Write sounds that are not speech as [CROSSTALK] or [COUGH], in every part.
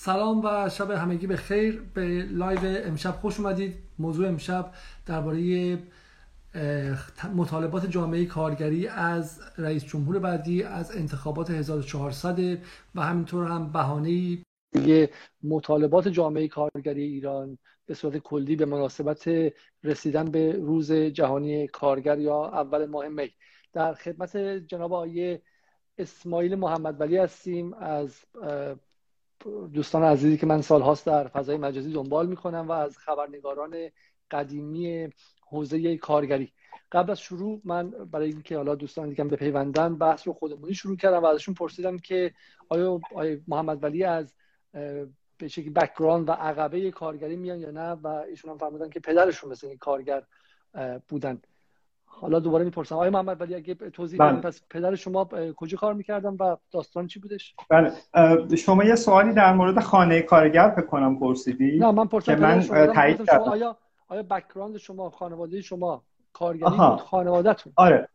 سلام و شب همگی به خیر. به live امشب خوش اومدید. موضوع امشب درباره مطالبات جامعه کارگری از رئیس جمهور بعدی از انتخابات 1400 و همینطور هم بهانه مطالبات جامعه کارگری ایران به صورت کلی به مناسبت رسیدن به روز جهانی کارگر یا اول ماه می. در خدمت جناب آقای اسماعیل محمد ولی هستیم از دوستان عزیزی که من سالهاست در فضای مجازی دنبال می‌کنم و از خبرنگاران قدیمی حوزه کارگری. قبل از شروع من برای اینکه حالا دوستان دیگه بپیوندن بحث رو خودمونی شروع کردم و ازشون پرسیدم که آیا, آیا محمد ولی از به شکلی بکگراند و عقبه کارگری میان یا نه؟ و ایشون هم فرمودن که پدرشون مثل کارگر بودن. حالا دوباره می‌پرسم. آقای محمد ولی اگه توضیح بدید بله. پس پدر شما کجا کار می‌کردن و داستان چی بودش؟ بله. شما یه سوالی در مورد خانه کارگر کنم پرسیدی نه من پرسیدم که من تایید کردم. آیا آیا background شما خانواده شما کارگری بود؟ خانوادهتون؟ آره.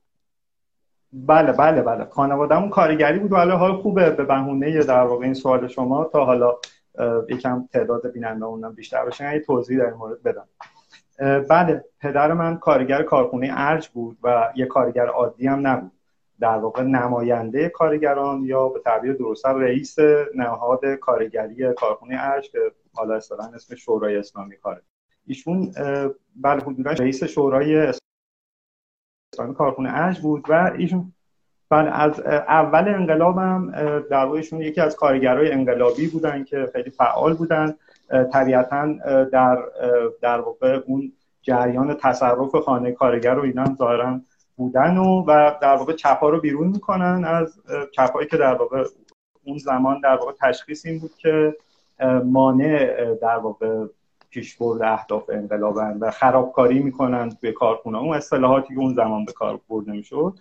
بله بله بله. خانوادهمون کارگری بود ولی حال خوبه به بهونه در واقع این سوال شما تا حالا یکم تعداد بیننده بیشتر بشه یه توضیح در این مورد بدم. بله پدر من کارگر کارخونه ارج بود و یه کارگر عادی هم نبود. در واقع نماینده کارگران یا به تعبیر درست رئیس نهاد کارگری کارخونه ارج که حالا اصطلاحا اسم شورای اسلامی کاره. ایشون بله حدودا رئیس شورای اسلامی کارخونه ارج بود و ایشون بله از اول انقلابم در واقع یکی از کارگرای انقلابی بودن که خیلی فعال بودن. طبیعتا در در واقع اون جریان تصرف خانه کارگر رو اینا ظاهرا بودن و, و در واقع چپا رو بیرون می‌کنن از چپایی که در واقع اون زمان در واقع تشخیص این بود که مانع در واقع پیشبرد اهداف انقلابن و خرابکاری می‌کنن توی کارخونه اون اصطلاحاتی که اون زمان به کار برده می‌شد.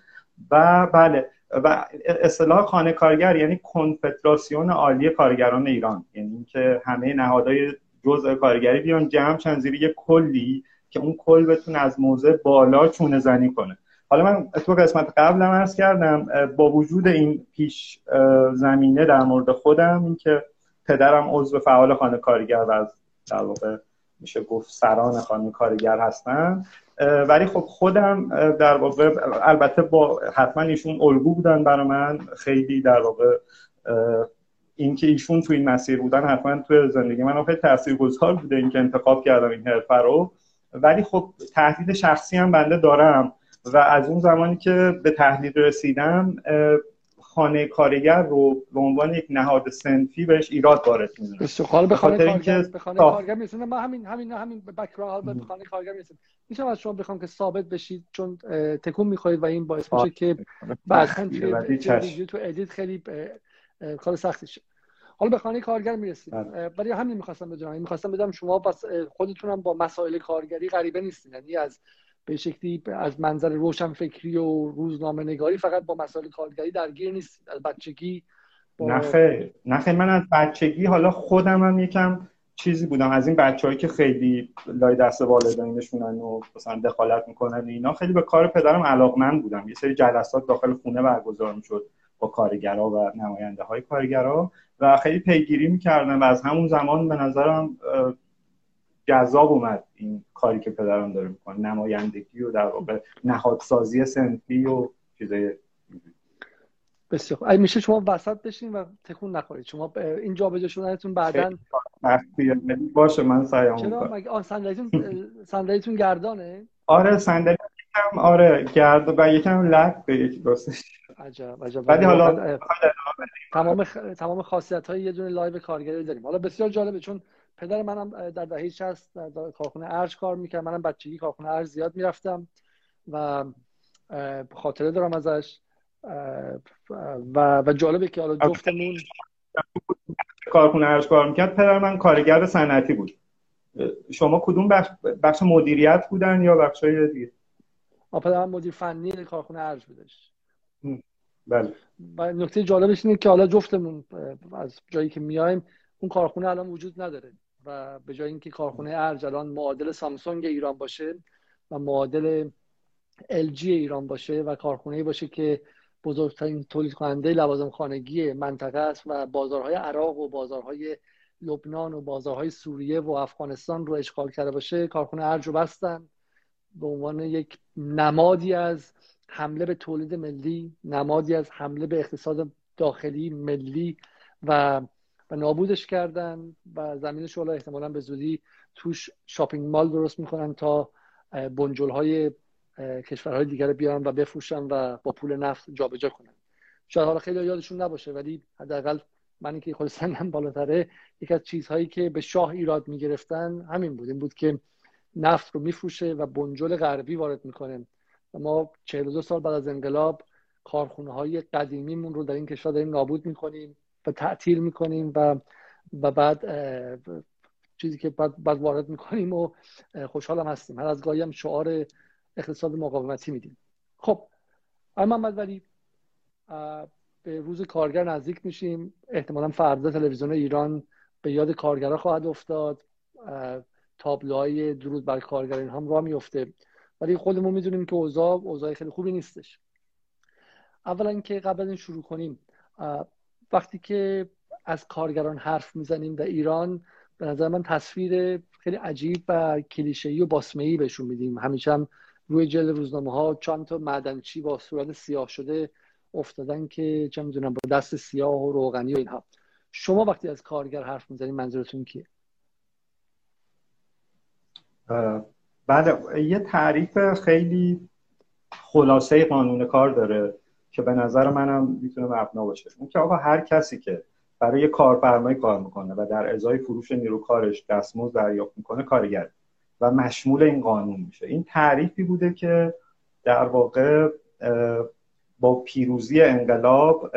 و بله و اصطلاح خانه کارگر یعنی کنفدراسیون عالی کارگران ایران. یعنی اینکه همه نهادهای جزء کارگری بیان جمع چند زیر یک کلی که اون کل بتونه از موضع بالا چونه زنی کنه. حالا من تو قسمت قبلم عرض کردم با وجود این پیش زمینه در مورد خودم اینکه پدرم عضو فعال خانه کارگر و از در واقع میشه گفت سران خانه کارگر هستن. ولی خب خودم در واقع البته با حتما ایشون الگو بودن برای من. خیلی در واقع اینکه ایشون تو این مسیر بودن حتما تو زندگی من خیلی تاثیرگذار بوده اینکه انتخاب کردم این حرفه رو. ولی خب تهدید شخصی هم بنده دارم و از اون زمانی که به تحلیل رسیدم خانه کارگر رو به عنوان یک نهاد سنفی بهش ایراد وارد می‌دونم حالا به خانه کارگر به خانه کارگر می‌رسیم ما همین همین همین بک‌گراند به خانه کارگر می‌رسیم. میشه از شما بخوام که ثابت بشید چون تکون می‌خورید و این باعث میشه که بعدا توی تو ادیت خیلی کار سختی شه. حالا به خانه کارگر می‌رسیم. بله. برای همین می‌خواستم بدونم. می‌خواستم بدم شما پس خودتونم با مسائل کارگری غریبه نیستین. یعنی از به شکلی از منظر روشن فکری و روزنامه نگاری فقط با مسائل کارگری درگیر نیست. از بچگی با... نخیر من از بچگی حالا خودم هم یکم چیزی بودم. از این بچههایی که خیلی لای دست والدینشونن و مثلا دخالت می‌کنن اینا خیلی به کار پدرم علاقمند بودم. یه سری جلسات داخل خونه برگزار می‌شد با کارگرا و نماینده های کارگرا و خیلی پیگیری می‌کردم و از همون زمان به نظرم جذاب اومد. این کاری که پدرم داره می‌کنه نمایندگی و در واقع نهادسازی سنفی و چیزای بسیار اگه میشه شما وسط بشین و تکون نخورید. شما این جابجا شدنتون بعدا باشه من سعی چرا؟ مگه صندلیتون صندلیتون گردانه؟ آره صندلی یکم آره گرد و یکم لک به یک راستش عجب عجب. ولی حالا تمام تمام خاصیت های یه دونه live کارگری داریم. حالا بسیار جالبه چون پدر منم در دهه 60 در کارخونه ارج کار می‌کرد. منم بچگی کارخونه ارج زیاد می‌رفتم و خاطره دارم ازش. و و جالبه که حالا جفتمون کارخونه ارج کار می‌کرد. پدر من کارگر صنعتی بود. شما کدوم بخش, بخش مدیریت بودن یا بخش های دیگه پدرم مدیر فنی کارخونه ارج بودش. بله. و نکته جالبش اینه که حالا جفتمون از جایی که میایم اون کارخونه الان وجود نداره. و به جای اینکه کارخونه ارج الان معادل سامسونگ ایران باشه و معادل LG ایران باشه و کارخونه باشه که بزرگترین تولید کننده لوازم خانگی منطقه است و بازارهای عراق و بازارهای لبنان و بازارهای سوریه و افغانستان رو اشغال کرده باشه کارخونه ارج رو بستن به عنوان یک نمادی از حمله به تولید ملی نمادی از حمله به اقتصاد داخلی ملی و نابودش کردن و زمینش رو احتمالا به زودی توش شاپینگ مال درست می‌کنن تا بنجل های کشورهای دیگر بیارن و بفروشن و با پول نفت جابجا کنن. شاید حالا خیلی یادشون نباشه ولی حداقل من که خود سنم بالاتره یک از چیزهایی که به شاه ایراد می‌گرفتن همین بود. این بود که نفت رو میفروشه و بنجل غربی وارد می‌کنه. و ما 42 سال بعد از انقلاب کارخونه های قدیمیمون رو در این کشور داریم نابود می‌کنیم. و تعطیل می‌کنیم و و بعد چیزی که بعد, بعد وارد می‌کنیم و خوشحالم هستیم. هر از گاهی هم شعار اقتصاد مقاومتی میدیم. خب اما محمد ولی به روز کارگر نزدیک میشیم. احتمالا فردا تلویزیون ایران به یاد کارگرها خواهد افتاد. تابلوهای درود بر کارگر این هم را میفته ولی خودمون می‌دونیم که اوضاع اوضاع خیلی خوبی نیستش. اولا که قبل از این شروع کنیم وقتی که از کارگران حرف می‌زنیم در ایران به نظر من تصویر خیلی عجیب و کلیشه‌ای و باسمه‌ای بهشون میدیم. همیشه هم روی جلد روزنامه ها چند تا معدنچی با صورت سیاه شده افتادن که چه می‌دونم با دست سیاه و روغنی و اینها. شما وقتی از کارگر حرف می‌زنید منظورتون کیه؟ بعد یه تعریف خیلی خلاصه قانون کار داره. که به نظر منم می‌تونه مبنا باشه. اون که آقا هر کسی که برای کارفرمایی کار می‌کنه و در ازای فروش نیرو کارش دستمزد دریافت می‌کنه کارگر. و مشمول این قانون میشه. این تعریفی بوده که در واقع با پیروزی انقلاب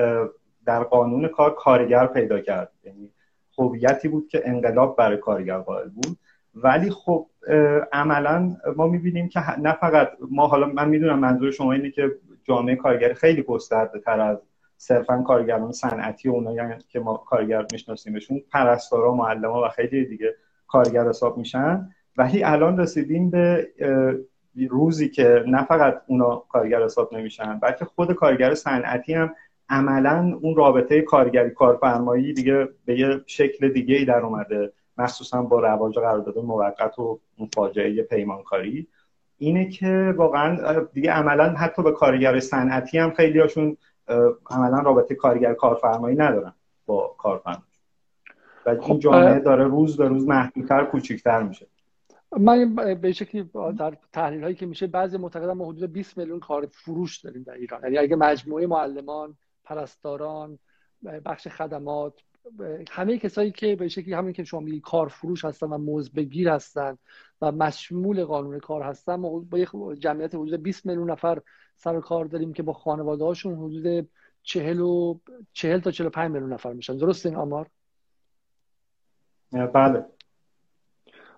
در قانون کار کارگر پیدا کرد. یعنی هویتی بود که انقلاب برای کارگر قائل بود. ولی خب عملا ما می‌بینیم که نه فقط ما حالا من می‌دونم منظور شما اینه که جامعه کارگری خیلی گسترده تر از صرفا کارگران صنعتی و اونایی که ما کارگر میشناسیمشون پرستارا معلما و خیلی دیگه کارگر حساب میشن. ولی الان رسیدیم به روزی که نه فقط اونا کارگر حساب نمیشن بلکه خود کارگر صنعتی هم عملا اون رابطه کارگری کارفرمایی دیگه به یه شکل دیگه ای در اومده. مخصوصا با رواج قرارداد موقت و اون فاجعه پیمانکاری. اینه که واقعا دیگه عملا حتی به کارگر صنعتی هم خیلی هاشون عملا رابطه کارگر کارفرمایی ندارن با کارفرما و این خب، جامعه داره روز به روز محدودتر کوچیکتر میشه. من به شکلی در تحلیل هایی که میشه بعضی معتقدم ما حدود 20 میلیون کار فروش داریم در ایران. یعنی اگه مجموعه معلمان پرستاران بخش خدمات همه کسایی که به شکلی همین که شما میگی کار فروش هستن و موز بگیر هستن و مشمول قانون کار هستن ما با یک جمعیت حدود 20 میلیون نفر سر کار داریم که با خانواده هاشون حدود 40 و 40 تا 45 میلیون نفر میشن. درست این آمار؟ بله.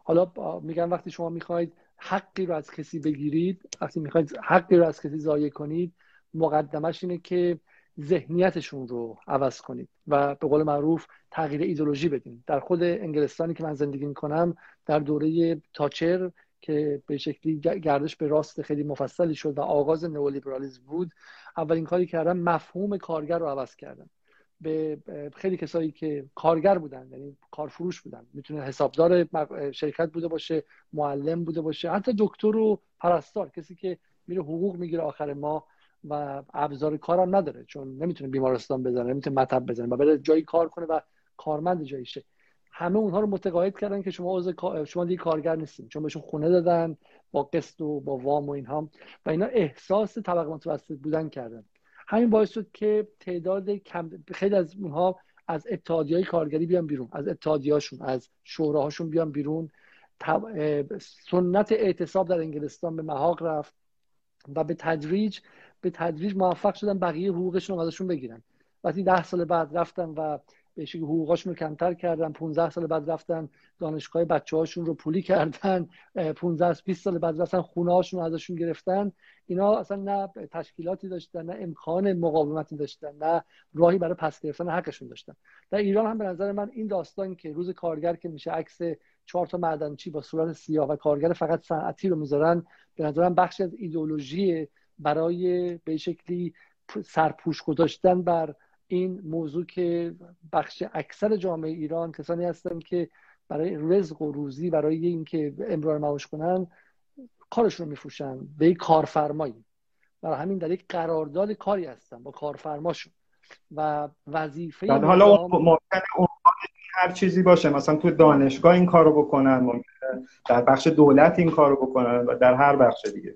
حالا میگن وقتی شما می‌خواید حقی رو از کسی بگیرید وقتی می‌خواید حقی رو از کسی ضایع کنید مقدمش اینه که ذهنیتشون رو عوض کنید و به قول معروف تغییر ایدولوژی بدین. در خود انگلستانی که من زندگی می‌کنم در دوره تاچر که به شکلی گردش به راست خیلی مفصلی شد و آغاز نئولیبرالیسم بود اولین کاری کردن مفهوم کارگر رو عوض کردن به خیلی کسایی که کارگر بودن یعنی کارفروش بودن. می‌تونه حسابدار شرکت بوده باشه معلم بوده باشه حتی دکتر و پرستار کسی که میره حقوق می‌گیره آخر ماه و ابزار کارم نداره چون نمی‌تونه بیمارستان بزنه نمی‌تونه مطب بزنه و بره جایی کار کنه و کارمند جاییشه همه اونها رو متقاعد کردن که شما شما دیگه کارگر نیستین چون بهشون خونه دادن با قسط و با وام و اینها. و اینا احساس طبقه متوسط بودن کردن. همین باعث شد که تعداد کم خیلی از اونها از اتحادیه کارگری بیان بیرون از اتحادیهاشون از شوراهاشون بیان بیرون. سنت اعتصاب در انگلستان به محاق رفت و به تدریج به تدریج موفق شدن بقیه حقوقشون رو ازشون بگیرن. وقتی ده سال بعد رفتن و به حقوقاشون رو کمتر کردن 15 سال بعد رفتن دانشگاه بچه هاشون رو پولی کردن 15 20 سال بعد رفتن خونه هاشون رو ازشون گرفتن اینا اصلا نه تشکیلاتی داشتن نه امکان مقاومتی داشتن نه راهی برای پس گرفتن حقشون داشتن. در ایران هم به نظر من این داستان که روز کارگر که میشه عکس چهار تا معدنچی با صورت سیاه و کارگر فقط صنعتی رو می‌ذارن به نظرم بخشی از ایدولوژی برای به شکلی سرپوش گذاشتن بر این موضوع که بخش اکثر جامعه ایران کسانی هستن که برای رزق و روزی برای اینکه امرار معاش کنن کارشون رو میفروشن. به یک کارفرمایی. برای همین در یک قرارداد کاری هستن با کارفرماشون. و وظیفه حالا ممکنه هر چیزی باشه. مثلا تو دانشگاه این کارو بکنن ممکنه در بخش دولت این کارو بکنن و در هر بخش دیگه.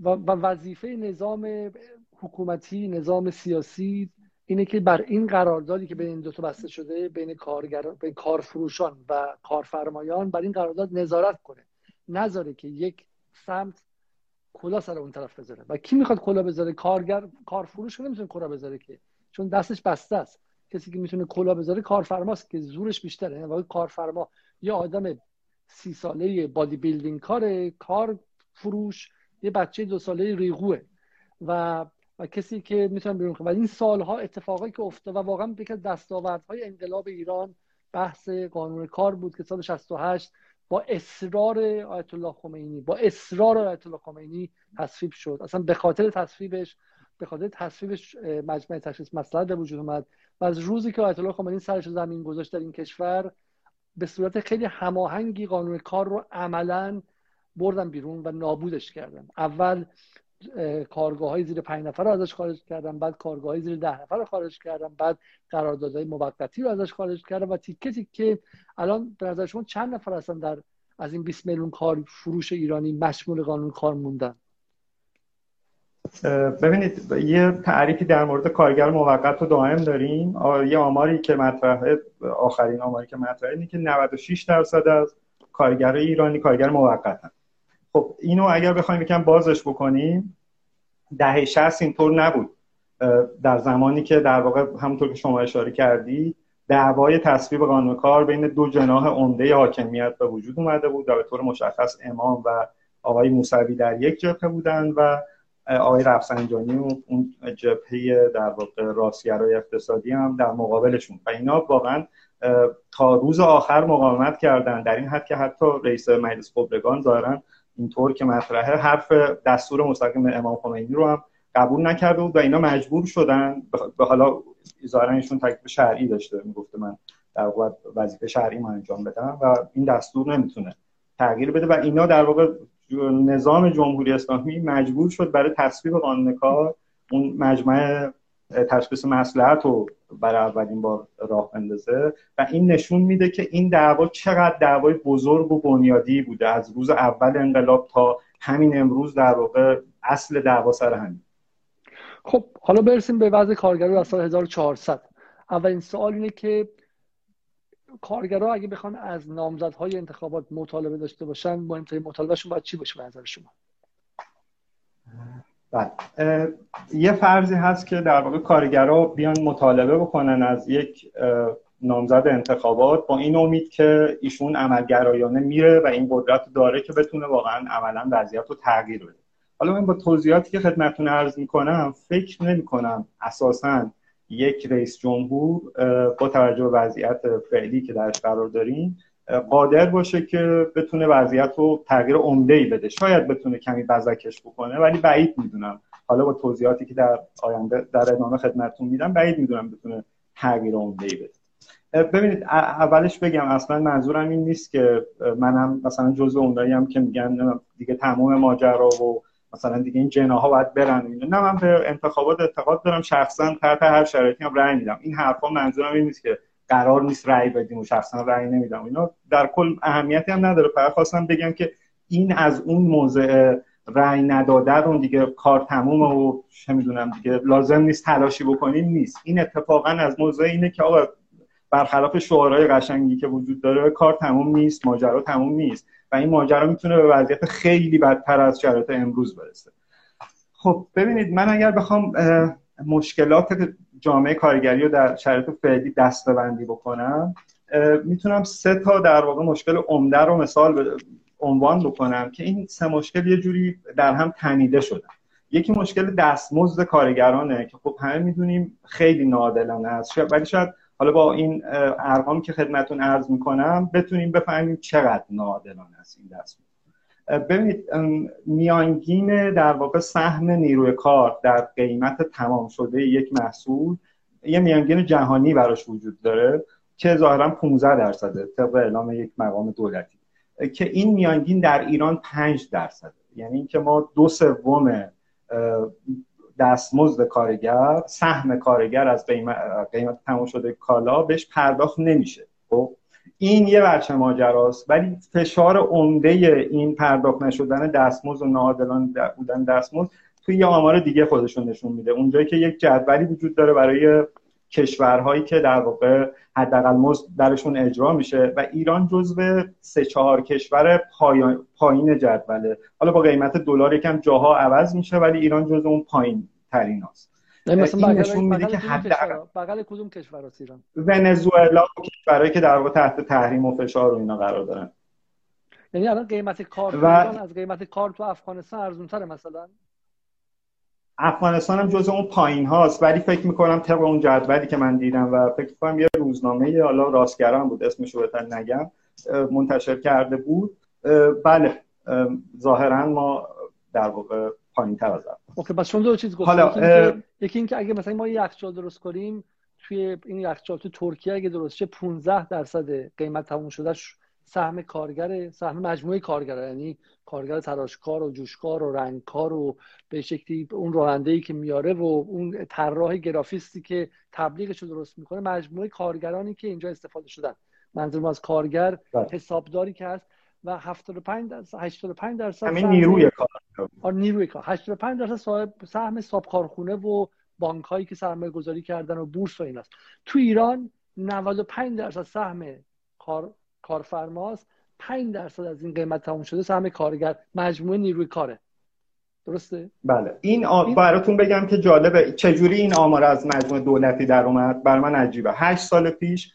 و, وظیفه نظام حکومتی نظام سیاسی اینه که بر این قراردادی که بین این دو تا بسته شده بین کارگر بین کارفروشان و کارفرمایان بر این قرارداد نظارت کنه. نذاره که یک سمت کلا سر اون طرف بذاره. و کی می‌خواد کلا بذاره؟ کارگر کارفروش نمی‌تونه کلا بذاره که. چون دستش بسته است. کسی که می‌تونه کلا بذاره کارفرماست که زورش بیشتره. یعنی کارفرما یا آدم سی ساله بادی بیلدینگ کار کار فروش یه بچه دو ساله ریغوه و و کسی که می‌تونن بیرون و این سالها اتفاقی که افتاد و واقعا یکی از دستاوردهای انقلاب ایران بحث قانون کار بود که سال 68 با اصرار آیت الله خمینی با اصرار آیت الله خمینی تصویب شد. اصلا به خاطر تصویبش به خاطر تصویبش مجمع تشخیص مسئله به وجود اومد و از روزی که آیت الله خمینی سرش زمین گذاشت در این کشور به صورت خیلی هماهنگی قانون کار رو عملا بردن بیرون و نابودش کردن اول کارگاه های زیر پنج نفر رو ازش خارج کردن بعد کارگاه های زیر ده نفر رو خارج کردن بعد قراردادهای موقتی رو ازش خارج کردن و تیکه که الان به نظر شما چند نفر هستن در از این 20 میلیون کار فروش ایرانی مشمول قانون کار موندن؟ ببینید یه تعریفی در مورد کارگر موقت رو دائم داریم. یه آماری که مطرحه آخرین آماری که مطرحه اینه که 96 درصد از کارگر ایرانی کارگر موقتن. خب اینو اگر بخوایم یکم بازش بکنیم دهه 60 اینطور نبود. در زمانی که در واقع همونطور که شما اشاره کردی دعوای تصویب قانون کار بین دو جناح عمده حاکمیت به وجود اومده بود و به طور مشخص امام و آقای موسوی در یک جبهه بودن و آقای رفسنجانی و اون جبهه در واقع راستگرای اقتصادی هم در مقابلشون. و اینا واقعا تا روز آخر مقاومت کردن در این حد که حتی رئیس مجلس خبرگان ظاهرا اینطور که مطرحه حرف دستور مستقیم امام خمینی رو هم قبول نکرده بود و اینا مجبور شدن. به حالا ظاهرا ایشون تکلیف شرعی داشته می‌گفته من در واقع وظیفه شرعی ما انجام بدم و این دستور نمی‌تونه تغییر بده. و اینا در واقع نظام جمهوری اسلامی مجبور شد برای تصویب قانون کار اون مجمع تشخیص مسلحت رو برای اولین بار راه بندازه و این نشون میده که این دعوا چقدر دعوای بزرگ و بنیادی بوده. از روز اول انقلاب تا همین امروز در واقع اصل دعوا سر همین. خب حالا برسیم به وضع کارگران از سال 1400 اولین سوال اینه که کارگرها اگه بخوان از نامزدهای انتخابات مطالبه داشته باشن مهمترین مطالبهشون باید چی باشه به نظر شما؟ بله. یه فرضی هست که در واقع کارگرها بیان مطالبه بکنن از یک نامزد انتخابات با این امید که ایشون عملگرایانه میره و این قدرت داره که بتونه واقعا عملا وضعیت رو تغییر بده. حالا من با توضیحاتی که خدمتتون عرض می‌کنم فکر نمی کنم اساسا یک رئیس جمهور با توجه به وضعیت فعلی که درش قرار داریم قادر باشه که بتونه وضعیت رو تغییر عمده ای بده. شاید بتونه کمی بزکش بکنه ولی بعید می‌دونم. حالا با توضیحاتی که در آینده در ادامه خدمتتون میدم بعید می‌دونم بتونه تغییر عمده ای بده ببینید اولش بگم اصلا منظورم این نیست که منم مثلا جزء اونایی هم که میگن دیگه تمام ماجرا و مثلا دیگه این جناها باید برن نه من به انتخابات اعتقاد دارم شخصا تحت هر شرایطی هم رأی میدم. این حرفا منظورم این نیست که قرار نیست رأی بدیم و شخصا رأی نمیدم. اینا در کل اهمیتی هم نداره. فقط خواستم بگم که این از اون موضع رأی نداده رو دیگه کار تمومه و چه می‌دونم دیگه لازم نیست تلاشی بکنیم نیست. این اتفاقا از موضع اینه که آقا برخلاف شعارهای قشنگی که وجود داره کار تموم نیست ماجرا تموم نیست و این ماجرا می‌تونه به وضعیت خیلی بدتر از شرایط امروز برسه. خب ببینید من اگر بخوام مشکلات جامعه کارگری رو در شرایط فعلی دستبندی بکنم می‌تونم سه تا در واقع مشکل عمده رو مثال عنوان بکنم که این سه مشکل یه جوری در هم تنیده شدن. یکی مشکل دستمزد کارگرانه که خب همه می‌دونیم خیلی ناعادلانه است. ولی شاید حالا با این ارقام که خدمتون عرض می‌کنم بتونیم بفهمیم چقدر ناعادلانه است این دستمزد. ببینید میانگین در واقع سهم نیروی کار در قیمت تمام شده یک محصول یه میانگین جهانی براش وجود داره که ظاهرا 15 درصده طبق اعلام یک مقام دولتی. که این میانگین در ایران 5 درصده. یعنی اینکه ما دو سوم دستمزد کارگر سهم کارگر از قیمت, قیمت تمام شده کالا بهش پرداخت نمیشه. خب؟ این یه بچه ماجراست ولی فشار عمده این پرداخت نشدن دستمزد و ناعادلان بودن دستمزد توی یه آمار دیگه خودشون نشون میده. اونجایی که یک جدولی وجود داره برای کشورهایی که در واقع حداقل مزد درشون اجرا میشه و ایران جزو سه چهار کشور پایین جدوله. حالا با قیمت دلار یکم جاها عوض میشه ولی ایران جزو اون پایین ترین مثلا این نشون میده که حداقل بغل کدوم کشور است ایران ونزوئلا کشورهایی که در واقع تحت تحریم و فشار و اینا قرار دارن. یعنی الان قیمت کار و... از قیمت کار تو افغانستان ارزون تره مثلا. افغانستان هم جز اون پایین هاست ولی فکر می‌کنم طبق اون جدولی که من دیدم و فکر کنم یه روزنامه حالا راستگران بود اسمش رو نگم منتشر کرده بود. بله ظاهرا ما در واقع پایین تر از اوکی بس شما دو چیز حالا یکی اینکه اگه مثلا ما یه یخچال درست کنیم توی این یخچال تو ترکیه اگه درست شه 15 درصد قیمت تموم شدهش سهم کارگر سهم مجموعه کارگر یعنی کارگر تراشکار و جوشکار و رنگکار و به شکلی اون راننده ای که میاره و اون طراح گرافیستی که تبلیغش رو درست می‌کنه مجموعه کارگرانی که اینجا استفاده شدن. منظورم از کارگر بله. حسابداری که هست. و 75 درصد 85 درصد همین نیروی کار. آره نیروی کار. 85 درصد صاحب سهم صاحب کارخونه و بانک هایی که سرمایه گذاری کردن و بورس و این است. تو ایران 95 درصد سهم کار کارفرماست 5 درصد از این قیمت تموم شده سهم کارگر. مجموعه نیروی کاره. درسته؟ بله. این آ... براتون بگم که جالبه. چجوری این آمار از مجموعه دولتی در اومد؟ بر من عجیبه. 8 سال پیش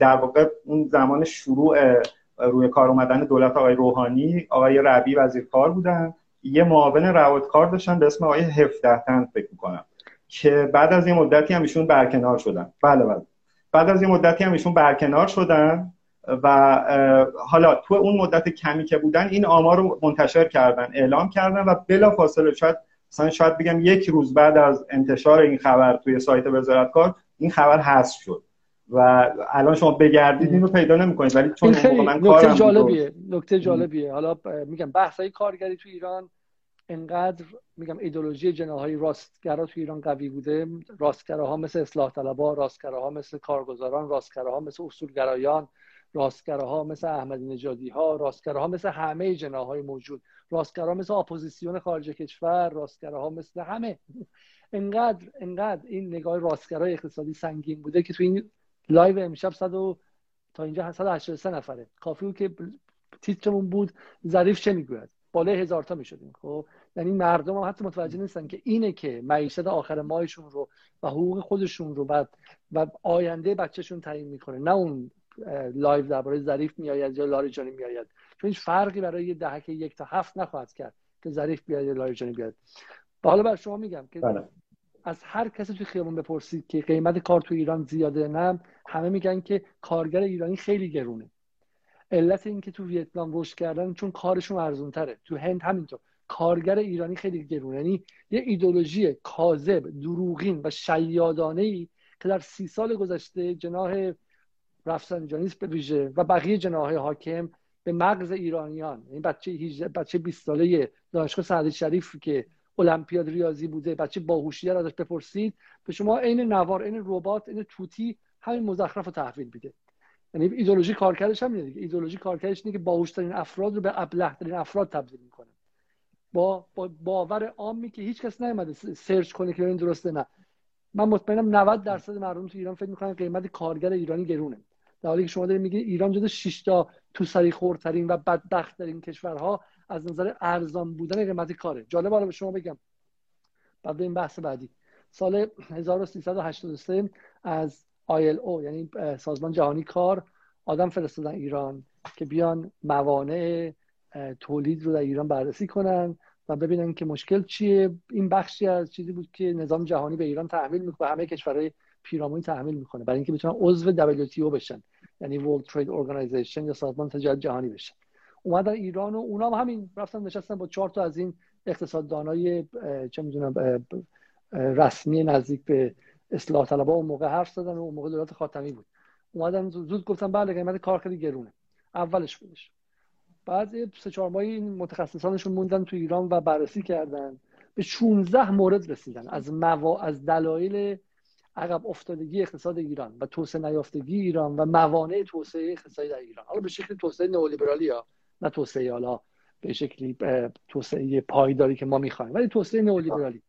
در واقع اون زمان شروع روی کار اومدن دولت آقای روحانی آقای ربی وزیر کار بودن. یه معاون روابط کار داشتن به اسم آقای 17 تن فکر می‌کنم. که بعد از یه مدتی هم ایشون برکنار شدن. بله بله. بعد از یه مدتی هم ایشون برکنار شدن و حالا تو اون مدت کمی که بودن این آمار رو منتشر کردن اعلام کردن و بلا فاصله شاید مثلا شاید بگم یک روز بعد از انتشار این خبر توی سایت وزارت کار این خبر حذف شد. و الان شما بگردید این رو پیدا نمی‌کنید ولی چون من نکته جالبیه نکته جالبیه. حالا میگم بحثای کارگری تو ایران انقدر میگم ایدولوژی جناهای راستگرا تو ایران قوی بوده. راستگراها مثل اصلاح طلبها راستگراها مثل کارگزاران راستگراها مثل اصولگرایان راستگراها مثل احمدی نژادی ها راستگراها مثل همه جناهای موجود راستگراها مثل اپوزیسیون خارج کشور راستگراها مثل همه. انقدر انقدر این نگاه راستگرای اقتصادی سنگین بوده که تو این live امشب 100 تا اینجا 183 نفره. کافی بود که تیترمون بود ظریف چه می‌گوید؟ بالای هزار تا می‌شدیم خب؟ یعنی مردم هم حتی متوجه نیستن که اینه که معیشت آخر ماهشون رو و حقوق خودشون رو بعد و آینده بچهشون تعیین می‌کنه. نه اون live درباره ظریف میآید یا لاریجانی میآید. چون هیچ فرقی برای یه دهک یک تا هفت نخواهد کرد که ظریف بیاد یا لاریجانی بیاد حالا بر شما میگم که بله. از هر کسی توی خیابون بپرسید که قیمت کار تو ایران زیاده نه. همه میگن که کارگر ایرانی خیلی گرونه. علت این که تو ویتنام رشد کردن چون کارشون ارزون تره تو هند همینطور. کارگر ایرانی خیلی گرونه. یعنی یه ایدولوژی کاذب دروغین و شیادانه ای که در سی سال گذشته جناح رفسنجانیست به ویژه و بقیه جناح حاکم به مغز ایرانیان این بچه 18 بچه 20 ساله دانشگاه سعد شریف که المپیاد ریاضی بوده. بچه باهوشیه ازش بپرسید. به شما عین نوار عین ربات عین توتی همین مزخرف رو تحویل میده. یعنی ایدولوژی کارکردش هم دیگه. ایدولوژی کارکردش اینه که باهوشترین افراد رو به ابلهترین افراد تبدیل می‌کنه. با, با باور عامی که هیچ کس نیومده سرچ کنه که این درسته نه. من مطمئنم 90 درصد مردم تو ایران فکر می‌کنن قیمت کارگر ایرانی گرونه. در حالی که شما دارید میگید ایران جز 6 تا تو سری خورترین و بدبخت ترین کشورها از نظر ارزان بودن قیمت کاره. جالب حالا به شما بگم. بعد این بحث بعدی. سال 1383 از ILO یعنی سازمان جهانی کار آدم فرستادن ایران که بیان موانع تولید رو در ایران بررسی کنن و ببینن که مشکل چیه. این بخشی از چیزی بود که نظام جهانی به ایران تحمیل می‌کنه همه کشورهای پیرامونی تحمیل می‌کنه. برای اینکه بتونن عضو WTO بشن یعنی World Trade Organization یا سازمان تجارت جهانی بشن. اومدن ایران و اونا هم همین رفتن نشستن با چهار تا از این اقتصاددانای چه می‌دونم رسمی نزدیک به اصلاح طلبها اون موقع حرف زدن و اون موقع دولت خاتمی بود. اومدن زود گفتن بله قیمت کار خیلی گرونه. اولش بودش. بعد سه چهار ماهی این متخصصانشون موندن تو ایران و بررسی کردن. به 16 مورد رسیدن. از موا... از دلایل عقب افتادگی اقتصاد ایران و توسعه نیافتگی ایران و موانع توسعه اقتصادی در ایران. حالا به شکل توسعه نئولیبرالی ها نه توسعه حالا به شکلی توسعه پایداری که ما می‌خوایم ولی توسعه نئولیبرالی.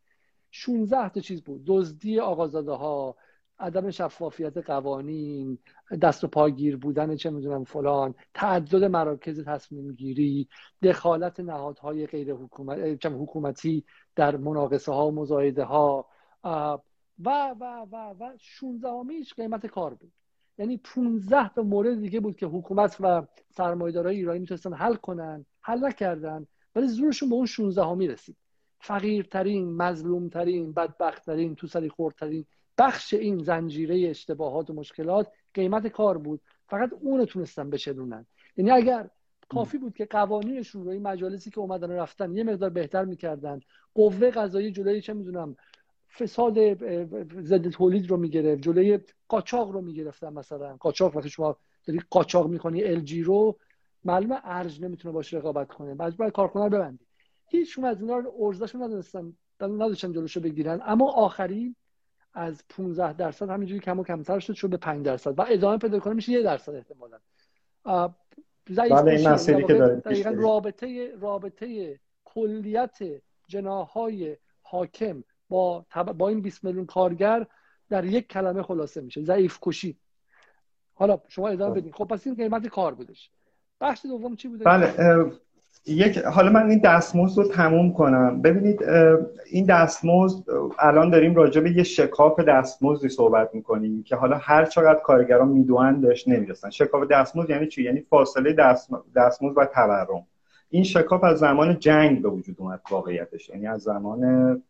16 تا چیز بود. دزدی آقازاده ها عدم شفافیت قوانین دست و پاگیر بودن چه می‌دونم فلان تعدد مراکز تصمیم گیری دخالت نهادهای غیر حکومت، حکومتی در مناقصه ها و مزایده ها و و و و 16 قیمت کار بود. یعنی 15 تا مورد دیگه بود که حکومت و سرمایه‌دارای ایرانی می‌تونستن حل کنن حل نکردن ولی زورشون به اون 16 همی رسید. فقیرترین مظلومترین بدبختترین تو سری خوردترین بخش این زنجیره اشتباهات و مشکلات قیمت کار بود. فقط اون تونستن بشنونن یعنی اگر کافی بود که قوانینشون رو این مجالسی که اومدن رفتن یه مقدار بهتر می‌کردن. قوه قضایی جلوی چه می‌دونم فساد ضد تولید رو می‌گرفت جلوی قاچاق رو می‌گرفتن مثلا. قاچاق وقتی شما داری قاچاق می‌کنی ال جی رو معلومه ارج نمی‌تونه باشه رقابت کنه. مجبور کارکنان ببندی. هیچ از اینا رو ارزششون ندونستن نداشتن جلوشو بگیرن. اما آخری از 15 درصد همینجوری کم و کمتر شد شد به 5 درصد. و ادامه پیدا کنه میشه یه درصد احتمالا. بله دقیقا رابطه رابطه کلیت جناهای حاکم با با این 20 میلیون کارگر در یک کلمه خلاصه میشه. ضعیف کشی. حالا شما ادامه بدین. خب پس این قیمت کار بودش. بخش دوم چی بوده؟ بله یک حالا من این دستمزد رو تموم کنم. ببینید این دستمزد الان داریم راجع به یه شکاف دستمزدی صحبت می‌کنیم که حالا هر چقدر کارگران می‌دونن نمی‌رسن. شکاف دستمزد یعنی چی؟ یعنی فاصله دستمزد و تورم. این شکاف از زمان جنگ به وجود اومد واقعیتش. یعنی از زمان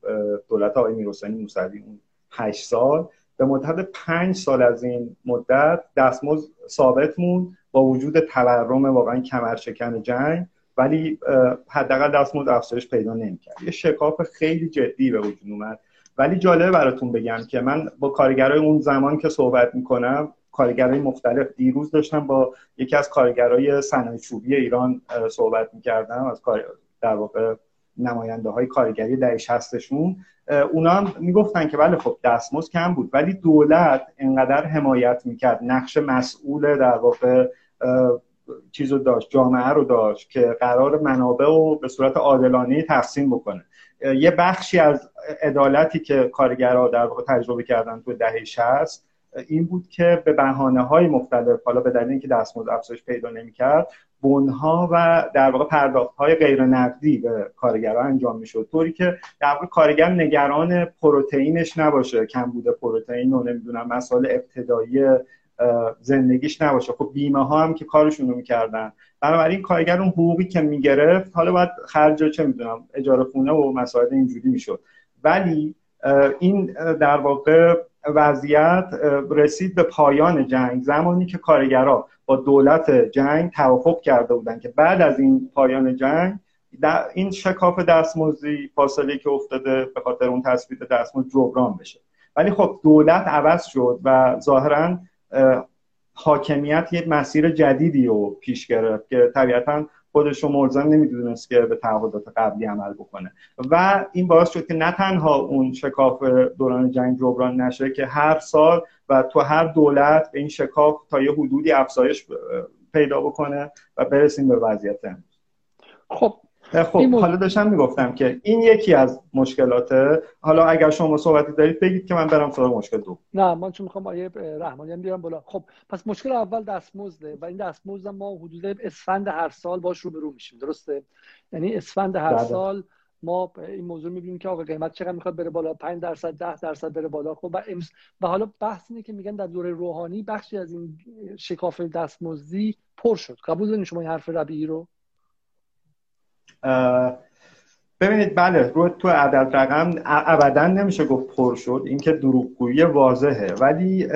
دولت آقای میرحسینی موسوی اون 8 سال به مدت 5 سال از این مدت دستمزد ثابت موند با وجود تورم واقعا کمرشکن جنگ ولی حداقل دستمزد افزایش پیدا نمی‌کرد. یه شکاف خیلی جدی به وجود اومد. ولی جالبه براتون بگم که من با کارگرای اون زمان که صحبت می‌کنم کارگرای مختلف دیروز داشتم با یکی از کارگرای صنایع چوبی ایران صحبت می‌کردم از کار در واقع نماینده های کارگری در هستشون. اونا هم می‌گفتن که بله خب دستمزد کم بود ولی دولت انقدر حمایت می‌کرد نقش مسئول در واقع چیز رو داشت جامعه رو داشت که قرار منابع رو به صورت عادلانه تقسیم بکنه. یه بخشی از عدالتی که کارگرها در واقع تجربه کردن تو دهه 60 این بود که به بهانه های مختلف حالا به دلیل اینکه دستمزد افزایش پیدا نمی‌کرد بنها و در واقع پرداخت های غیر نقدی به کارگرها انجام می‌شد. طوری که در واقع کارگر نگران پروتئینش نباشه کم بوده پروتئین و نمی‌دونم مسائل ابتدایی زندگیش نباشه. خب بیمه ها هم که کارشون رو می‌کردن. بنابراین کارگر اون حقوقی که می‌گرفت حالا باید خرج چه می‌دونم اجاره خونه و مسائل اینجوری می‌شد. ولی این در واقع وضعیت رسید به پایان جنگ. زمانی که کارگرها با دولت جنگ توافق کرده بودن که بعد از این پایان جنگ این شکاف دستمزدی فاصله که افتاده به خاطر اون تثبیت دستمزد جبران بشه. ولی خب دولت عوض شد و ظاهرا حاکمیت یک مسیر جدیدی رو پیش گرفت که طبیعتا خودش رو ملزم نمی‌دونست که به تعهدات قبلی عمل بکنه. و این باعث شد که نه تنها اون شکاف دوران جنگ جبران نشه که هر سال و تو هر دولت به این شکاف تا یه حدودی افزایش پیدا بکنه و برسیم به وضعیت خب خب حالا داشتم می‌گفتم که این یکی از مشکلاته. حالا اگر شما صحبتی دارید بگید که من برم سراغ مشکل دو نه من چون می‌خوام آیه رحمانی هم بیارم بالا. خب پس مشکل اول دستمزده و این دستمزد ما حدود اسفند هر سال باش رو به رو میشیم درسته؟ یعنی اسفند هر بله. سال ما این موضوع می‌بینیم که آقا قیمت چقدر می‌خواد بره بالا؟ 5 درصد 10 درصد بره بالا. خب و, و حالا بحث اینه که میگن در دوره روحانی بخشی از این شکاف دستمزدی پر شد. قبول دارین شما این حرف ربیعی رو؟ ببینید بله رو تو عدد رقم ابدا نمیشه گفت پر شد اینکه دروغگویی واضحه ولی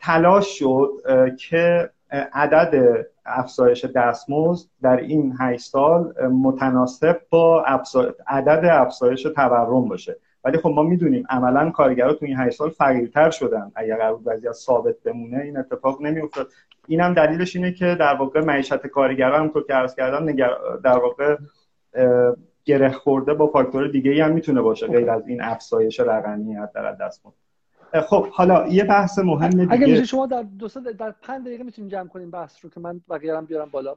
تلاش شد که عدد افزایش دستمزد در این 8 سال متناسب با عدد افزایش تورم باشه. ولی خب ما می‌دونیم عملا کارگرا تو این 8 سال فقیرتر شدن. اگر قرار وضعیت ثابت بمونه این اتفاق نمیافتاد. اینم دلیلش اینه که در واقع معیشت کارگرا هم که عرض کردم در واقع گره خورده با فاکتور دیگه ای هم می‌تونه باشه غیر از این افزایش رقمی در دست خب حالا یه بحث مهم دیگه اگه میشه شما در دو در 5 دقیقه می‌تونیم جمع کنیم بحث رو که من بقیه بیارم بالا.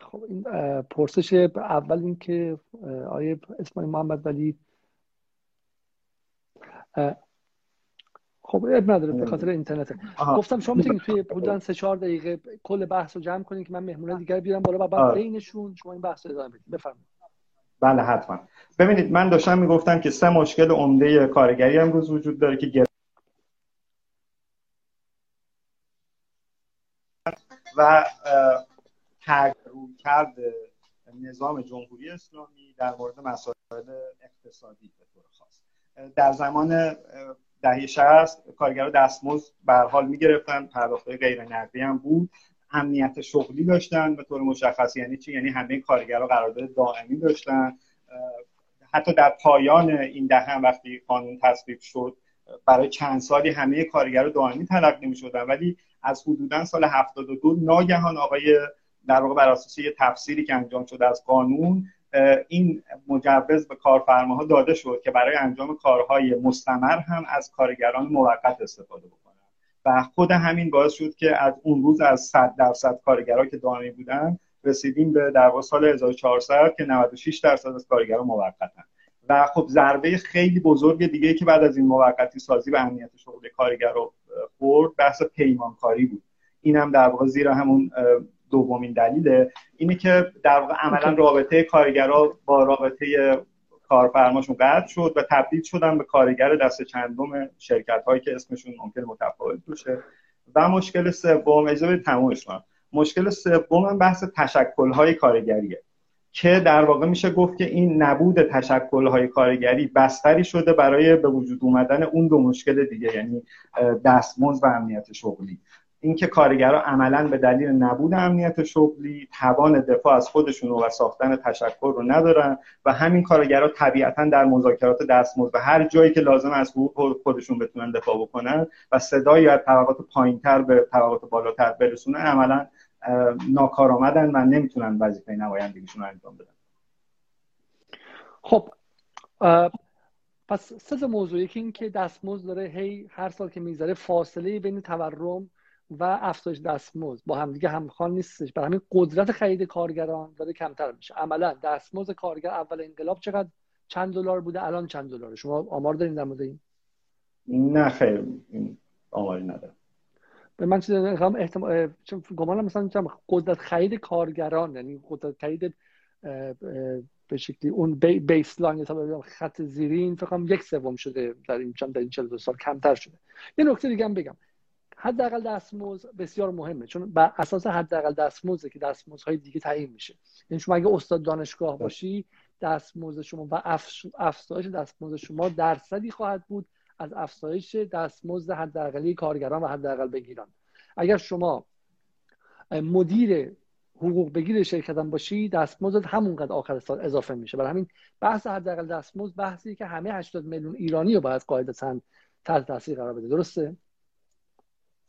خب این پرسش اول این که آیه اسماعیل محمد ولی خب اب نداره به خاطر اینترنت گفتم شما می‌تونید توی حدودا 3 4 دقیقه کل بحث رو جمع کنید که من مهمونه دیگر بیارم بالا و بعد بینشون شما این بحث رو ادامه بدید بفرمایید. بله حتما. ببینید من داشتم می‌گفتم که سه مشکل عمده کارگری امروز وجود داره که و روی کرد نظام جمهوری اسلامی در مورد مسائل اقتصادی به طور خاص. در زمان دهه 60 کارگران دستمزد به حال می‌گرفتن. پرداختهای غیر نقدی هم بود. امنیت شغلی داشتن به طور مشخص. یعنی چی؟ یعنی همه کارگرها قرارداد دائمی داشتن. حتی در پایان این دهه هم وقتی قانون تصویب شد برای چند سالی همه کارگران دائمی تلقی می شدن ولی از حدودا سال 72 ناگهان آقای در واقع بر اساس یه تفسیری که انجام شده از قانون این مجوز به کارفرماها داده شد که برای انجام کارهای مستمر هم از کارگران موقت استفاده بکنن. و خود همین باعث شد که از اون روز از 100 درصد کارگرها که دائمی بودن رسیدیم به در سال 1400 که 96 درصد از کارگران موقتن. و خب ضربه خیلی بزرگ دیگه که بعد از این موقتی سازی و امنیت شغل کارگر رو خورد بحث پیمانکاری بود. اینم در واقع زیرا همون دومین دلیله اینه که در واقع عملا رابطه کارگرا با رابطه کارفرماشون قطع شد و تبدیل شدن به کارگر دست چندم شرکت هایی که اسمشون ممکن متفاوت باشه. و مشکل سوم اجازه تمومش کنم مشکل سوم بحث تشکل های کارگریه که در واقع میشه گفت که این نبود تشکل های کارگری بستری شده برای به وجود اومدن اون دو مشکل دیگه یعنی دستمزد و امنیت شغلی. اینکه کارگرها عملا به دلیل نبود امنیت شغلی توان دفاع از خودشون و ساختن تشکر رو ندارن و همین کارگرها طبیعتا در مذاکرات دستمزد و هر جایی که لازم از حقوق خودشون بتونن دفاع بکنن و صدایی از طبقات پایینتر به طبقات بالاتر برسونن عملا ناکارآمدن و نمی‌تونن وظیفه نمایندگیشون رو انجام بدن. خب پس سه موضوع. یکی این که دستمزد داره هی هر سال که میگذره فاصله بین تورم و افزایش دستمزد. با همدیگه همخوان نیستش. برای همین قدرت خرید کارگران داره کمتر میشه. عملا دستمزد کارگر اول انقلاب چقدر؟ چند دلار بوده؟ الان چند دلاره؟ شما آمار دارین در مورد این؟ نه خیر. آماری ندارم. به من چیز احتمال گمانم مثلا قدرت خرید کارگران یعنی قدرت خرید به شکلی اون بیس لاین تا خط زیرین فکر یک سوم شده در این چند در این 42 سال. کمتر شده. یه نکته دیگه هم بگم. حداقل دستمزد بسیار مهمه. چون بر اساس حداقل دستمزد که دستمزدهای دیگه تعیین میشه. یعنی شما اگه استاد دانشگاه باشی دستمزد شما و افزایش دستمزد شما درصدی خواهد بود از افزایش دستمزد حداقلی کارگران و حداقل بگیران. اگر شما مدیر حقوق بگیر شرکت هم باشی دستمزد همونقدر آخر سال اضافه میشه. برای همین بحث حداقل دستمزد بحثی که همه 80 میلیون ایرانی رو باید قاعدتا تحت تاثیر قرار بده. درسته؟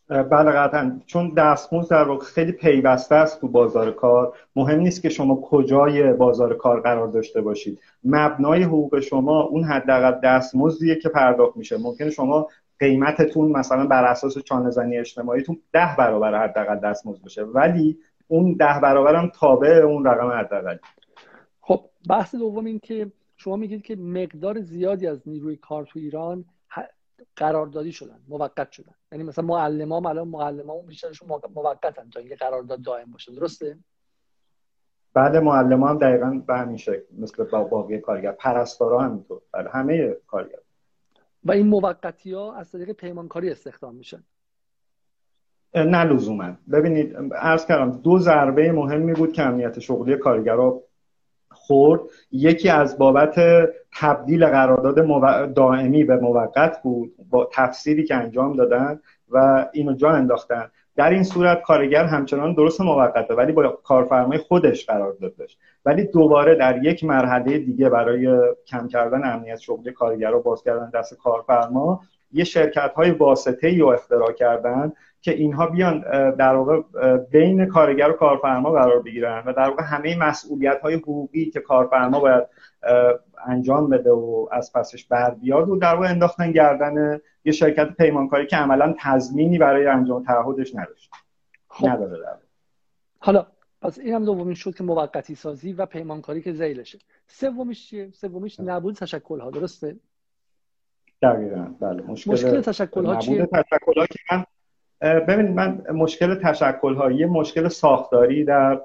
بله قطعا. چون دستمزد در واقع خیلی پیوسته است تو بازار کار مهم نیست که شما کجای بازار کار قرار داشته باشید. مبنای حقوق شما اون حداقل دستمزدیه که پرداخت میشه. ممکن شما قیمتتون مثلا بر اساس چانه زنی اجتماعیتون ده برابر حداقل دستمزد بشه ولی اون ده هم تابع اون رقم حداقل. خب بحث دوم این که شما میگید که مقدار زیادی از نیروی کار تو ایران قراردادی شدن موقت شدن. یعنی مثلا معلم ها الان معلم ها بیشترشون موقتن تا اینکه قرارداد دائم باشه درسته؟ بعد معلم هم دقیقا به همین شکل مثل با باقی کارگر. پرستارا همینطور. بله همه کارگر. و این موقتی ها از طریق پیمانکاری استخدام میشن. نه لزوما. ببینید عرض کردم دو ضربه مهمی بود که امنیت شغلی کارگرها خورد یکی از بابت تبدیل قرارداد دائمی به موقت بود با تفسیری که انجام دادن و اینو جا انداختن. در این صورت کارگر همچنان درست موقته ولی با کارفرمای خودش قرار داشت ولی دوباره در یک مرحله دیگه برای کم کردن امنیت شغلی کارگر و باز کردن دست کارفرما یه شرکت های واسطه رو اختراع کردن که اینها بیان در واقع بین کارگر و کارفرما قرار بگیرن و در واقع همه مسئولیت های حقوقی که کارفرما باید انجام بده و از پسش بر بیاد و در واقع انداختن گردن یه شرکت پیمانکاری که عملا تضمینی برای انجام تعهدش نداشت. خب. نداره در حالا پس این هم دومین شد که موقتی سازی و پیمانکاری که زیلشه سومیش چیه؟ سومیش نبود تشکل ها درسته؟ دقیقاً. بله مشکل, مشکل تشکل ها چیه؟ تشکل ها که من ببینید من مشکل تشکل ها یه مشکل ساختاری در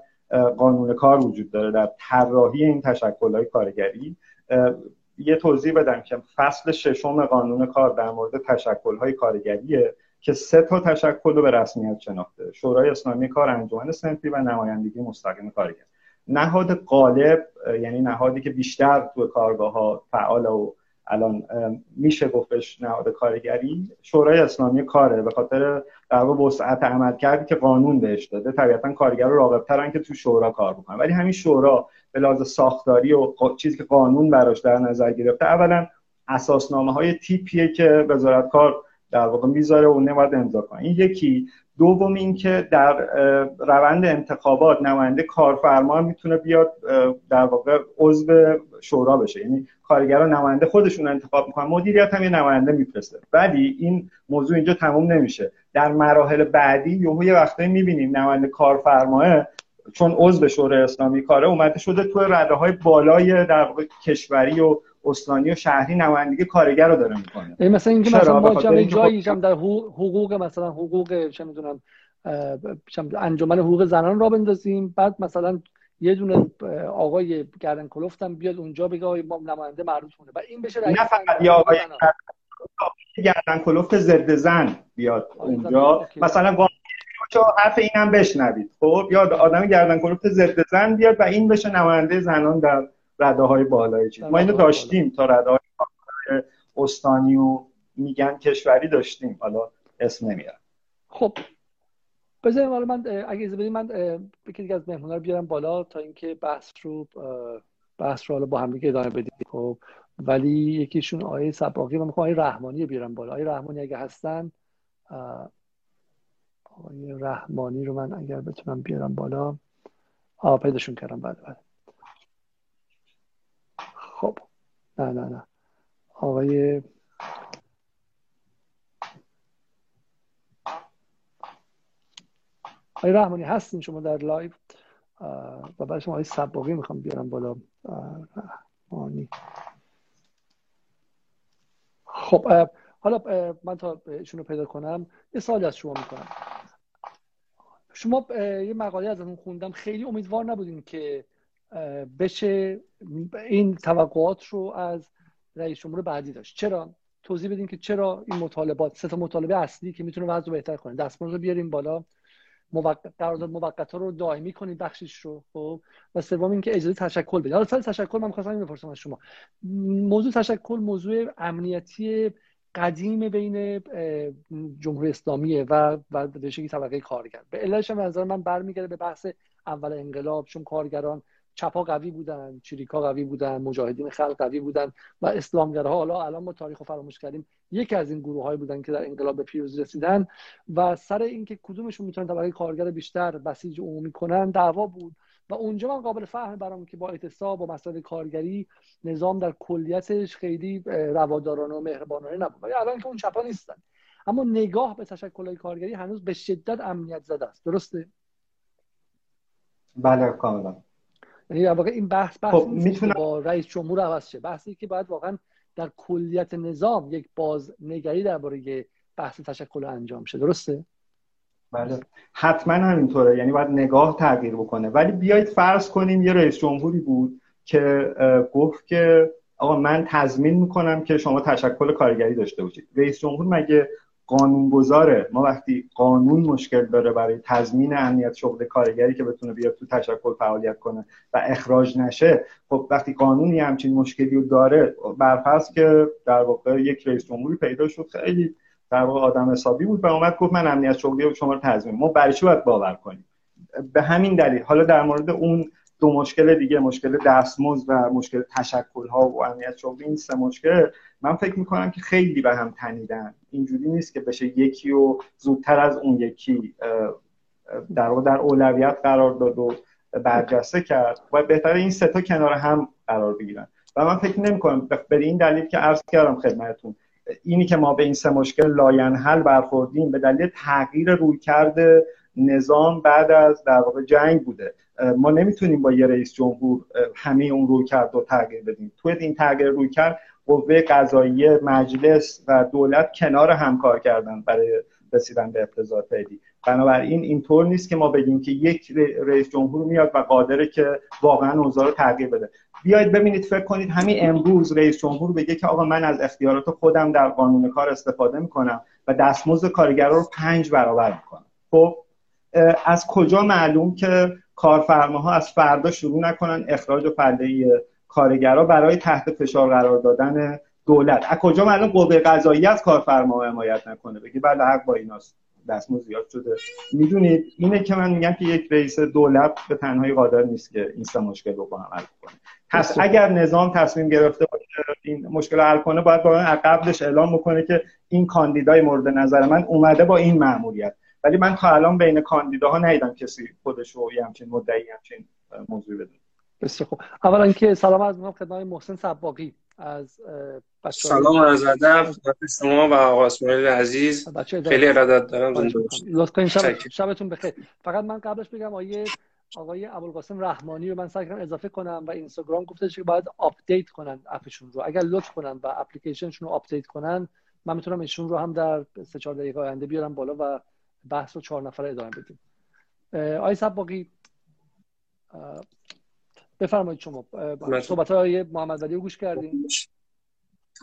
قانون کار وجود داره در طراحی این تشکل های کارگری یه توضیح بدم که فصل ششم قانون کار در مورد تشکل های کارگریه که سه تا تشکل رو به رسمیت شناخته. شورای اسلامی کار انجمن سنفی و نمایندگی مستقیم کارگر. نهاد قالب یعنی نهادی که بیشتر تو کارگاه ها فعال و الان میشه گفتش نهاد کارگری شورای اسلامی کاره. به خاطر در واقع وسعت عمل کردی که قانون بهش داده. طبیعتا کارگر رو راغب ترن که تو شورا کار بکنن. ولی همین شورا به لحاظ ساختاری و چیزی که قانون براش در نظر گرفته اولا اساسنامه های تیپیه که وزارت کار در واقع می‌ذاره و نباید امضا کنه. این یکی دوم اینکه در روند انتخابات نماینده کارفرما می‌تونه بیاد در واقع عضو شورا بشه. یعنی کارگران نماینده خودشون انتخاب می‌کنن. مدیریت هم یه نماینده میفرسته. ولی این موضوع اینجا تموم نمیشه. در مراحل بعدی یهو یه وقتایی می‌بینیم نماینده کارفرماه چون عضو شورای اسلامی کاره اومده شده تو رده های بالای در واقع کشوری و استانی و شهری نمایندگی کارگر رو داره می‌کنه. مثلا اینکه مثلا ما جمع جایی جمع در حقوق مثلا حقوق چه می‌دونم انجمن حقوق زنان را بندازیم. بعد مثلا یه دونه آقای گردن کلفتم بیاد اونجا بگه ما نماینده معروف مونه. و این بشه نه فقط یه آقای گردن کلفت ضد زن بیاد اونجا. مثلا حرف این هم بشنوید. خب یا آدم گردن کلفت ضد زن بیاد و این بشه نماینده زنان در رده های بالای چیز. ما اینو داشتیم تا رده های استانی و میگن کشوری داشتیم. حالا اسم نمیارم خب. بذاریم حالا من اگه از بدید من یکی از مهمونا رو بیارم بالا تا اینکه بحث رو بحث رو حالا با هم دیگه ادامه بدیم. خب. ولی یکیشون آیه سباقی و می‌خوام آیه رحمانی رو بیارم بالا. آیه رحمانی اگه هستن آقای رحمانی رو من اگر بتونم بیارم بالا. آ پیداشون کردم. بله بله خب نه نه نه. آقای آقای رحمانی هستین؟ شما در لایو. و بعد شما آقای سباقی می‌خوام بیارم بالا. رحمانی. خب حالا من تا ایشون رو پیدا کنم یه سالی از شما می‌کنم. شما یه مقاله از اون خوندم. خیلی امیدوار نبودین که بشه این توقعات رو از رئیس جمهور بعدی داشت. چرا؟ توضیح بدیم که چرا این مطالبات سه تا مطالبه اصلی که می‌تونه وضع رو بهتر کنه دستمزد رو بیاریم بالا. موقت قرارداد موقت ها رو دائمی کنید بخشش رو خب؟ و سوم اینکه اجازه تشکل بدید. حالا سر تشکل من می‌خواستم اینو بپرسم از شما. موضوع تشکل موضوع امنیتی قدیم بین جمهوری اسلامیه و و طبقه کارگر. به علتش به نظر من برمیگرده به بحث اول انقلاب چون کارگران چپا قوی بودن چریکا قوی بودن مجاهدین خلق قوی بودن و اسلامگرها حالا الان ما تاریخ رو فراموش کردیم. یکی از این گروه های بودن که در انقلاب به پیروزی رسیدن و سر اینکه کدومشون می‌تونن طبقه کارگر بیشتر بسیج عمومی کنن دعوا بود. و اونجا من قابل فهم برام که با اعتصاب و مسائل کارگری نظام در کلیتش خیلی روادارانه و مهربانانه نبود. ولی الان که اون چپا نیستن. اما نگاه به تشکل کارگری هنوز به شدت امنیت زده است. درسته؟ بله کاملا. یعنی واقع این بحث بحث خب می‌تونم... با رئیس جمهور عوض شه. بحثی که باید واقعا در کلیت نظام یک بازنگری درباره بحث تشکل انجام شه. درسته؟ بله. حتما همینطوره. یعنی باید نگاه تغییر بکنه. ولی بیایید فرض کنیم یه رئیس جمهوری بود که گفت که آقا من تضمین می‌کنم که شما تشکل کارگری داشته باشید. رئیس جمهور مگه قانون گذاره ما وقتی قانون مشکل داره برای تضمین امنیت شغل کارگری که بتونه بیاد تو تشکل فعالیت کنه و اخراج نشه خب وقتی قانونی همچین مشکلی رو داره برفرض که در واقع یک رئیس جمهوری پیدا شد خیلی در واقع آدم حسابی بود و اومد گفت من امنیت شغلی شما رو تضمین. ما برای چی باید باور کنیم؟ به همین دلیل. حالا در مورد اون دو مشکل دیگه مشکل دستمزد و مشکل تشکل ها و امنیت شغلی این سه مشکل من فکر می‌کنم که خیلی به هم تنیدن. اینجوری نیست که بشه یکی و زودتر از اون یکی در در اولویت قرار داد و برجسته کرد. و بهتره این سه تا کنار هم قرار بگیرن. و من فکر نمی کنم به این دلیل که عرض کردم خدمتتون اینی که ما به این سه مشکل لاینحل برخوردیم به دلیل تغییر رویکرد نظام بعد از در واقع جنگ بوده. ما نمی‌تونیم با یه رئیس جمهور همه اون روی کرد رو تغییر بدیم. توی این تغییر روی کرد قوه قضایی مجلس و دولت کنار همکار کردن برای رسیدن به اقتضاع فعلی. بنابراین اینطور نیست که ما بگیم که یک رئیس جمهور میاد و قادره که واقعا اوضاع رو تغییر بده. بیاید ببینید فکر کنید همین امروز رئیس جمهور بگه که آقا من از اختیارات خودم در قانون کار استفاده می‌کنم و دستمزد کارگرا رو پنج برابر می‌کنم. خب از کجا معلوم که کارفرماها از فردا شروع نکنن اخراج و فله کارگرا برای تحت فشار قرار دادن دولت. از کجا معلوم قوه قضایی از کارفرما حمایت نکنه؟ بگی بله حق با ایناست. دستمزد زیاد شده. می‌دونید اینه که من میگم که یک رئیس دولت به تنهایی قادر نیست که این سه مشکل رو با هم حل کنه. پس اگر نظام تصمیم گرفته باشه این مشکل حل کنه باید با قبلش اعلام بکنه که این کاندیدای مورد نظر من اومده با این مأموریت. ولی من تا الان بین کاندیداها ندیدم کسی خودش رو یه همچین مدعی همچین موضوع بدونه. بسیار خوب. اولا که سلام عرض می‌کنم خدمت محسن سباقی از سلام عرض ادب شما و آقا اسماعیل عزیز. خیلی ارادت دارم لطفا شب شبتون بخیر. فقط من قبلش بگم آقای آقای ابوالقاسم رحمانی رو من سعی کردم اضافه کنم و اینستاگرام گفته که باید update کنن app شون رو. اگر لطف کنن و اپلیکیشنشون رو update کنن من می‌تونم ایشون رو هم در 3 4 دقیقه آینده بیارم بالا و بحث رو چهار نفره ادامه بدیم. آقای سباقی بفرمایید شما صحبت های محمد ولی رو گوش کردیم.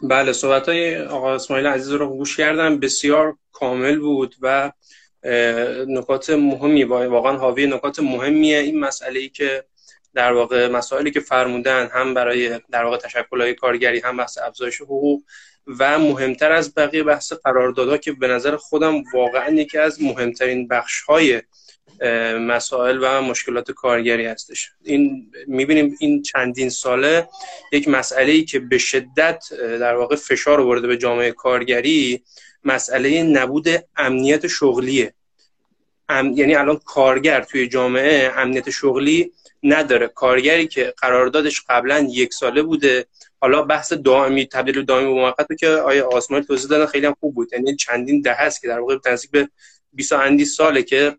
بله صحبت های آقا اسماعیل عزیز رو گوش کردم. بسیار کامل بود و نکات مهمی واقعا حاوی نکات مهمیه. این مسئله ای که در واقع مسائلی که فرمودن هم برای در واقع تشکل کارگری هم بحث افزایش حقوق و مهمتر از بقیه بحث قراردادها که به نظر خودم واقعا یکی از مهمترین بخش های مسائل و مشکلات کارگری هستش. این می‌بینیم این چندین ساله یک مسئله ای که به شدت در واقع فشار آورده به جامعه کارگری مسئله نبود امنیت شغلیه. ام... یعنی الان کارگر توی جامعه امنیت شغلی نداره. کارگری که قراردادش قبلا یک ساله بوده حالا بحث دائمی تبدیل دائمی به موقت که آیا آسمان توضیح دادن خیلی هم خوب بود. یعنی چندین دهه است که در واقع نزدیک به 20 اندی ساله که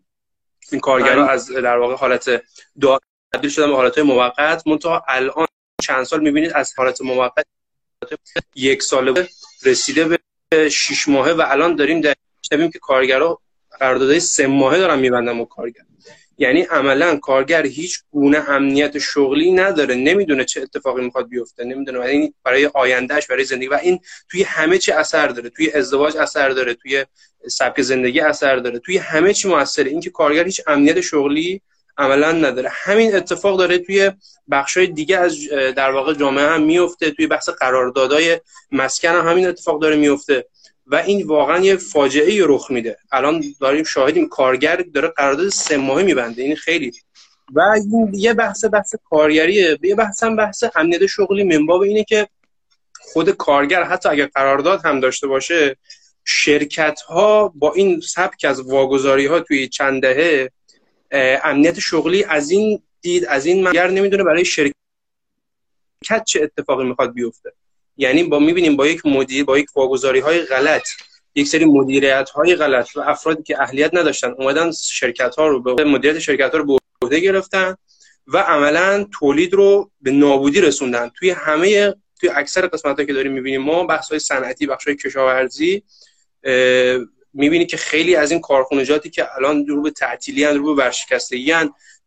این کارگرا از در واقع حالت دائمی تبدیل شدن به حالت موقت. منتها الان چند سال می‌بینید از حالت موقت یک ساله رسیده به 6 ماهه و الان داریم در که کارگرا قراردادهای سه ماهه دارن میبندن با کارگر. یعنی عملا کارگر هیچ گونه امنیت شغلی نداره. نمی‌دونه چه اتفاقی می‌خواد بیفته. نمی‌دونه. و این برای آیندهش برای زندگی. و این توی همه چی اثر داره. توی ازدواج اثر داره. توی سبک زندگی اثر داره. توی همه چی موثره. اینکه کارگر هیچ امنیت شغلی عملا نداره. همین اتفاق داره توی بخشای دیگه از در واقع جامعه هم میفته توی بحث قراردادهای مسکن هم همین اتفاق داره میفته و این واقعا یه فاجعه رخ میده. الان داریم شاهدیم کارگر داره قرارداد سه ماهه میبنده. این خیلی. و این یه بحث بحث کارگریه یه بحث هم بحث امنیت شغلی. منباب اینه که خود کارگر حتی اگر قرارداد هم داشته باشه شرکت ها با این سبک از واگذاری ها توی چند دهه امنیت شغلی از این دید از این مگر نمی‌دونه برای شرکت چه اتفاقی می‌خواد بیفته. یعنی با می‌بینیم با یک مدیر با یک واگذاری های غلط یک سری مدیریت های غلط و افرادی که اهلیت نداشتن اومدن شرکت ها رو به مدیریت شرکت ها رو به عهده گرفتن و عملا تولید رو به نابودی رسوندن. توی همه توی اکثر قسمت که داریم می‌بینیم ما بحث صنعتی بخش های کشاورزی می‌بینی که خیلی از این کارخونجاتی که الان رو به تعطیلی رو به ورشکستگی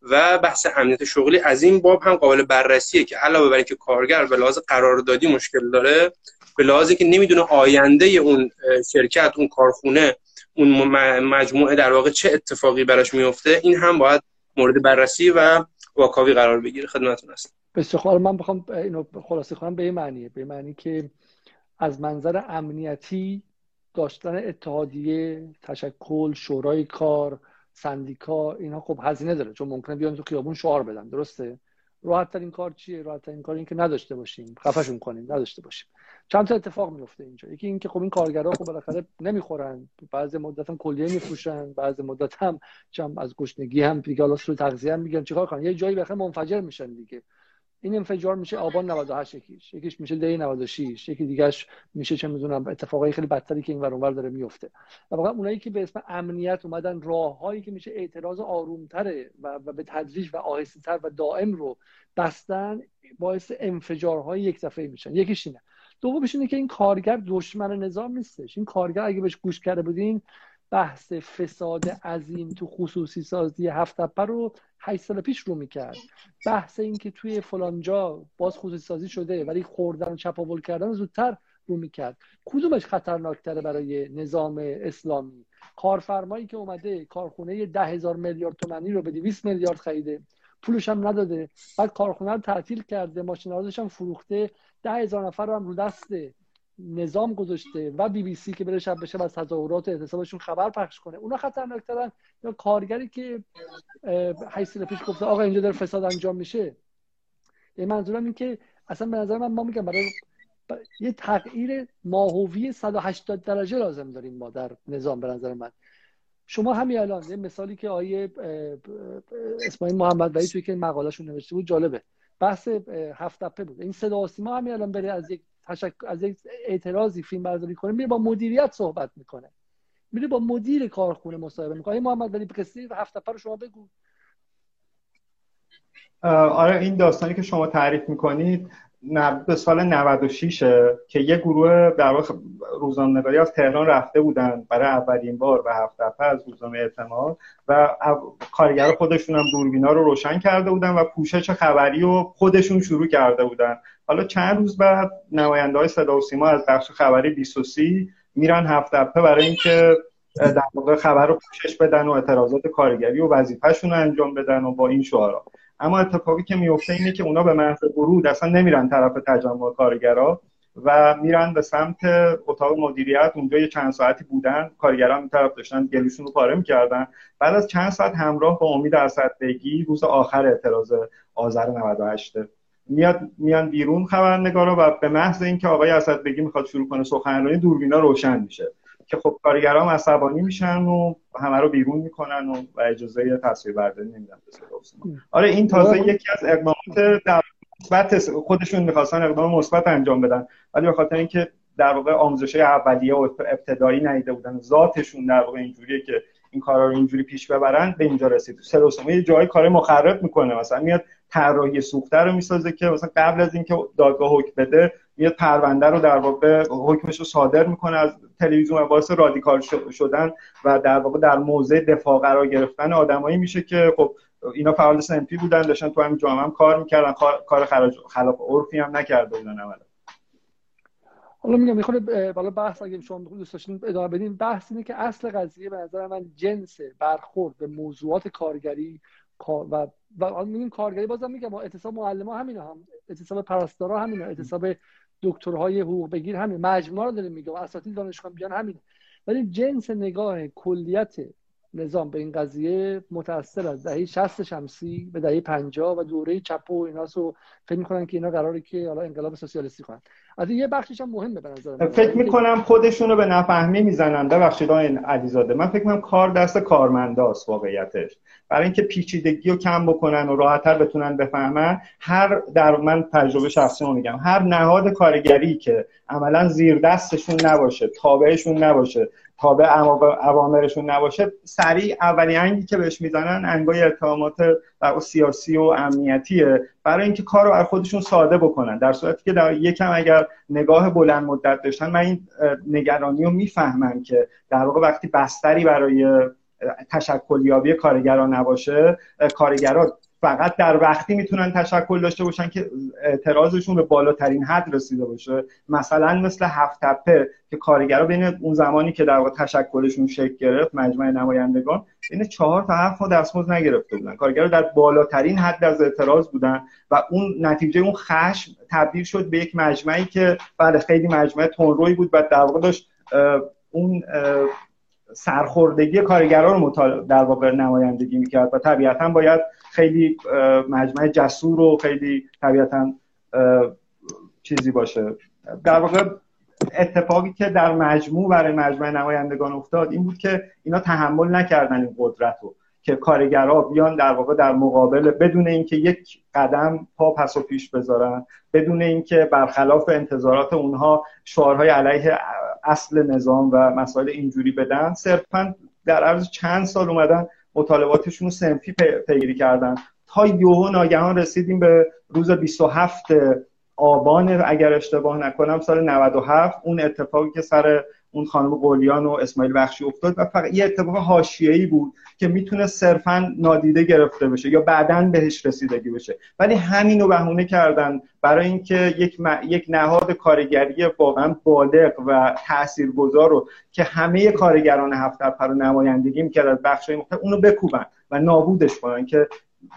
و بحث امنیت شغلی از این باب هم قابل بررسیه که علاوه بر اینکه کارگر به لحاظ قراردادی مشکل داره به لحاظ که نمی‌دونه آینده اون شرکت اون کارخونه اون مجموعه در واقع چه اتفاقی براش میفته این هم باید مورد بررسی و واکاوی قرار بگیره. خدمتتون هست بسیار من بخوام اینو خلاصه کنم. به این معنیه. به معنی که از منظر امنیتی داشتن اتحادیه تشکل شورای کار سندیکا اینها خب هزینه داره چون ممکنه بیان تو خیابون شعار بدن درسته؟ راحت ترین کار چیه؟ راحت ترین کار این که نداشته باشیم خفشون کنیم نداشته باشیم. چند تا اتفاق میفته اینجا. یکی اینکه خب این کارگرها خب بالاخره نمی‌خورن بعضی مدت هم کلیه میفروشن بعضی مدت هم چم از گشنگی هم دیگه رو تغذیه هم میگن چیکار کنن؟ یه جایی بخیر منفجر میشن دیگه. این انفجار میشه آبان 98 یکیش. یکیش میشه دی 96 یکی دیگهش میشه چه می‌دونم اتفاقای خیلی بدتری که این ور داره میفته و واقعا اونایی که به اسم امنیت اومدن راههایی که میشه اعتراض آرومتره و, و به تدریج و آهسته و دائم رو بستن باعث انفجارهای یک دفعه میشن. یکیش اینه. دومش اینه که این کارگر دشمن نظام نیستش. این کارگر اگه بهش گوش کرده بودین بحث فساد عظیم تو خصوصی سازی هفت رو 8 سال پیش رو می‌کرد. بحث این که توی فلانجا باز خصوصی سازی شده ولی خوردن و چپاول کردن زودتر رو می‌کرد. کدومش خطرناکتره برای نظام اسلامی؟ کارفرمایی که اومده کارخونه ده هزار میلیارد تومنی رو به 200 میلیارد خریده. پولش هم نداده. بعد کارخونه رو تعطیل کرده. ماشین هم فروخته. ده هزار نفر رو هم رو دست نظام گذاشته و بی بی سی که بره شب بشه از تظاهرات اعتصابشون خبر پخش کنه. اونا خطرناکترن یا کارگری که 8 سال پیش گفته آقا اینجا داره فساد انجام میشه. یه منظورم این که اصلا به نظر من ما میگم برای یه تغییر ماهوی 180 درجه لازم داریم ما در نظام به نظر من. شما همین الان یه مثالی که آیه اسماعیل محمد ولی توی که مقالهشون نوشته بود جالبه. بحث هفت بود. این صدا و سیما همین الان بره از یک تشک... از یک اعتراضی فیلم برداری کنه میره با مدیریت صحبت می‌کنه. میره با مدیر کارخونه مصاحبه می‌کنه. محمد ولی قصه هفت رو شما بگو. آره این داستانی که شما تعریف می‌کنید به سال 96 که یه گروه در واقع روزنامه‌نگاری از تهران رفته بودن برای اولین بار به هفت از روزنامه اعتماد و کارگر خودشون هم دوربینا رو روشن کرده بودن و پوشش خبری رو خودشون شروع کرده بودن. حالا چند روز بعد نماینده های صدا و سیما از بخش خبری 23 میرن هفت برای اینکه در واقع خبر رو پوشش بدن و اعتراضات کارگری و وظیفهشون رو انجام بدن و با این شعارا. اما اتفاقی که میفته اینه که اونا به محض ورود اصلا نمیرن طرف تجمع کارگرا و میرن به سمت اتاق مدیریت. اونجا یه چند ساعتی بودن کارگران این طرف داشتن گلوشون رو پاره می‌کردن. بعد از چند ساعت همراه با امید اسدبگی روز آخر اعتراض آذر 98 میاد میان بیرون خبرنگارا و به محض اینکه آقای اسدبگی می‌خواد شروع کنه سخنرانی دوربینا روشن میشه. که خب کارگران عصبانی میشن و همه رو بیرون می‌کنن و, و اجازه تصویر برداری نمیدن آره این تازه یکی از اقدامات در مثبت خودشون می‌خواستن اقدام مثبت انجام بدن. ولی به خاطر اینکه در واقع آموزش اولیه و ابتدایی ندیده بودن ذاتشون در واقع اینجوریه که این کارا رو اینجوری پیش ببرن به اینجا رسید. سلوسمه یه جایی کار مخرب می‌کنه. مثلا میاد طراحی سوخته رو می‌سازه که مثلا قبل از اینکه دادگاه حکم بده میاد پرونده رو در واقع حکمش رو صادر می‌کنه از تلویزیون و باعث رادیکال شدن و در واقع در موضع دفاع قرار گرفتن آدمایی میشه که خب اینا فعال سنفی بودن داشتن تو همین جامعه هم کار می‌کردن کار خلاف عرفی هم نکرده بودن اولا. حالا میگم می‌خوره بالا بحث اگه شما دوست داشتین ادامه بدین. بحث اینه که اصل قضیه به نظر من جنس برخورد به موضوعات کارگری و و میگیم کارگری بازم میگم اعتصاب معلم همینه هم اعتصاب پرستارا همینه اعتصاب دکترهای حقوق بگیر همین مجموعه رو داریم میگم اساتید دانشگاه بیان همینه. ولی جنس نگاه کلیت نظام به این قضیه متأثر از دهه 60 شمسی به دهه 50 و دوره چپ و ایناسو فکر می‌کنن که اینا قراره که حالا انقلاب سوسیالیستی کنن. از یه بخشش هم مهمه به نظر فکر می‌کنم خودشون رو به نفهمی می‌زنن. ببخشید این علیزاده من فکر می‌کنم کار دست کارمنداست واقعیتش. برای اینکه پیچیدگی رو کم بکنن و راحتتر بتونن بفهمن هر در من تجربه شخصی میگم هر نهاد کارگری که عملا زیر دستشون نباشه تابعشون نباشه تابع عوامرشون نباشه سریع اولین انگی که بهش می‌زنن انگای اتهامات سیاسی و امنیتیه. برای اینکه کار رو بر خودشون ساده بکنن. در صورتی که در یکم اگر نگاه بلند مدت داشتن من این نگرانی رو می‌فهمم که در واقع وقتی بستری برای تشکلیابی کارگران نباشه کارگران فقط در وقتی می‌تونن تشکل داشته باشن که اعتراضشون به بالاترین حد رسیده باشه. مثلا مثل هفت تپه که کارگرا بین اون زمانی که در واقع تشکلشون شکل گرفت مجمع نمایندگان بین چهار تا هفت ها دستمزد نگرفته بودن. کارگرا در بالاترین حد از اعتراض بودن و اون نتیجه اون خشم تبدیل شد به یک مجمعی که بله خیلی مجمع تونروی بود و در واقع داشت اون سرخوردگی کارگران رو در واقع نمایندگی می‌کرد و طبیعتا باید خیلی مجمع جسور و خیلی طبیعتا چیزی باشه. در واقع اتفاقی که در مجموع برای مجمع نمایندگان افتاد این بود که اینا تحمل نکردن این قدرت رو که کارگرها بیان در واقع در مقابل بدون اینکه یک قدم پا پس و پیش بذارن بدون اینکه برخلاف انتظارات اونها شعارهای علیه اصل نظام و مسائل اینجوری بدن صرفا در عرض چند سال اومدن مطالباتشون رو سنفی پیگیری کردن. تا یوهو ناگهان رسیدیم به روز 27 آبان. اگر اشتباه نکنم سال 97 اون اتفاقی که سر اون خانم قولیان و اسماعیل بخشی افتاد و فقط یه اتفاق حاشیه‌ای بود که می‌تونه صرفا نادیده گرفته بشه یا بعدا بهش رسیدگی بشه. ولی همین رو بهونه کردن برای اینکه یک, یک نهاد کارگری واقعا بالغ و تاثیرگذار رو که همه کارگران هفت رو نمایندگی می‌کرد از بخش‌های مختلف اونو بکوبن و نابودش کنن که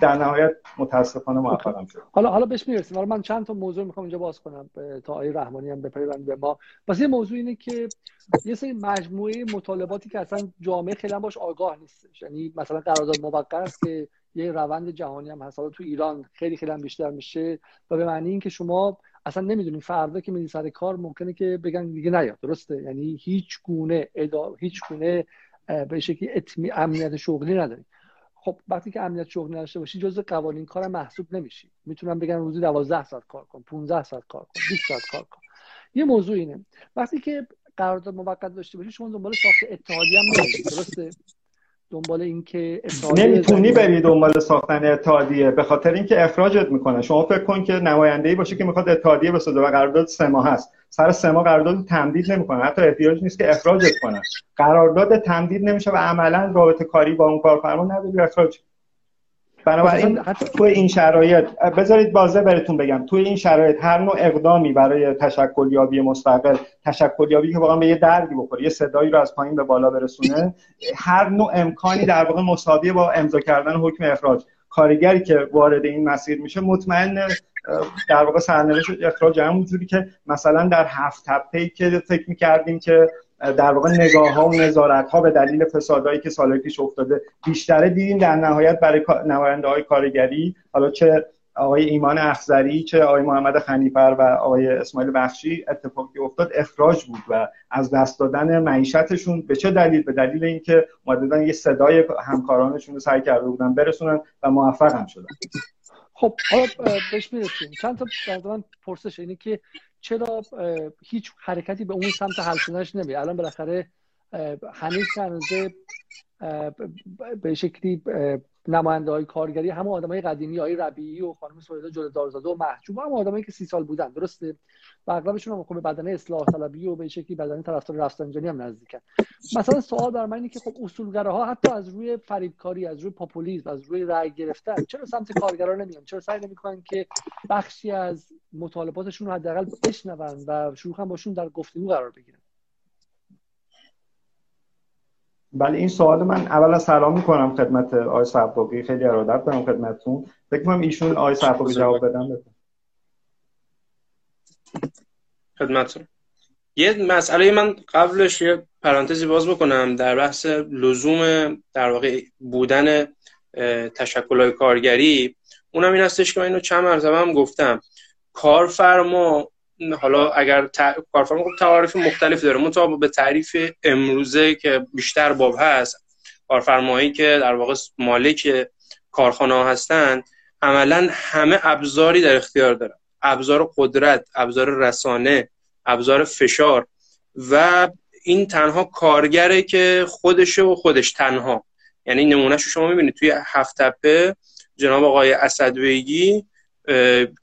در نهایت متاسفانه موفقم شد حالا حالا بهش می‌رسیم. حالا من چند تا موضوع می‌خوام اینجا باز کنم تا آقای رحمانی هم بپیوند به ما. پس یه موضوع اینه که یه سری مجموعه مطالباتی که اصلا جامعه خیلی هم باش آگاه نیستش. یعنی مثلا قرارداد موقر است که یه روند جهانی هم هست. حالا تو ایران خیلی خیلی هم بیشتر میشه و به معنی اینکه شما اصلا نمی‌دونیم فردا که میری سر کار ممکنه که بگن دیگه نیاد. درسته؟ یعنی هیچ گونه ادا... هیچ گونه به شکلی امنیت شغلی نداریم خب وقتی که امنیت شغل نداشته باشی جزء قوانین کار محسوب نمیشی. می‌تونم بگن روزی 12 ساعت کار کن 15 ساعت کار کن 20 ساعت کار کن. یه موضوع اینه. وقتی که قرارداد موقت داشته باشی شما دنبال ساخت اتحادیه هم درسته؟ دنبال اینکه نمی‌تونی بری دنبال ساختن اتحادیه به خاطر اینکه اخراجت می‌کنه شما فکر کن که نماینده ای باشه که می‌خواد اتحادیه بسازه و قرارداد سه ماه هست. سر سه ماه قرارداد تمدید نمی‌کنه حتی احتیاج نیست که اخراجت کنن. قرارداد تمدید نمیشه و عملا رابطه کاری با اون کارفرما نداری اخراج بنابراین توی این شرایط بذارید بازه براتون بگم توی این شرایط هر نوع اقدامی برای تشکلیابی مستقل تشکلیابی که واقعا به یه دردی بخوره یه صدایی رو از پایین به بالا برسونه هر نوع امکانی در واقع مساوی با امضا کردن حکم اخراج. کارگری که وارد این مسیر میشه مطمئن در واقع سرنوشت اخراج همونجوری که مثلا در هفت تپه که فکر می‌کردیم که در واقع نگاه ها و نظارت ها به دلیل فسادهایی که سال پیش افتاده بیشتره دیدیم در نهایت برای نماینده های کارگری حالا چه آقای ایمان اخزری چه آقای محمد خنیفر و آقای اسماعیل بخشی اتفاقی افتاد اخراج بود و از دست دادن معیشتشون به چه دلیل؟ به دلیل اینکه اومدن یه صدای همکارانشون رو سعی کرده بودن برسونن و موفق هم شدن. خب حالا بهش می‌رسیم. چند تا پرسش اینه که چرا هیچ حرکتی به اون سمت حل شدنش نمیره. الان بالاخره هنوز هنوزه به شکلی نماینده های کارگری همه آدم های قدیمی های ربیعی و خانم سویدا جلد دارزاده و محجوب هم آدمایی که سی سال بودن درسته؟ و اغلبشون هم خب بدنه اصلاح طلبی و به شکلی بدنه طرفدار رفسنجانی هم نزدیکن. مثلا سوال بر من اینه که خب اصولگراها حتی از روی فریبکاری از روی پاپولیسم از روی رأی گرفتن چرا سمت کارگرا نمیان؟ چرا سعی نمی‌کنن که بخشی از مطالباتشون رو حداقل بشنون و شروع هم باشون در گفتگو قرار بگیرن؟ بله این سوال من اولا سلام می‌کنم خدمت آقای صفاقی. خیلی ارادت دارم خدمتتون. فکر کنم ایشون آقای صفاقی جواب بدن. خدمتتون. یه مسئله من قبلش یه پرانتزی باز بکنم در بحث لزوم در واقع بودن تشکل کارگری. اونم این هستش که من اینو چند مرتبه هم گفتم. کارفرما حالا اگر کارفرما خب تعاریف مختلف داره. منتها به تعریف امروزه که بیشتر باب هست کارفرمایی که در واقع مالک کارخانه هستند عملا همه ابزاری در اختیار دارن. ابزار قدرت ابزار رسانه ابزار فشار و این تنها کارگره که خودشه و خودش تنها. یعنی نمونهش شما می‌بینید. توی هفت تپه جناب آقای اسدویگی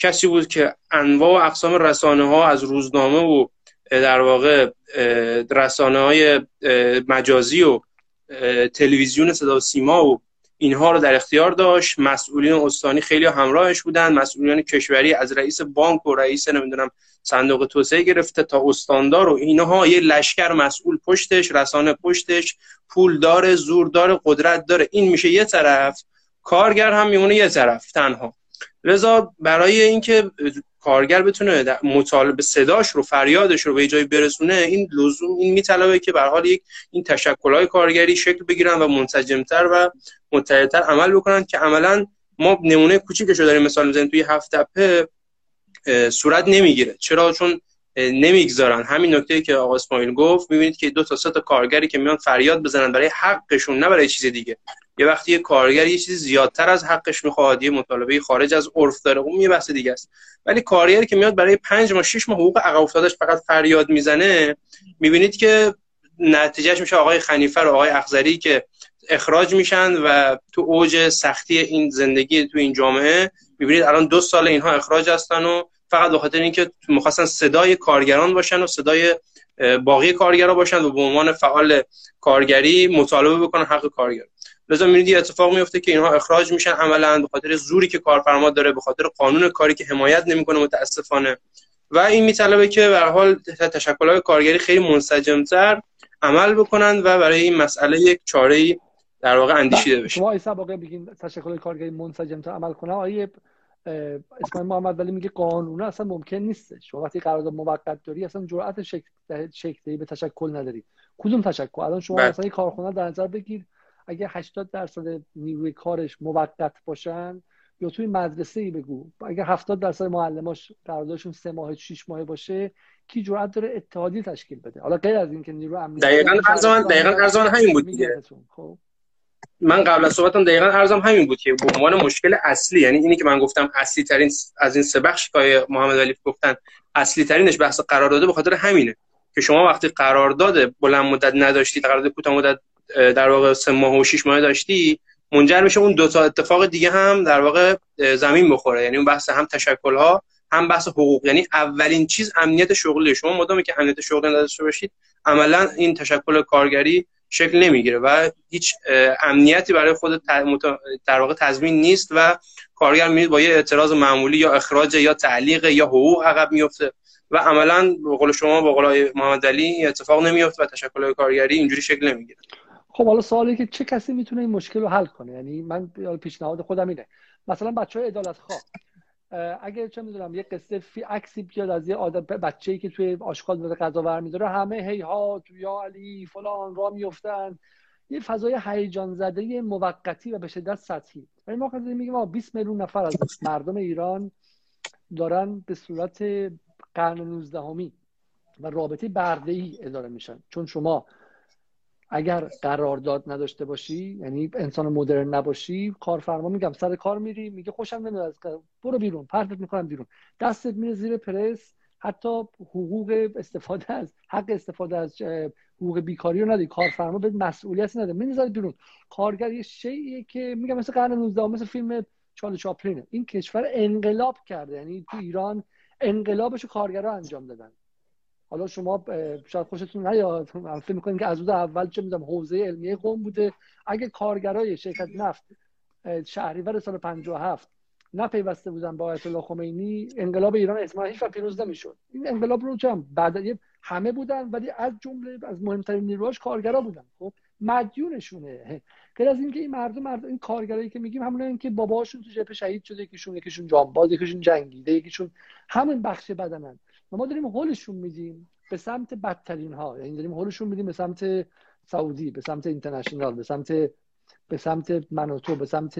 کسی بود که انواع و اقسام رسانه ها از روزنامه و در واقع رسانه های مجازی و تلویزیون صدا و سیما و اینها رو در اختیار داشت. مسئولین استانی خیلی همراهش بودن. مسئولین کشوری از رئیس بانک و رئیس نمی‌دونم صندوق توسعه گرفته تا استاندار و اینها. یه لشکر مسئول پشتش رسانه پشتش. پول داره زور داره قدرت داره. این میشه یه طرف. کارگر هم میمونه یه طرف. تنها. لذا برای اینکه کارگر بتونه مطالبه صداش رو فریادش رو به جای برسونه این لزوم این میطلبه که به حال یک این تشکل‌های کارگری شکل بگیرن و منسجمتر و متحدتر عمل بکنن که عملا ما نمونه کوچیکش رو داریم مثال می‌زنیم توی هفت تپه صورت نمی‌گیره. چرا؟ چون نمی‌گذارن. همین نکته که آقا اسماعیل گفت می‌بینید که دو تا سه تا کارگری که میان فریاد بزنن برای حقشون نه برای چیز دیگه. یه وقتی یه کارگر یه چیزی زیادتر از حقش می‌خواد یه مطالبه خارج از عرف داره اون یه بحث دیگه است. ولی کارگری که میاد برای پنج ماه شش ماه حقوق عقب افتادش فقط فریاد می‌زنه می‌بینید که نتیجهش میشه آقای خنیفه و آقای اخزری که اخراج میشن و تو اوج سختی این زندگی تو این جامعه می‌بینید الان دو سال اینها اخراج هستن و فقط به خاطر اینکه می‌خواستن صدای کارگران باشن و صدای باقی کارگرا باشن و به عنوان فعال کارگری مطالبه بکنن حق کارگر لذا می‌بینید اتفاق میفته که اینها اخراج میشن عملا به خاطر زوری که کارفرما داره به خاطر قانون کاری که حمایت نمی‌کنه متاسفانه. و این میطلبه که به حال تشکلات کارگری خیلی منسجمتر عمل بکنن و برای این مسئله یک چاره در واقع اندیشیده بشه. شما ایسا واقع بگین تشکل کارگری منسجمتر عمل کنه آیه اسماعیل محمد ولی میگه قانون اصلا ممکن نیست شما وقتی قرارداد موقت داری اصلا جرأت شکل شکلی به تشکل نداری. کدوم تشکل؟ الان شما بله. مثلا کارخونه در نظر بگیر. اگه 80 درصد نیروی کارش موقت باشن یا توی مدرسه ای بگو. اگه 70 درصد معلماش قراردادشون سه ماه 6 ماه باشه کی جرأت داره اتحادی تشکیل بده؟ حالا غیر از اینکه نیرو امنیتی دقیقاً ارزان دقیقاً ارزان همین بود خب. من قبل از صحبتم دقیقا ارزم همین بود که به عنوان مشکل اصلی یعنی اینی که من گفتم اصلی ترین از این سه بخش که محمد علی گفتن اصلی ترینش بحث قرارداد به خاطر همینه که شما وقتی قرارداد بلند مدت نداشتی قرارداد کوتاه مدت در واقع سه ماه و 6 ماه داشتی منجر میشه اون دو تا اتفاق دیگه هم در واقع زمین بخوره. یعنی اون بحث هم تشکل ها هم بحث حقوق. یعنی اولین چیز امنیت شغلی. شما مدامی که امنیت شغلی نداشته باشید عملا این تشکل کارگری شکل نمی‌گیره و هیچ امنیتی برای خود در واقع تضمین نیست و کارگر میاد با یه اعتراض معمولی یا اخراج یا تعلیق یا حقوق عقب میفته و عملا به قول شما با قول محمد علی اتفاق نمیفته و تشکل کارگری اینجوری شکل نمی‌گیره. خب حالا سوالی که چه کسی می‌تونه این مشکل رو حل کنه؟ یعنی من پیشنهاد خودم اینه. مثلا بچه های ادالت خواه اگه چه می‌دونم یه قصه فی عکسی بیاد از یه آدم بچه‌ای که توی آشغال داره غذا برمیداره همه هی ها یا علی فلان را میفتن یه فضای هیجان زده موقتی و به شدت سطحی. ولی ما میگیم 20 میلیون نفر از مردم ایران دارن به صورت قرن 19 و رابطه برده ای اداره میشن. چون شما اگر قرارداد نداشته باشی یعنی انسان مدرن نباشی کارفرما میگم سر کار میری میگه خوشم نمیاد از برو بیرون پرتت می‌کنم بیرون. دستت میره زیر پرس حتی حقوق استفاده از حق استفاده از حقوق بیکاری رو نداری کارفرما به مسئولیت نداره. می‌ذاره بیرون. کارگر یه شیء که میگم مثل قرن 19 مثل فیلم چارلی چاپلینه. این کشور انقلاب کرده. یعنی تو ایران انقلابش کارگرها انجام دادن. حالا شما شاید خوشتون نیاد. [LAUGHS] فکر می‌کنیم که از روز اول چه می‌دونم حوزه علمیه قوم بوده. اگه کارگرای شرکت نفت شهریور سال 57 نپیوسته بودن با آیت الله خمینی انقلاب ایران احتمالاً هیچ پیروز نمی‌شد. این انقلاب رو چم بعد همه بودن ولی از جمله از مهمترین نیروهاش کارگرا بودن. خب مدیونشونه. [LAUGHS] غیر از اینکه این مردم مردم این کارگرایی که میگیم همون که باباشون تو جبهه شهید شده یکیشون یکیشون جانباز یکیشون جنگیده یکیشون همون بخش بدنن. ما داریم هولشون میدیم به سمت بدترین ها یعنی داریم هولشون میدیم به سمت سعودی به سمت اینترنشنال به سمت به سمت منوتو به سمت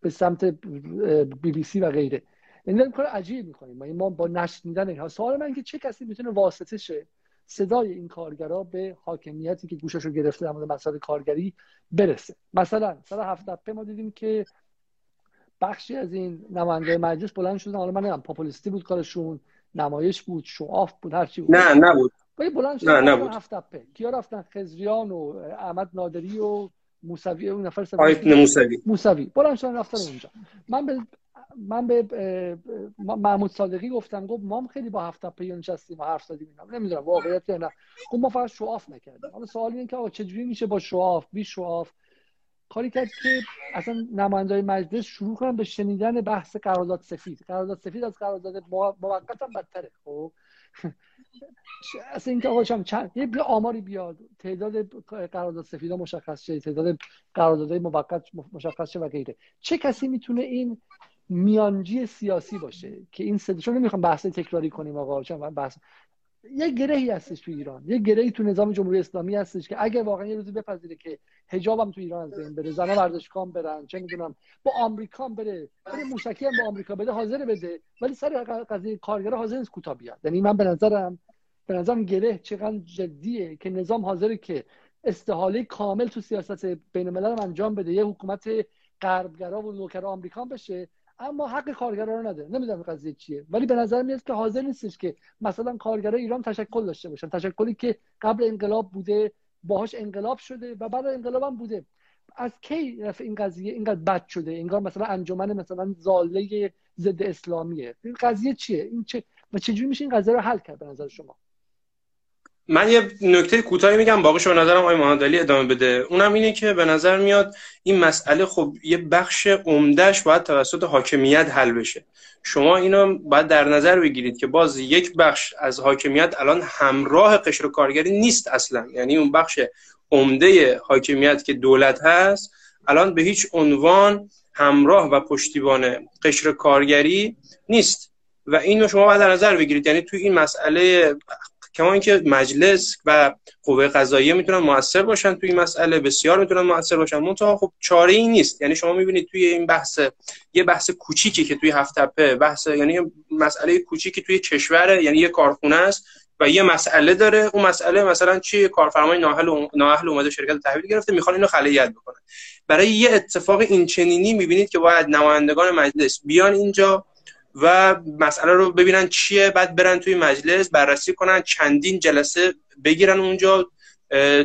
به سمت بی بی سی و غیره. یعنی داریم کار عجیب می‌کنیم. ما با نشنیدن اینها. سوال من که چه کسی می‌تونه واسطه شه صدای این کارگرا به حاکمیتی که گوشش رو گرفته در مورد کارگری برسه؟ مثلا سال هفت ما دیدیم که بخشی از این نماینده مجلس بلند شدن. حالا من نمی‌دونم پاپولیستی بود کارشون. نمایش بود شعاف بود هر چی بود. نه نبود. بلند نه نبود. هفت کیا رفتن؟ خزریان و احمد نادری و موسوی اون نفر موسوی. موسوی. بلند شدن رفتن اونجا. من به من به محمود صادقی گفتم گفت ما خیلی با هفت اپه نشستیم و حرف زدیم اینا. نمی‌دونم واقعیت یا نه. گفت ما فقط شعاف نکردیم. حالا سوال اینه که آقا چجوری میشه با شعاف بی شعاف کاری کرد که اصلا نمایندای مجلس شروع کنن به شنیدن بحث قرارداد سفید. قرارداد سفید از قرارداد موقت هم بدتره خب؟ [LAUGHS] اصلا اینکه آقا چند یه آماری بیاد. تعداد قرارداد سفید مشخص شه تعداد قراردادهای موقت مشخص شه و غیره. چه کسی می‌تونه این میانجی سیاسی باشه که این سه چون نمی‌خوام بحث تکراری کنیم آقا چون بحث یه گرهی هستش تو ایران. یه گرهی تو نظام جمهوری اسلامی هستش که اگر واقعا یه روزی بپذیره که حجاب هم تو ایران از بین بره زنا ورزشکام برن چه می‌دونم با آمریکا بره بره موشکی هم با آمریکا بده حاضر بده ولی سر قضیه کارگر حاضر نیست کوتاه بیاد. یعنی من به نظرم به نظرم گره چقدر جدیه که نظام حاضره که استحاله کامل تو سیاست بین الملل انجام بده. یه حکومت غربگرا و نوکر آمریکا بشه اما حق کارگرا رو نده. نمی‌دونم قضیه چیه. ولی به نظر میاد که حاضر نیستش که مثلا کارگرای ایران تشکل داشته باشن. تشکلی که قبل انقلاب بوده باهاش انقلاب شده و بعد انقلاب هم بوده. از کی این قضیه؟ اینقدر بد شده. انگار مثلا انجمن مثلا زاله ضد اسلامیه این قضیه چیه؟ این چه و چجوری میشه این قضیه رو حل کرد به نظر شما؟ من یه نکته کوتاهی میگم باقیش به نظرم آقای محمد ادامه بده. اونم اینه که به نظر میاد این مسئله خب یه بخش عمدهش باید توسط حاکمیت حل بشه. شما اینو باید در نظر بگیرید که باز یک بخش از حاکمیت الان همراه قشر کارگری نیست اصلا. یعنی اون بخش عمده حاکمیت که دولت هست الان به هیچ عنوان همراه و پشتیبان قشر کارگری نیست. و اینو شما باید در نظر بگیرید. یعنی توی این مسئله کما اینکه مجلس و قوه قضاییه می‌تونن موثر باشن توی این مسئله بسیار می‌تونن موثر باشن. منتها خب چاره ای نیست. یعنی شما می‌بینید توی این بحث یه بحث کوچیکی که توی هفت تپه بحث یعنی مسئله کوچیکی توی کشور یعنی یه کارخونه است و یه مسئله داره. اون مسئله مثلا چی کارفرمای نااهل نااهل اومده شرکت تحویل گرفته می‌خوان اینو خلیت بکنن. برای یه اتفاق این چنینی می‌بینید که باید نمایندگان مجلس بیان اینجا و مسئله رو ببینن چیه بعد برن توی مجلس بررسی کنن چندین جلسه بگیرن اونجا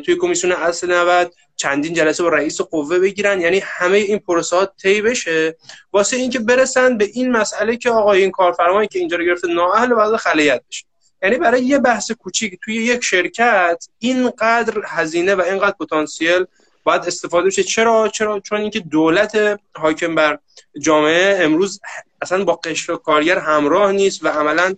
توی کمیسیون اصل 90 چندین جلسه با رئیس قوه بگیرن. یعنی همه این پروسه ها طی بشه. واسه اینکه برسن به این مسئله که آقا این کارفرمایی که اینجا رو گرفته نااهل بعد خلیت بشه. یعنی برای یه بحث کوچیک توی یک شرکت اینقدر هزینه و اینقدر پتانسیل باید استفاده بشه چرا؟ چرا؟ چون اینکه دولت حاکم بر جامعه امروز اصلا با قشر کارگر همراه نیست و عملا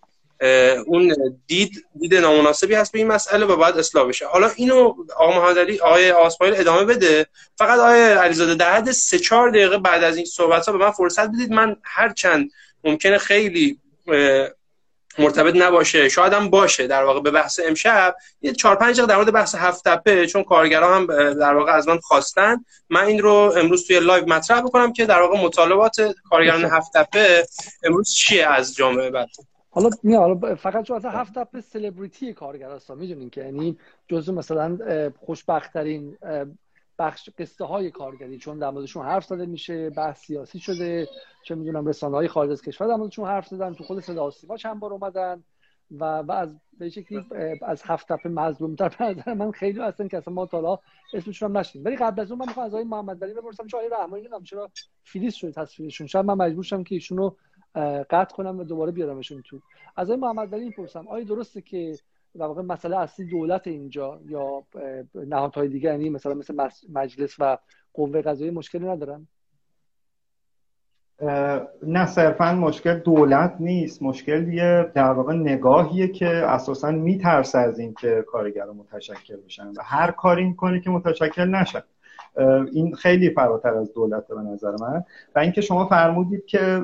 اون دید دید نامناسبی هست به این مسئله و باید اصلاح بشه. حالا اینو آقا محمد آقای آسمایل ادامه بده. فقط آقای علیزاده در حد سه چهار دقیقه بعد از این صحبت ها به من فرصت بدید. من هر چند ممکنه خیلی مرتبط نباشه. شاید هم باشه در واقع به بحث امشب. یه چهار پنج در مورد بحث هفت تپه چون کارگرا هم در واقع از من خواستن. من این رو امروز توی live مطرح بکنم که در واقع مطالبات کارگران هفت تپه امروز چیه از جامعه بعد؟ حالا نه حالا فقط چون هفت تپه سلبریتی کارگر هستن می‌دونین که یعنی جزو مثلا خوشبختترین بخش قصه های کارگری چون در موردشون حرف زده میشه بحث سیاسی شده چه می‌دونم رسانه های خارج از کشور. در موردشون حرف زدن تو خود صدا سیما چند بار اومدن و, و از به شکلی از هفت تپه مظلوم تر من خیلی هستن که اصلا ما تا اسمشون هم نشدیم ولی قبل از اون من می‌خوام از آقای محمد علی بپرسم چه آقای رحمانی نمی‌دونم چرا فریز شده تصویرشون. شاید من مجبور شم که ایشونو قطع کنم و دوباره بیارمشون تو. از آقای محمد علی می‌پرسم آیا درسته که در واقع مسئله اصلی دولت اینجا یا نهادهای دیگه یعنی مثلا مثل مجلس و قوه قضایی مشکلی ندارن؟ نه صرفا مشکل دولت نیست. مشکل یه در واقع نگاهیه که اساسا میترسه از اینکه کارگر متشکل بشن و هر کاری می‌کنه که متشکل نشن. این خیلی فراتر از دولت به نظر من. و اینکه شما فرمودید که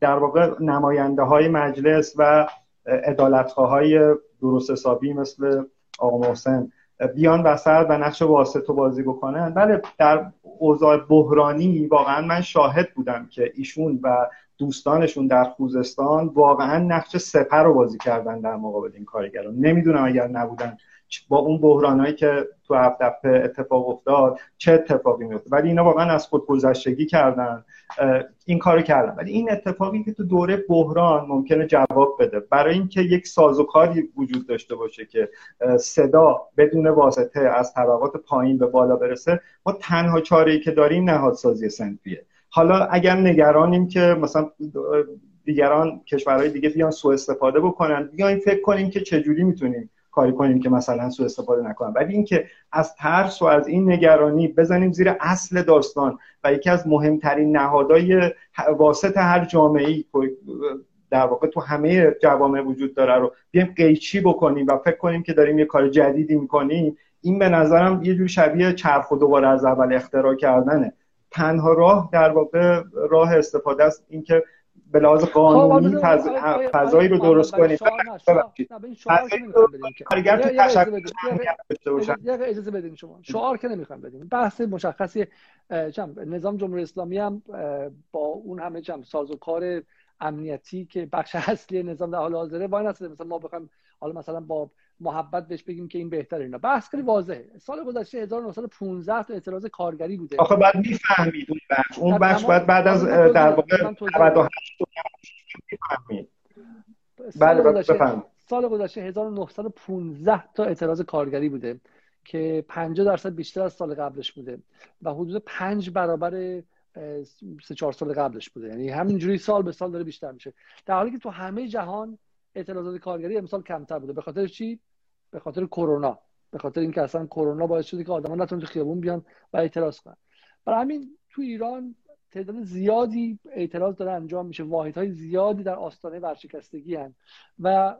در واقع نماینده های مجلس و های درست حسابی مثل آقا محسن بیان وسط و نقش واسطه بازی بکنن بله در اوضاع بحرانی واقعا من شاهد بودم که ایشون و دوستانشون در خوزستان واقعا نقش سپر رو بازی کردن در مقابل این کارگران. نمی‌دونم اگر نبودن با اون بحرانایی که تو هفت اتفاق افتاد چه اتفاقی میفته ولی اینا واقعا از خود گذشتگی کردن. این کارو کردن. ولی این اتفاقی که تو دوره بحران ممکنه جواب بده. برای اینکه یک سازوکاری وجود داشته باشه که صدا بدون واسطه از طبقات پایین به بالا برسه ما تنها چاره ای که داریم نهادسازی سنفیه حالا اگر نگرانیم که مثلا دیگران کشورهای دیگه بیان سوء استفاده بکنن بیاین فکر کنیم که چجوری می‌تونیم کاری کنیم که مثلا سوء استفاده نکنن. ولی اینکه از ترس و از این نگرانی بزنیم زیر اصل داستان و یکی از مهمترین نهادهای واسط هر جامعه در واقع تو همه جوامع وجود داره رو بیایم قیچی بکنیم و فکر کنیم که داریم یه کار جدیدی می‌کنیم این به نظرم یه جور شبیه چرخ و دوباره از اول اختراع کردنه. تنها راه در واقع راه استفاده است اینکه به لحاظ قانونی فضایی رو درست کنیم. کارگر تو اجازه بدین. شما. شعار که نمی‌خوام بدیم بحث مشخصی نظام جمهوری اسلامی هم با اون همه جمع ساز و کار امنیتی که بخش [LAUGHS] اصلی نظام در حال حاضره وای نسته مثلا ما بخوایم حالا مثلا با محبت بهش بگیم که این بهتره اینا. بحث خیلی واضحه. سال گذشته 1915 تا اعتراض کارگری بوده. آخه بعد می‌فهمید اون بخش. اون بخش بعد بعد از در واقع 98 بله بفهمید سال گذشته 1915 تا اعتراض کارگری بوده که 50 درصد بیشتر از سال قبلش بوده و حدود 5 برابر سه چهار سال قبلش بوده. یعنی همینجوری سال به سال داره بیشتر میشه. در حالی که تو همه جهان اعتراضات کارگری امسال کمتر بوده. به خاطر چی؟ به خاطر کرونا. به خاطر اینکه اصلا کرونا باعث شده که آدما نتونن تو خیابون بیان و اعتراض کنن. برای همین تو ایران تعداد زیادی اعتراض داره انجام میشه. واحدهای زیادی در آستانه ورشکستگی هن. و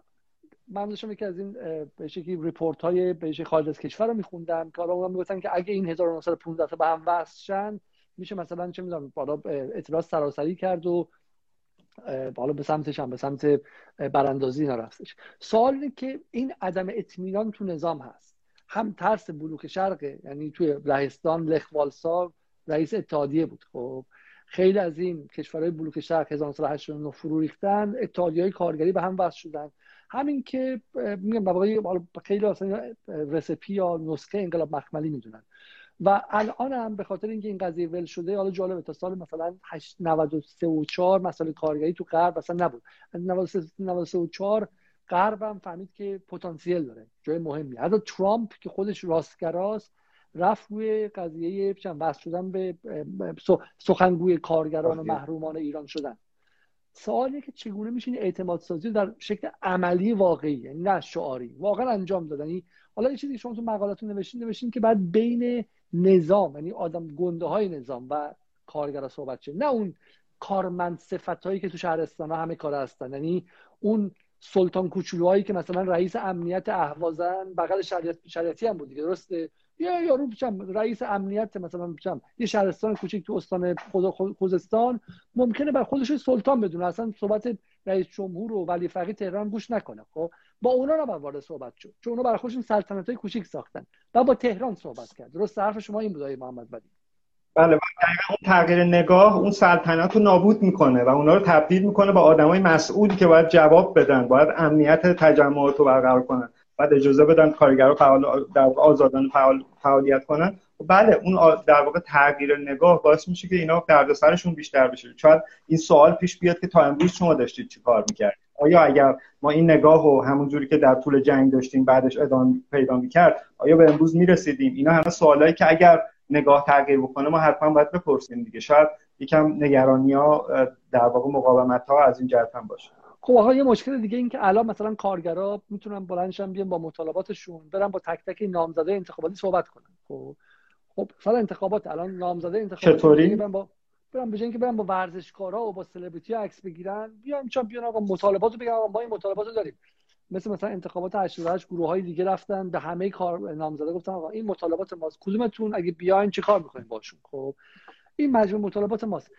من داشتم یکی از این به شکلی ریپورت های به خارج از کشور رو میخوندم. که حالا می‌گفتن که اگه این 1915 تا به هم وصل میشه مثلا چه می‌دونم بالا اعتراض سراسری کرد و بالا به سمتش هم به سمت براندازی نرفتش. سوال اینه که این عدم اطمینان تو نظام هست. هم ترس بلوک شرقه یعنی توی لهستان لخوالسا رئیس اتحادیه بود. خب خیلی از این کشورهای بلوک شرق 1989 فرو ریختن اتحادیه کارگری به هم وصل شدن. همین که میگم خیلی اصلا رسپی یا نسخه انقلاب مخملی می‌دونن. و الان هم به خاطر اینکه این قضیه ول شده حالا جالبه تا سال مثلا 93 و 4 مسئله کارگری تو غرب اصلا نبود. 93 و 4 غرب هم فهمید که پتانسیل داره جای مهمی حتی ترامپ که خودش راستگراست رفت روی قضیه وصل شدن به سخنگوی کارگران و محرومان ایران شدن. سوالیه که چگونه میشه این اعتماد سازی در شکل عملی واقعی یعنی نه شعاری واقعا انجام دادن. یعنی حالا یه چیزی شما تو مقالاتون نوشتین نوشتین که بعد بین نظام یعنی آدم گنده های نظام و کارگرا صحبت شه نه اون کارمند صفت هایی که تو شهرستان ها همه کار هستن. یعنی اون سلطان کوچولوهایی که مثلا رئیس امنیت اهوازن بغل شریعتی هم بود دیگه درسته؟ یا یارو بچم رئیس امنیت مثلا بچم یه شهرستان کوچیک تو استان خوزستان ممکنه بر خودش سلطان بدونه. اصلا صحبت رئیس جمهور و ولی فقیه تهران گوش نکنه خب؟ با اونا نباید وارد صحبت شد چون اونا برای خودشون سلطنت های کوچیک ساختن و با تهران صحبت کرد. درست حرف شما این بود محمد ولی؟ بله اون تغییر نگاه اون سلطنت رو نابود می‌کنه و اونا رو تبدیل می‌کنه با آدمای مسئولی که باید جواب بدن باید امنیت تجمعات رو برقرار کنن بعد اجازه بدن کارگرها فعال در آزادانه فعال فعالیت کنن. بله اون در واقع تغییر نگاه باعث میشه که اینا دردسرشون بیشتر بشه. شاید این سوال پیش بیاد که تا امروز شما داشتید چی کار می‌کرد آیا اگر ما این نگاه و همون جوری که در طول جنگ داشتیم بعدش ادامه پیدا می‌کرد آیا به امروز می‌رسیدیم؟ اینا همه سوالایی که اگر نگاه تغییر بکنه ما حتما باید بپرسیم دیگه. شاید یکم نگرانی ها در واقع مقاومت ها از این جهت هم باشه. خب آقا یه مشکل دیگه این که الان مثلا کارگرا می‌تونن بلندشن بیان با مطالباتشون برن با تک تک نامزده انتخاباتی صحبت کنن. خب خب مثلا انتخابات الان نامزده انتخاباتی چطوری؟ برن با برن به اینکه برن با ورزشکارا و با سلبریتی عکس بگیرن بیان چون بیان آقا مطالباتو بگن آقا ما این مطالباتو داریم. مثل مثلا انتخابات 88 گروه های دیگه رفتن به همه کار نامزده گفتن آقا این مطالبات ماست. کدومتون؟ اگه بیاین چه کار می‌کنین باشون؟ خب این مجموع مطالبات ماست.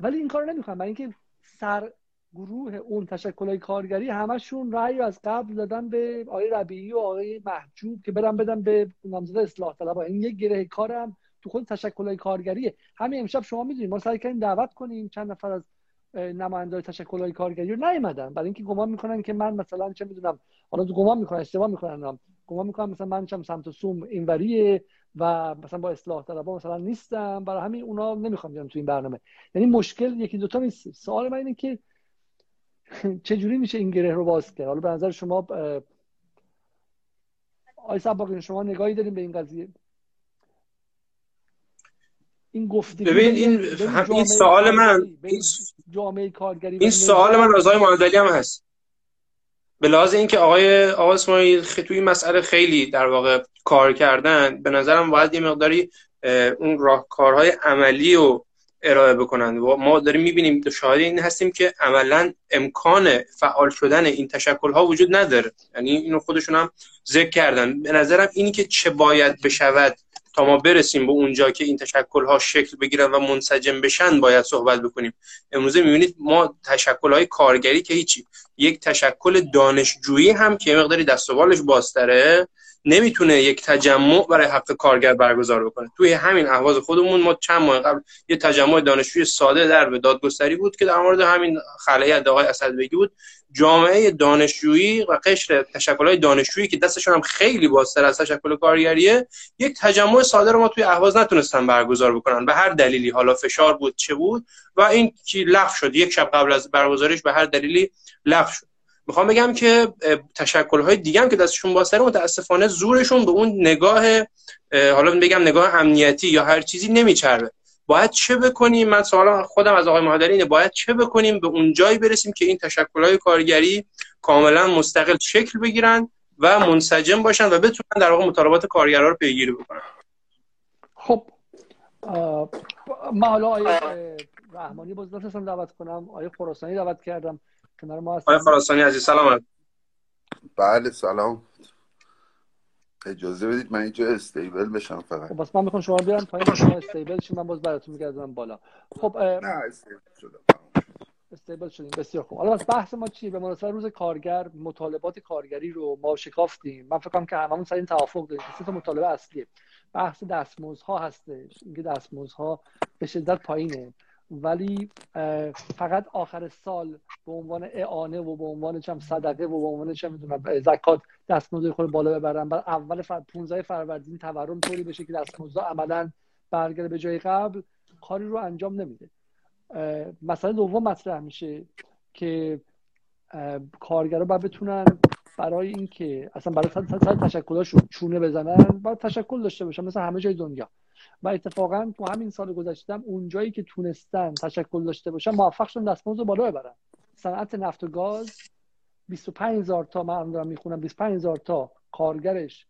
ولی این کارو نمی‌خوان برای اینکه سر گروه اون تشکلهای کارگری همشون رأی از قبل دادن به آقای ربیعی و آقای محجوب که برن بدن به نامزد اصلاح طلبها این یک گره کارم تو خود تشکلهای کارگریه. همین امشب شما می‌دونید ما سعی کردیم دعوت کنیم چند نفر از نمایندای تشکلهای کارگری رو نیومدن. برای اینکه گمان می‌کنن که من مثلا چه می‌دونم حالا تو گمان می‌کنن اشتباه می‌کنن گمان می‌کنن مثلا من چم سمت سوم اینوریه و مثلا با اصلاح طلبها مثلا نیستم. برای همین اونا نمی‌خوام بیان تو این برنامه. یعنی مشکل یکی دوتا نیست. سوال من اینه که [LAUGHS] چجوری میشه این گره رو باز کرد؟ حالا به نظر شما آی سباقی شما نگاهی داریم به این قضیه؟ این گفته ببین این این سوال من این جامعه کارگری این سوال من از آقای محمدعلی هم هست. به لحاظ اینکه آقای آقای اسماعیل توی این مسئله خیلی در واقع کار کردن به نظرم باید یه مقداری اون راهکارهای عملی و ارائه بکنند. و ما داریم می‌بینیم شاهد این هستیم که عملا امکان فعال شدن این تشکل ها وجود نداره. یعنی اینو خودشون هم ذکر کردن. به نظرم اینی که چه باید بشود تا ما برسیم به اونجا که این تشکل ها شکل بگیرن و منسجم بشن باید صحبت بکنیم. امروزه می‌بینید ما تشکل های کارگری که هیچی. یک تشکل دانشجویی هم که مقداری دست و بالش بازتره نمی‌تونه یک تجمع برای حق کارگر برگزار بکنه. توی همین اهواز خودمون ما چند ماه قبل یه تجمع دانشجوی ساده در به دادگستری بود که در مورد همین خلایت آقای اسدبگی بود. جامعه دانشجویی و قشر تشکل‌های دانشجویی که دستشون هم خیلی بازتر از تشکل کارگریه یک تجمع ساده رو ما توی اهواز نتونستن برگزار بکنن. به هر دلیلی حالا فشار بود چه بود و این کی لغو شد. یک شب قبل از برگزارش به هر دلیلی لغو شد. می‌خوام بگم که تشکل های دیگه هم که دستشون بازتره متاسفانه زورشون به اون نگاه حالا بگم نگاه امنیتی یا هر چیزی نمیچربه. باید چه بکنیم؟ من سوال خودم از آقای مهادری اینه باید چه بکنیم؟ به اون جایی برسیم که این تشکل های کارگری کاملا مستقل شکل بگیرن و منسجم باشن و بتونن در واقع مطالبات کارگرها رو پیگیری بکنن. خب من حالا آیه رحمانی باز دعوت کنم آیه خراسانی دعوت کردم. کنار ما آقای خراسانی عزیز سلام بله سلام. اجازه بدید من اینجا استیبل بشم فقط. خب بس من می‌خوام شما بیارم پایین شما استیبل شید من باز براتون میگردم بالا. خب نه استیبل شدم استیبل شدیم. بسیار خوب. حالا بحث ما چیه؟ به مناسبت روز کارگر مطالبات کارگری رو ما شکافتیم. من فکر کنم که هممون سر این توافق داریم که سه مطالبه اصلیه. بحث دستمزدها هستش. اینکه دستمزدها به شدت پایینه. ولی فقط آخر سال به عنوان اعانه و به عنوان چم صدقه و به عنوان چم می‌دونم زکات دستمزد خود بالا ببرن. بعد اول فر... 15 فروردین تورم طوری بشه که دستمزد عملا برگرده به جای قبل کاری رو انجام نمیده. مسئله دوم مطرح میشه که کارگرا باید بتونن برای اینکه اصلا برای سر تشکلاشون چونه بزنن باید تشکل داشته باشن مثل همه جای دنیا. و اتفاقا تو همین سال گذشتم اونجایی که تونستن تشکل داشته باشن موفق شدن دستمزد بالا ببرن. صنعت نفت و گاز 25 هزار تا من دارم می‌خونم 25 هزار تا کارگرش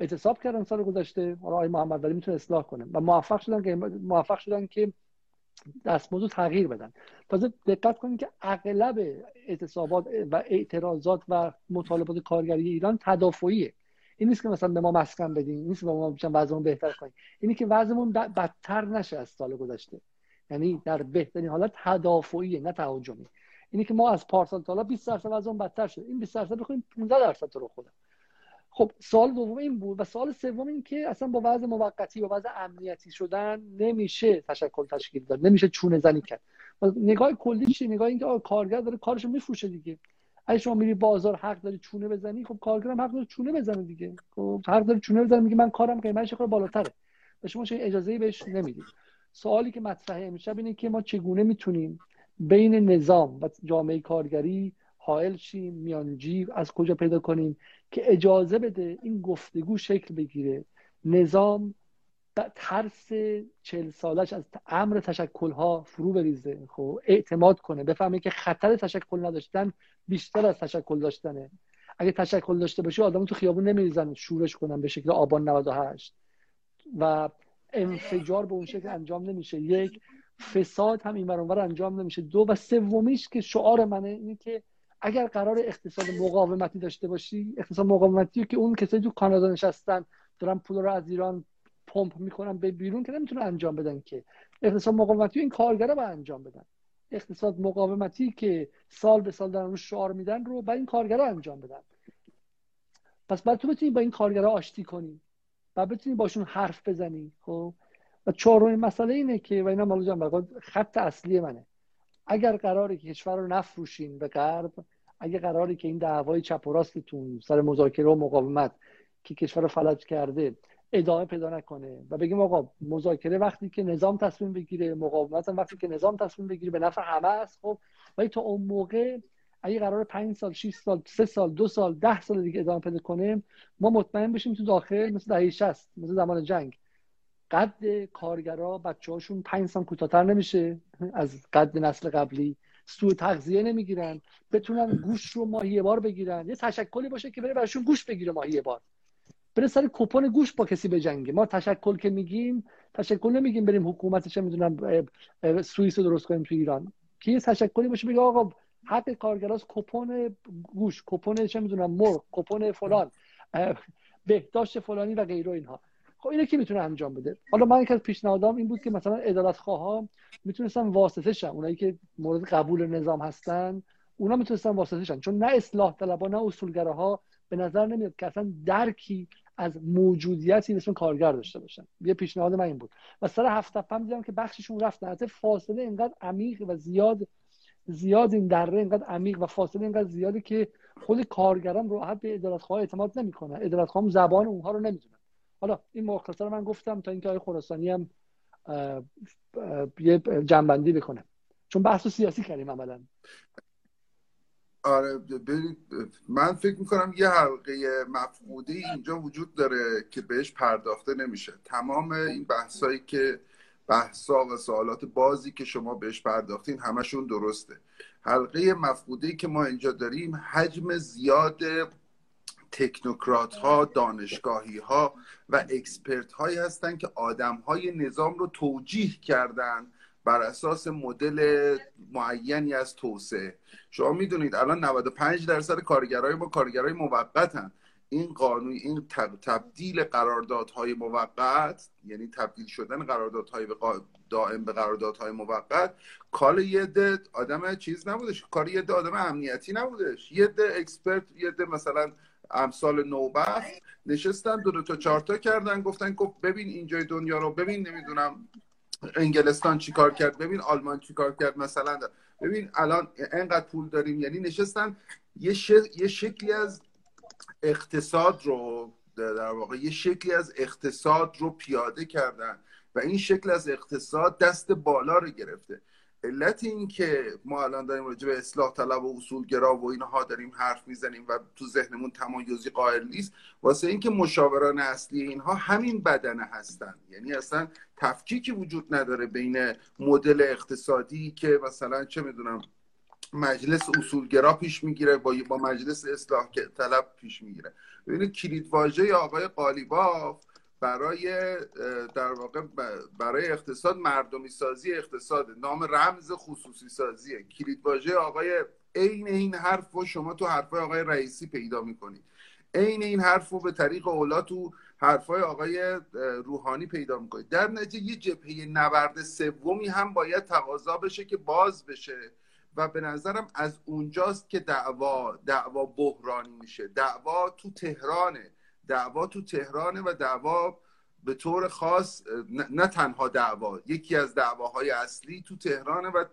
اعتصاب کردن سال گذشته. حالا آقای محمد ولی می‌تونه اصلاح کنه. و موفق شدن که موفق شدن که دستمزد تغییر بدن. تازه دقت کنید که اغلب اعتصابات و اعتراضات و مطالبات کارگری ایران تدافعیه. این نیست که مثلا به ما مسکن بدین نیست به ما وضعمون بهتر کنیم اینی که وضعمون بدتر نشه از سال گذشته. یعنی در بهترین حالت تدافعی نه تهاجمی. اینی که ما از پارسال تا حالا 20 درصد وضعمون بدتر شد این 20 درصد بخوریم 15 درصد رو خودم. خب سوال دوم این بود و سوال سوم این که اصلا با وضع موقتی با وضع امنیتی شدن نمیشه تشکل تشکیل داد. نمیشه چونه زنی کرد. نگاه کلی چیه؟ نگاه اینکه کارگر داره کارشو میفروشه دیگه. اگه شما میری بازار حق داری چونه بزنی خب کارگرم حق داره چونه بزنه دیگه. خب حق داره چونه بزنه میگه من کارم قیمتش خیلی بالاتره. و شما چه اجازه بهش نمی‌دید سوالی که مطرحه امشب اینه که ما چگونه می‌تونیم بین نظام و جامعه کارگری حائل شیم میانجی از کجا پیدا کنیم که اجازه بده این گفتگو شکل بگیره. نظام ترس چل سالش از امر تشکل ها فرو بریزه. خب اعتماد کنه بفهمه که خطر تشکل نداشتن بیشتر از تشکل داشتنه. اگه تشکل داشته باشه آدم تو خیابون نمیریزن شورش کنن به شکل آبان 98 و انفجار به اون شکل انجام نمیشه. یک فساد هم این انجام نمیشه. دو و سومیش که شعار منه اینه که اگر قرار اقتصاد مقاومتی داشته باشی اقتصاد مقاومتی که اون کسایی تو کانادا نشستن دارن پول رو از ایران پمپ می‌کنن به بیرون که نمی‌تونن انجام بدن که. اقتصاد مقاومتی این کارگرا باید انجام بدن. اقتصاد مقاومتی که سال به سال دارن رو شعار میدن رو با این کارگرا انجام بدن. پس بعد تو بتونی با این کارگرا آشتی کنی و بتونی باشون حرف بزنی خب؟ و چهارمین مسئله اینه که و اینا مالو جان خط اصلی منه. اگر قراری که کشور رو نفروشین به غرب اگر قراری که این دعوای چپ و راستتون سر مذاکره و مقاومت که کشور رو فلج کرده ادامه پیدا نکنه و بگیم آقا مذاکره وقتی که نظام تصمیم بگیره مقاومت وقتی که نظام تصمیم بگیره به نفع همه است. خب ولی تا اون موقع اگه قرار 5 سال 6 سال 3 سال دو سال ده سال دیگه ادامه پیدا کنیم ما مطمئن بشیم تو داخل مثل دهه 60 مثل زمان جنگ. قد کارگرا بچه هاشون 5 سال کوتاه‌تر نمیشه از قد نسل قبلی. سوء تغذیه نمی‌گیرن. بتونن گوش رو ماهیه بار بگیرن. یه تشکلی باشه که بره براشون گوش بگیره ماهیه بار. بره سر کپون گوش با کسی بجنگه. ما تشکل که میگیم تشکل نمیگیم بریم حکومتش می‌دونم سوئیس رو درست کنیم تو ایران. که یه تشکلی باشه بگه آقا حق کارگراست کپون گوش کپون چه می‌دونم مرغ کپون فلان بهداشت فلانی و غیره اینها. خب اینو کی می‌تونه انجام بده؟ حالا من یک از پیشنهادام این بود که مثلا عدالت ها می‌تونستن واسطه شن. اونایی که مورد قبول نظام هستن اونا می‌تونستن واسطه شن. چون نه اصلاح طلبها نه اصولگراها به نظر نمیاد که اصلا درکی از موجودیتی مثل کارگر داشته باشن. یه پیشنهاد من این بود. و سر هفت هم دیدم که بخششون رفتن حتی فاصله اینقدر عمیق و زیاد زیاد این دره اینقدر عمیق و فاصله اینقدر زیاده که خود کارگران راحت به ادالتخواه اعتماد نمی‌کنن. ادالتخواه زبان اونها رو نمی‌دونن. حالا این مختصر من گفتم تا اینکه آقای خراسانی هم یه جنبندی بکنه. چون بحث سیاسی کردیم عملا. آره من فکر می‌کنم یه حلقه مفقودی اینجا وجود داره که بهش پرداخته نمیشه. تمام این بحثایی که بحثا و سوالات بازی که شما بهش پرداختین همشون درسته. حلقه مفقودی که ما اینجا داریم حجم زیاد تکنوکرات ها دانشگاهی ها و اکسپرت هایی هستن که آدم های نظام رو توجیه کردن بر اساس مدل معینی از توسعه. شما می‌دونید الان 95 درصد کارگرای ما کارگرای موقتن. این قانون این تبدیل قراردادهای موقت یعنی تبدیل شدن قراردادهای دائم به قراردادهای موقت کار یه آدم چیز نبودش. کار یه آدم امنیتی نبودش. یه ده اکسپرت یه ده مثلا امثال نوبخت نشستن دو, دو تا چارتا کردن گفتن گفت ببین اینجای دنیا رو ببین نمی‌دونم انگلستان چیکار کرد؟ ببین آلمان چیکار کرد مثلا؟ ببین الان انقدر پول داریم یعنی نشستن یه, یه شکلی از اقتصاد رو در واقع یه شکلی از اقتصاد رو پیاده کردن و این شکل از اقتصاد دست بالا رو گرفته. علت این که ما الان داریم راجع به اصلاح طلب و اصولگرا و اینها داریم حرف می‌زنیم و تو ذهنمون تمایزی قائل نیست واسه اینکه مشاوران اصلی اینها همین بدنه هستن. یعنی اصلا تفکیکی وجود نداره بین مدل اقتصادی که مثلا چه می‌دونم مجلس اصولگرا پیش می‌گیره با با مجلس اصلاح طلب پیش می‌گیره. ببینید کلید واژه آقای قالیباف برای در واقع برای اقتصاد مردمی سازی اقتصاد. نام رمز خصوصی سازیه کلید واژه آقای عین این حرف رو شما تو حرفای آقای رئیسی پیدا می‌کنید عین این حرف رو به طریق اولا تو حرفای آقای روحانی پیدا می‌کنید در نتیجه یه جبهه نبرد سومی هم باید تقاضا بشه که باز بشه. و به نظرم از اونجاست که دعوا دعوا بحرانی میشه. دعوا تو تهرانه. دعوا تو تهرانه و دعوا به طور خاص نه تنها دعوا یکی از دعواهای اصلی تو تهرانه و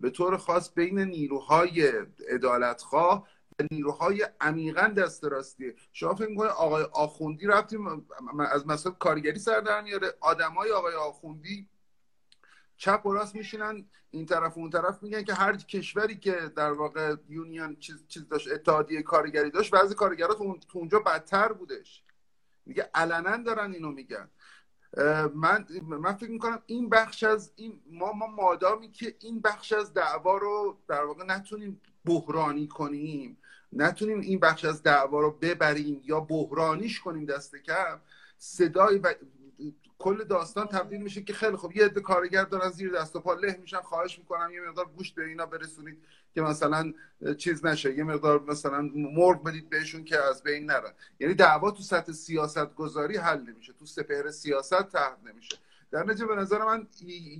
به طور خاص بین نیروهای عدالتخواه و نیروهای عمیقا دست راستیه شما فکر می‌کنه آقای آخوندی رفتیم از مسئله کارگری سر در میاره آدمای آقای آخوندی چپ و راست میشینن این طرف و اون طرف میگن که هر کشوری که در واقع یونیون چیز, چیز داشت اتحادیه کارگری داشت بعضی کارگرا تو اونجا بدتر بودش. میگه علنا دارن اینو میگن. من من فکر می‌کنم این بخش از این ما ما مادامی که این بخش از دعوا رو در واقع نتونیم بحرانی کنیم نتونیم این بخش از دعوا رو ببریم یا بحرانیش کنیم دست کم صدای کل داستان تبدیل میشه که خیلی خوب. یه عده کارگر دارن زیر دست و پا له میشن خواهش می‌کنم یه مقدار گوشت به اینا برسونید که مثلا چیز نشه. یه مقدار مثلا مرغ بدید بهشون که از بین نرن. یعنی دعوا تو سطح سیاست گذاری حل نمیشه. تو سپهر سیاست تحت نمیشه. در نتیجه به نظر من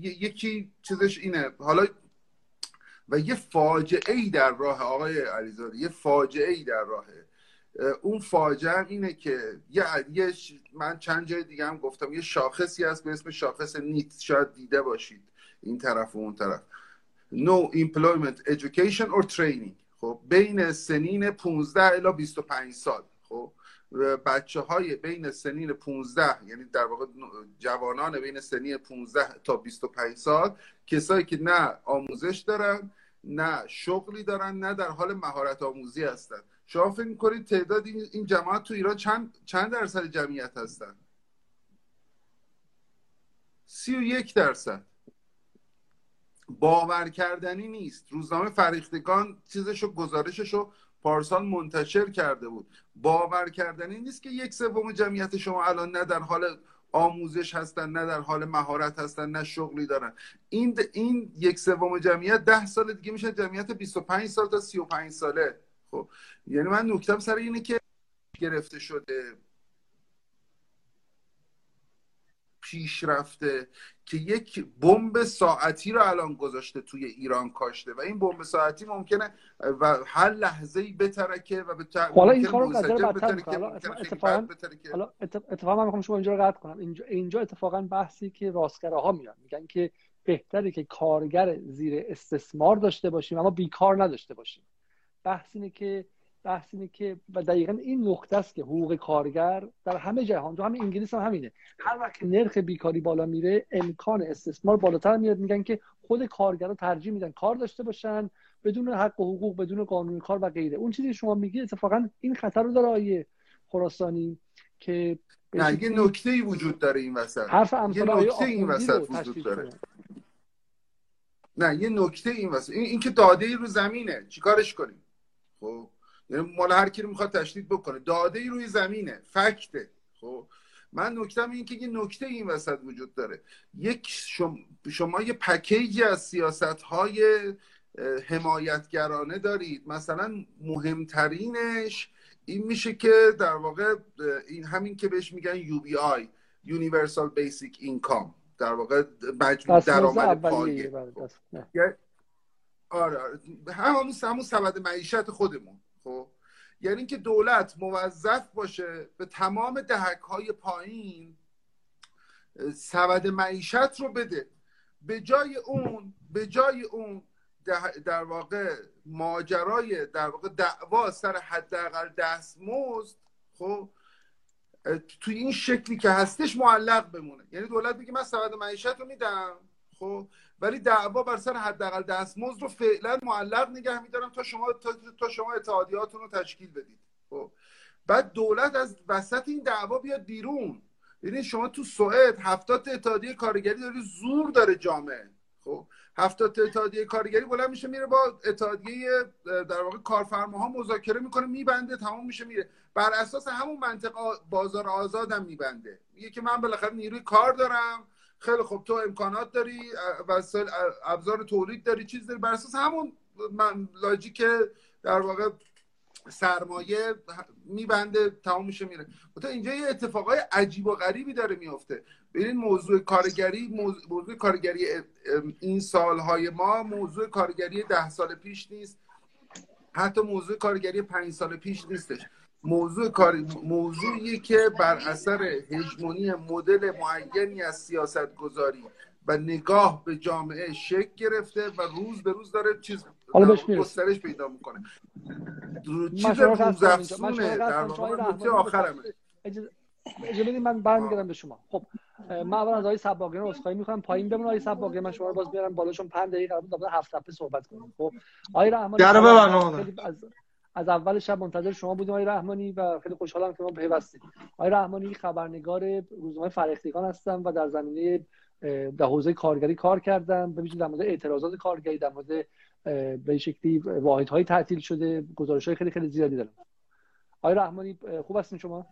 یکی چیزش اینه. حالا و یه فاجعه ای در راه آقای علیزاده یه فاجعه ای در راهه اون فاجعه اینه که یه, یه من چند جای دیگه هم گفتم یه شاخصی هست به اسم شاخص نیت. شاید دیده باشید این طرف و اون طرف. No employment education or training. خب بین سنین 15 الی 25 سال. خب بچه های بین سنین 15 یعنی در واقع جوانان بین سنین 15 تا 25 سال کسایی که نه آموزش دارن نه شغلی دارن نه در حال مهارت آموزی هستن. شما فکر می‌کنید تعداد این جماعت تو ایران چند, چند درصد جمعیت هستن؟ سی و یک درصد. باور کردنی نیست. روزنامه فریختگان چیزشو گزارششو پارسال منتشر کرده بود. باور کردنی نیست که یک سوم جمعیت شما الان نه در حال آموزش هستن نه در حال مهارت هستن نه شغلی دارن. این این یک سوم جمعیت ده سال دیگه میشه جمعیت 25 سال تا 35 ساله. خب یعنی من نکتم سر اینه که گرفته شده پیشرفته که یک بمب ساعتی رو الان گذاشته توی ایران کاشته و این بمب ساعتی ممکنه و هر لحظه ای بترکه و به حالا این کارو قضیه بدتر حالا اتفاقا حالا اتفاقا می‌خوام شما اینجا رو قطع کنم. اینجا اینجا اتفاقا بحثی که راستگراها میان میگن که بهتره که کارگر زیر استثمار داشته باشیم اما بیکار نداشته باشیم. بحث اینه که بحث اینه که و دقیقا این نقطه است که حقوق کارگر در همه جهان تو همه انگلیس هم همینه. هر وقت که نرخ بیکاری بالا میره امکان استثمار بالاتر میاد. میگن که خود کارگرا ترجیح میدن کار داشته باشن بدون حق و حقوق بدون قانون کار و غیره. اون چیزی شما میگی اتفاقا این خطر رو داره آیه خراسانی که نه یه نکته ای وجود داره این وسط. حرف یه نکته این وسط وجود داره. نه یه نکته این وسط. این, این که داده ای رو زمینه. چیکارش کنیم؟ خب؟ یعنی مال هر کی رو می‌خواد تشدید بکنه. داده ای روی زمینه. فکته. خب؟ من نکتم این که یه نکته این وسط وجود داره. یک شما, شما یه پکیجی از سیاست های حمایتگرانه دارید. مثلا مهمترینش این میشه که در واقع این همین که بهش میگن UBI Universal Basic Income. در واقع مجموع درآمد پایه. آره, آره. همون همون سبد معیشت خودمون خب؟ یعنی اینکه دولت موظف باشه به تمام دهک های پایین سبد معیشت رو بده. به جای اون به جای اون در واقع ماجرای در واقع دعوا سر حداقل دستمزد خب؟ توی این شکلی که هستش معلق بمونه. یعنی دولت بگه من سبد معیشت رو میدم خب؟ ولی دعوا بر سر حداقل دستمزد رو فعلا معلق نگه میدارم تا شما تا, تا شما اتحادیاتون رو تشکیل بدید. خب. بعد دولت از وسط این دعوا بیاد بیرون. یعنی شما تو سوئد هفتاد اتحادیه کارگری داره زور داره جامعه. خب. هفتاد اتحادیه کارگری بلند میشه میره با اتحادیه در واقع کارفرماها مذاکره می‌کنه میبنده تمام میشه میره. بر اساس همون منطق بازار آزادم میبنده. میگه که من بالاخره نیروی کار دارم. خیلی خب تو امکانات داری وسایل ابزار تولید داری چیز داری. بر اساس همون لاجیک در واقع سرمایه میبنده تمام میشه میره. تو اینجا یه اتفاقای عجیب و غریبی داره میفته ببین موضوع کارگری موضوع کارگری این سالهای ما موضوع کارگری ده سال پیش نیست. حتی موضوع کارگری پنج سال پیش نیستش. موضوع کار موضوعی که بر اثر هژمونی مدل معینی از سیاست گذاری و نگاه به جامعه شکل گرفته و روز به روز داره چیز گسترش پیدا می‌کنه. چیز روزافزونه در واقع آخرمه. اجازه بدید من برمیگردم به شما. خب من اول از آقای سباقیان عذرخواهی می‌کنم. پایین بمون آقای سباقیان من شما رو باز بیارم بالا چون 5 دقیقه قرار بود هفت دفعه صحبت کنیم. خب آقای رحمانی از از اول شب منتظر شما بودیم آقای رحمانی و خیلی خوشحالم که ما پیوستیم. آقای رحمانی خبرنگار روزنامه فرهختگان هستم و در زمینه در حوزه کارگری کار کردم. به در مورد اعتراضات کارگری در مورد به شکلی واحدهای تعطیل شده. گزارش های خیلی خیلی زیادی دارم. آقای رحمانی خوب هستین شما؟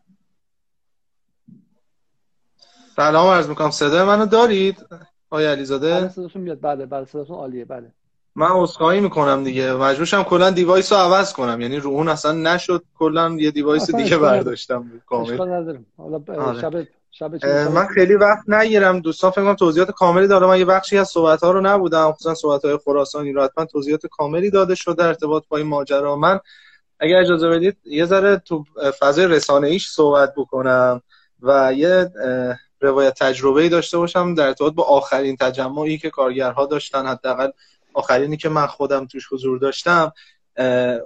سلام عرض می‌کنم. صدای منو دارید؟ آقای علیزاده؟ بله صداتون میاد. بله بله صداتون عالیه. بله. من عذرخواهی می‌کنم دیگه. مجبورشم کلا device رو عوض کنم. یعنی رو اون اصلا نشد کلا یه device دیگه برداشتم کامل. آره. شب شب من خیلی وقت نگیرم. دوستان فکر کنم توضیحات کاملی دارم من یه بخشی از صحبت ها رو نبودم. خصوصا صحبت های خراسانی رو حتما توضیحات کاملی داده شده در ارتباط با این ماجرا. من اگر اجازه بدید یه ذره تو فضای رسانه ایش صحبت بکنم و یه روایت تجربه داشته باشم در ارتباط با آخرین تجمعی که کارگرها داشتن. حداقل آخرینی که من خودم توش حضور داشتم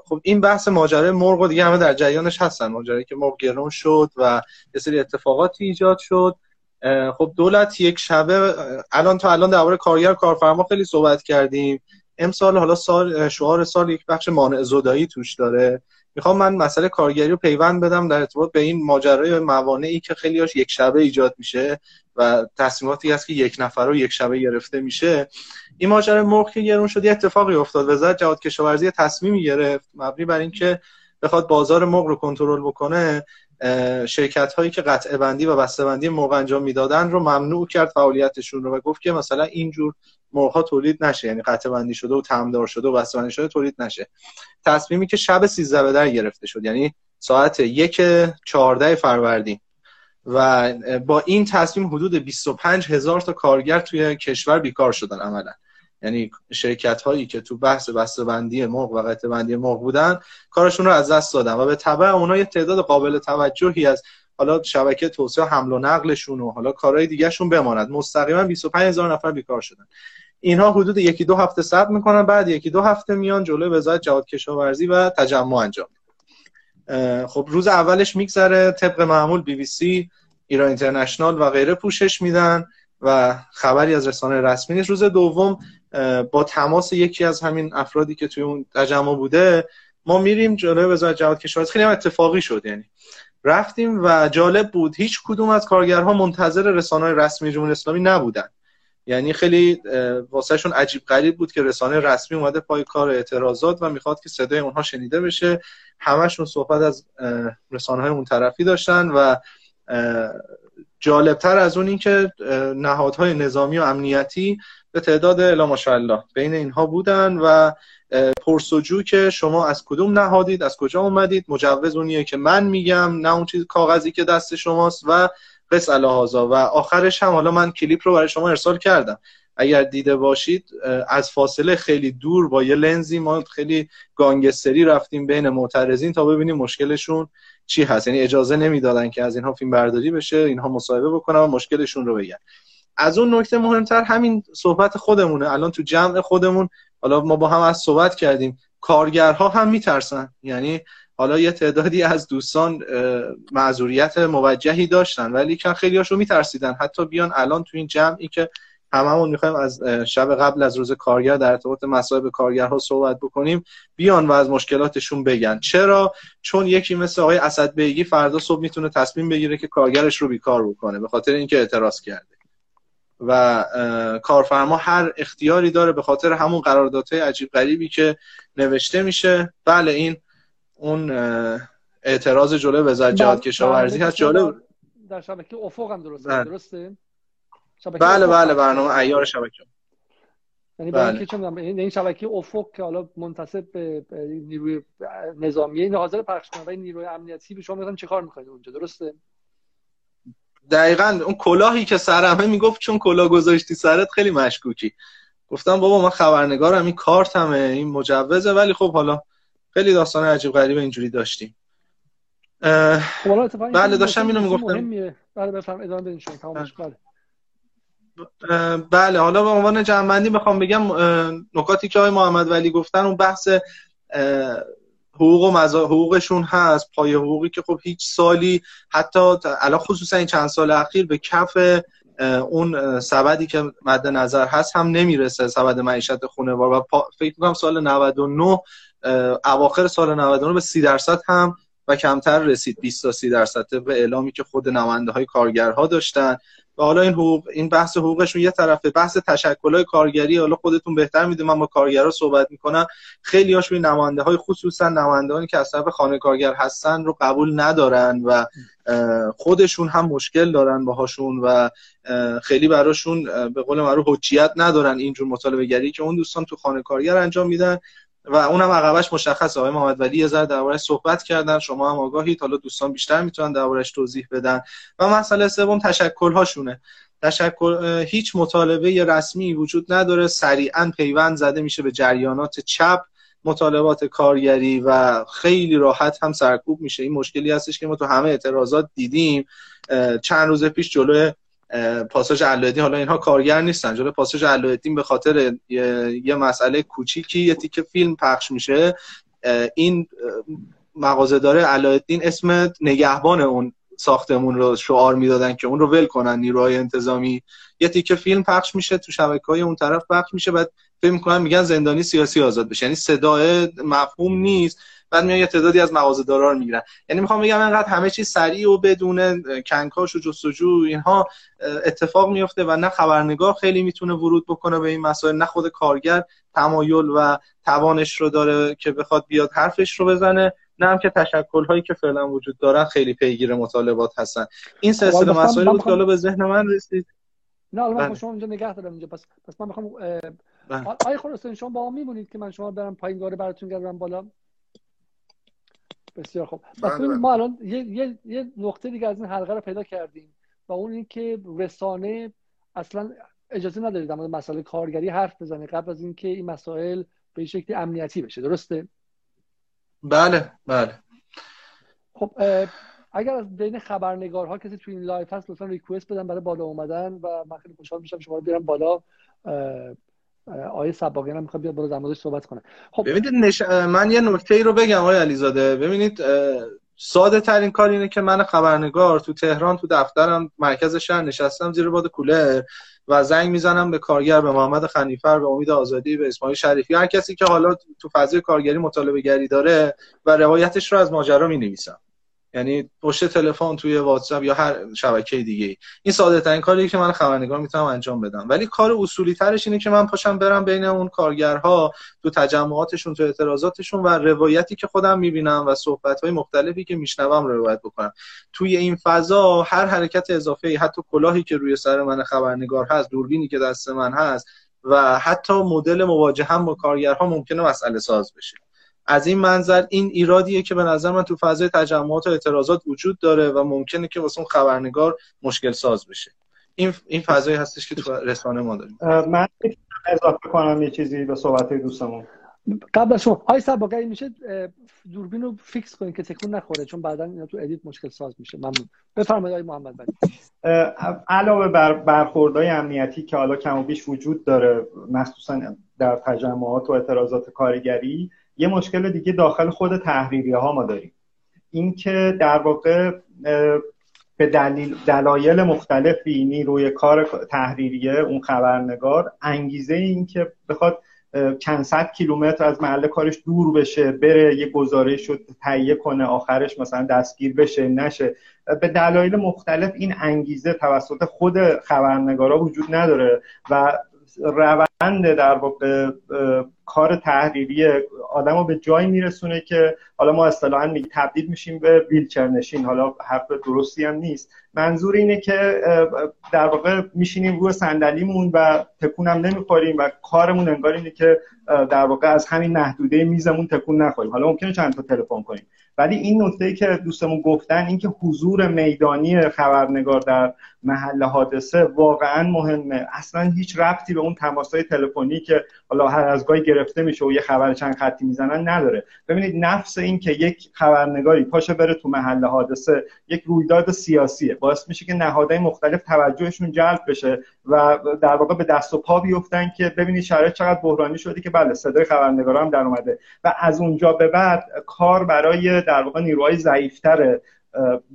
خب این بحث ماجرای مرغ و دیگه همه در جریانش هستن. ماجرایی که مرغ گرون شد و یه سری اتفاقاتی ایجاد شد. خب دولت یک شبه الان تا الان درباره کارگر کارفرما خیلی صحبت کردیم. امسال حالا سال شعار سال یک بخش مانع زدایی توش داره. می‌خوام من مسئله کارگری رو پیوند بدم در ارتباط به این ماجرای موانعی که خیلی هاش یک شبه ایجاد میشه و تصمیماتی هست که یک نفر رو یک شبه گرفته میشه. این ماجرای مرغ که گرون شد یه اتفاقی افتاد وزارت جهاد کشاورزی تصمیمی گرفت مبنی بر اینکه بخواد بازار مرغ رو کنترل بکنه شرکت هایی که قطع بندی و بسته بندی مرغ انجام می‌دادن رو ممنوع کرد فعالیتشون رو و گفت که مثلا اینجور مرغ تولید نشه یعنی قطع بندی شده و تمدار شده و بسته بندی شده تولید نشه. تصمیمی که شب 13 به در گرفته شد یعنی ساعت یک 14 فروردین. و با این تصمیم حدود 25 هزار تا کارگر توی کشور بیکار شدن عملا. یعنی شرکت هایی که تو بحث بسته بندی مرغ و قطع بندی مرغ بودن کارشون رو از دست دادن و به تبع اونا یه تعداد قابل توجهی از حالا شبکه توسعه حمل و نقلشون و حالا کارهای دیگهشون بماند. مستقیما 25 هزار نفر بیکار شدن. اینها حدود یکی دو هفته صبر می‌کنن بعد یکی دو هفته میان جلوی وزارت جهاد کشاورزی و تجمع انجام خب روز اولش میگذره طبق معمول بی بی سی ایران اینترنشنال و غیره پوشش میدن و خبری از رسانه رسمی نیست. روز دوم با تماس یکی از همین افرادی که توی اون تجمع بوده ما میریم جلوی وزارت جهاد کشاورزی خیلی هم اتفاقی شد یعنی رفتیم و جالب بود هیچ کدوم از کارگرها منتظر رسانه رسمی جمهوری اسلامی نبودن. یعنی خیلی واسهشون عجیب غریب بود که رسانه رسمی اومده پای کار اعتراضات و می‌خواد که صدای اونها شنیده بشه. همشون صحبت از رسانه های اون طرفی داشتن و جالبتر از اون اینکه نهادهای نظامی و امنیتی به تعداد الا ماشاءالله بین اینها بودن و پرسجو که شما از کدوم نهادید از کجا اومدید؟ مجوز اونیه که من میگم نه اون چیز کاغذی که دست شماست و قص الهازا و آخرش هم حالا من کلیپ رو برای شما ارسال کردم. اگر دیده باشید از فاصله خیلی دور با یه لنزی ما خیلی گانگستری رفتیم بین معترضین تا ببینیم مشکلشون چی هست. یعنی اجازه نمی‌دادن که از اینها فیلم برداری بشه اینها مصاحبه بکنن و مشکلشون رو بگن. از اون نکته مهمتر همین صحبت خودمونه. الان تو جمع خودمون حالا ما با هم از صحبت کردیم. کارگرها هم میترسن. یعنی حالا یه تعدادی از دوستان معذوریت موجهی داشتن ولی که خیلی هاشو میترسیدن. حتی بیان الان تو این جمعی که هممون می‌خوایم از شب قبل از روز کارگر در ارتباط مصائب کارگرها صحبت بکنیم بیان و از مشکلاتشون بگن. چرا؟ چون یکی مثل آقای اسد بیگی فردا صبح می‌تونه تصمیم بگیره که کارگرش رو بیکار بکنه به خاطر اینکه اعتراض کرده. و کارفرما هر اختیاری داره به خاطر همون قراردادهای عجیب غریبی که نوشته میشه. بله این اون اعتراض جلوی وزارت جهاد کشاورزی هست. جالب. در شبکه افق هم درسته بله. درسته؟ بله بله برنامه ایار شبکه. یعنی بله. چه این شبکه افق که حالا منتصب به نیروی نظامی این حاضر پخش کنه نیروی امنیتی به شما میگن چه کار می‌کنید اونجا؟ درسته؟ دقیقا اون کلاهی که سرمه می‌گفت چون کلاه گذاشتی سرت خیلی مشکوکی. گفتم بابا من خبرنگارم این کارتمه این مجوزه ولی خب حالا خیلی داستان عجیب غریب اینجوری داشتیم. خب، بله داشتم اینو می‌گفتم. بله بفرم ادامه بدین شما بله. بله. حالا به عنوان جنبندی می‌خوام بگم نکاتی که آقای محمد ولی گفتن اون بحث حقوق و مزا... حقوقشون هست پای حقوقی که خب هیچ سالی حتی الان خصوصا این چند سال اخیر به کف اون سبدی که مد نظر هست هم نمی‌رسه سبد معیشت خونوار و پا... فکر می‌کنم سال 99 اواخر سال 99 به 30 درصد هم و کمتر رسید 20 تا 30 درصد به اعلامی که خود نماینده های کارگرها داشتن. و حالا این حقوق این بحث حقوقشون یه طرفه. بحث تشکلای کارگری حالا خودتون بهتر می‌دونم من با کارگرا صحبت می‌کنم. خیلی هاشون نماینده های خصوصا نمایندگانی که از طرف خانه کارگر هستن رو قبول ندارن و خودشون هم مشکل دارن باهاشون و خیلی براشون به قول معروف حجیت ندارن اینجور مطالبه گری که اون دوستان تو خانه کارگر انجام میدن. و اونم عقبش مشخصه. آقای محمد ولی یه ذره دربارش صحبت کردن. شما هم آگاهید حالا دوستان بیشتر می‌تونن دربارش توضیح بدن. و مسئله سوم تشکل هاشونه تشکل هیچ مطالبه رسمی وجود نداره. سریعا پیوند زده میشه به جریانات چپ. مطالبات کارگری و خیلی راحت هم سرکوب میشه. این مشکلی هستش که ما تو همه اعتراضات دیدیم. چند روز پیش جلوی پاساژ علایالدین حالا اینها کارگر نیستن. جلوی پاساژ علایالدین به خاطر یه مسئله کوچیکی یه تیکه فیلم پخش میشه. این مغازه داره علایالدین اسم نگهبان اون ساختمون رو شعار می‌دادن که اون رو ول کنن نیروهای انتظامی. یه تیکه فیلم پخش میشه تو شبکه های اون طرف پخش میشه. بعد فکر می‌کنن میگن زندانی سیاسی آزاد بشه. یعنی صدای مفهوم نیست. بعد میان یه تعدادی از مغازه‌دارا رو می‌گیرن. یعنی می‌خوام بگم انقدر همه چیز سریع و بدون کنکاش و جستجو اینها اتفاق میفته و نه خبرنگار خیلی می‌تونه ورود بکنه به این مسائل نه خود کارگر تمایل و توانش رو داره که بخواد بیاد حرفش رو بزنه نه هم که تشکل هایی که فعلا وجود دارن خیلی پیگیر مطالبات هستن. این سلسله مسائل بود که به ذهن من رسید. نه الان من بله. شما اینجا نگه دارم اینجا. پس پس من می‌خوام بله. آقای خراسانی شما با ما میمونید که من شما برم پایین گاره براتون گردم بالا. بسیار خوب. بله، بله. ما الان یه،, یه،, یه نقطه دیگه از این حلقه رو پیدا کردیم و اون اینکه رسانه اصلا اجازه نداره در مورد مسائل کارگری حرف بزنه قبل از اینکه این مسائل به شکلی امنیتی بشه. درسته؟ بله بله. خب اگر از بین خبرنگارها کسی تو این live هست لطفا request بدن برای بالا اومدن و من خیلی خوشحال میشم شما رو بیارم بالا. آقای سباقیان هم می‌خواد بیاد بالا در صحبت کنه. خب ببینید نش... من یه نکته ای رو بگم آقای علیزاده. ببینید ساده ترین کار اینه که من خبرنگار تو تهران تو دفترم مرکز شهر نشستم زیر باد کولر و زنگ می‌زنم به کارگر به محمد خنیفر به امید آزادی به اسماعیل شریفی. هر کسی که حالا تو فضای کارگری مطالبه گری داره و روایتش رو از ماجرا می نویسم یعنی پشت تلفن توی واتساپ یا هر شبکه دیگه این ساده ترین کاریه که من خبرنگار می‌تونم انجام بدم. ولی کار اصولی ترش اینه که من پاشم برم بین اون کارگرها تو تجمعاتشون تو اعتراضاتشون و روایتی که خودم می‌بینم و صحبت های مختلفی که میشنوم روایت بکنم. توی این فضا هر حرکت اضافه حتی کلاهی که روی سر من خبرنگار هست دوربینی که دست من هست و حتی مدل مواجه هم با کارگرها ممکنه مسئله ساز بشه. از این منظر این ایرادیه که به نظر من تو فضای تجمعات و اعتراضات وجود داره و ممکنه که واسه اون خبرنگار مشکل ساز بشه. این این فضایی هستش که تو رسانه ما داریم. من اضافه کنم یه چیزی به صحبت دوستمون. قبل از شما های سباقی میشه دوربین رو fix کنید که تکون نخوره چون بعدا اینا تو edit مشکل ساز میشه. ممنون. بفرمایید محمد علی علاوه بر برخوردهای امنیتی که حالا کم و بیش وجود داره مخصوصا در تجمعات و اعتراضات کارگری یه مشکل دیگه داخل خود تحریریه ها ما داریم. اینکه در واقع به دلیل دلایل مختلفی نیروی کار تحریریه اون خبرنگار انگیزه این که بخواد چند صد کیلومتر از محل کارش دور بشه بره یه گزارش رو تهیه کنه آخرش مثلا دستگیر بشه نشه. به دلایل مختلف این انگیزه توسط خود خبرنگارا وجود نداره و روند در واقع کار تحریری آدم رو به جایی میرسونه که حالا ما اصطلاحا می تبدیل میشیم به ویلچر نشین. حالا حرف درستی هم نیست. منظور اینه که در واقع میشینیم روی صندلیمون و تکونم نمی‌خوریم و کارمون انگار اینه که در واقع از همین محدوده میزمون تکون نخوریم. حالا ممکنه چند تا تلفن کنیم. ولی این نکته ای که دوستمون گفتن اینکه حضور میدانی خبرنگار در محل حادثه واقعا مهمه. اصلا هیچ ربطی به اون تماسهای تلفنی که حالا هر از گاهی گرفته میشه و یه خبر چند خطی می‌زنن نداره. ببینید نفس این که یک خبرنگاری پاشه بره تو محل حادثه یک رویداد سیاسیه. باعث میشه که نهادهای مختلف توجهشون جلب بشه و در واقع به دست و پا بیفتن که ببینید شرایط چقدر بحرانی شده که بله صدای خبرنگارا هم در اومده. و از اونجا به بعد کار برای در واقع نیروهای ضعیفتر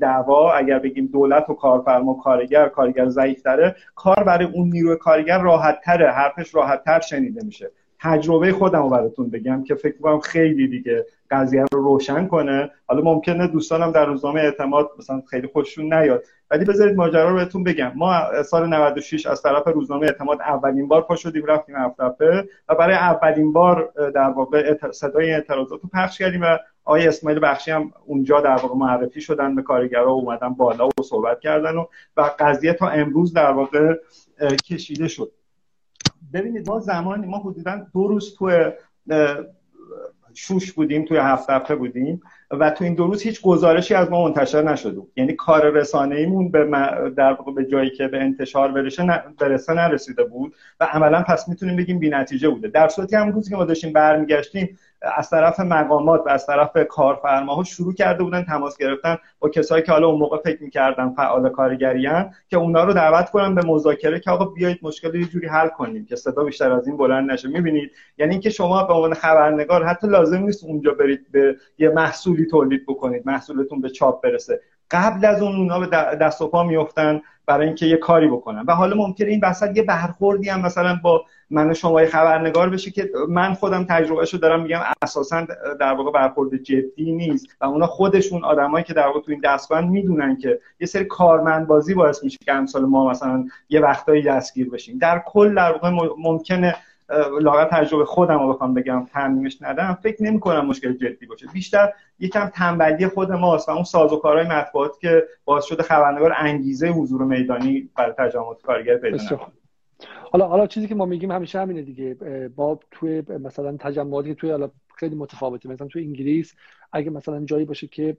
دعوا اگر بگیم دولت و کارفرما کارگر کارگر ضعیفتره کار برای اون نیروی کارگر راحت تره حرفش راحت تر شنیده میشه. تجربه خودم رو براتون بگم که فکر کنم خیلی دیگه قضیه رو روشن کنه. حالا ممکنه دوستانم در روزنامه اعتماد مثلا خیلی خوششون نیاد. ولی بذارید ماجرا رو بهتون بگم. ما سال 96 از طرف روزنامه اعتماد اولین بار پا شدیم رفتیم هفته و برای اولین بار در واقع صدای اعتراضات رو پخش کردیم و آقای اسماعیل بخشی هم اونجا در واقع معرفی شدن به کارگرا اومدن بالا و صحبت کردن و, و قضیه تا امروز در واقع کشیده شد. ببینید ما زمانی ما حدودا دو روز تو شوش بودیم توی هفت هفته بودیم و تو این دو روز هیچ گزارشی از ما منتشر نشده یعنی کار رسانه ایمون به در به جایی که به انتشار برسه برسه نرسیده بود و عملا پس می‌تونیم بگیم بی‌نتیجه بوده. در صورتی هم روزی که ما داشتیم برمیگشتیم از طرف مقامات و از طرف کارفرماها شروع کرده بودن تماس گرفتن با کسایی که حالا اون موقع فکر می‌کردن فعال کارگری که اونا رو دعوت کنن به مذاکره که آقا بیایید مشکل یه جوری حل کنیم که صدا بیشتر از این بلند نشه. می‌بینید؟ یعنی اینکه شما به عنوان خبرنگار حتی لازم نیست اونجا برید به یه محصولی تولید بکنید محصولتون به چاپ برسه. قبل از اون اونا به دست و پا میفتن برای اینکه یه کاری بکنن و حالا ممکنه این وسط یه برخوردی هم مثلا با من شما خبرنگار بشه که من خودم تجربهشو دارم میگم اساسا در واقع برخورد جدی نیست. و اونا خودشون آدمایی که در واقع تو این دستگاه می‌دونن که یه سری کارمندبازی باعث میشه که امثال ما مثلا یه وقتایی دستگیر بشیم. در کل در واقع ممکنه لاغر تجربه خودم رو بخوام بگم تعمیمش ندم فکر نمی کنم مشکل جدی باشه. بیشتر یکم تنبلی خود ماست و اون سازوکارهای مطبوعات که باعث شده خبرنگار انگیزه حضور میدانی برای تجمعات کارگر پیدا حالا حالا چیزی که ما میگیم همیشه همینه دیگه. با توی مثلا تجمعاتی توی حالا خیلی متفاوته. مثلا توی انگلیس اگه مثلا جایی باشه که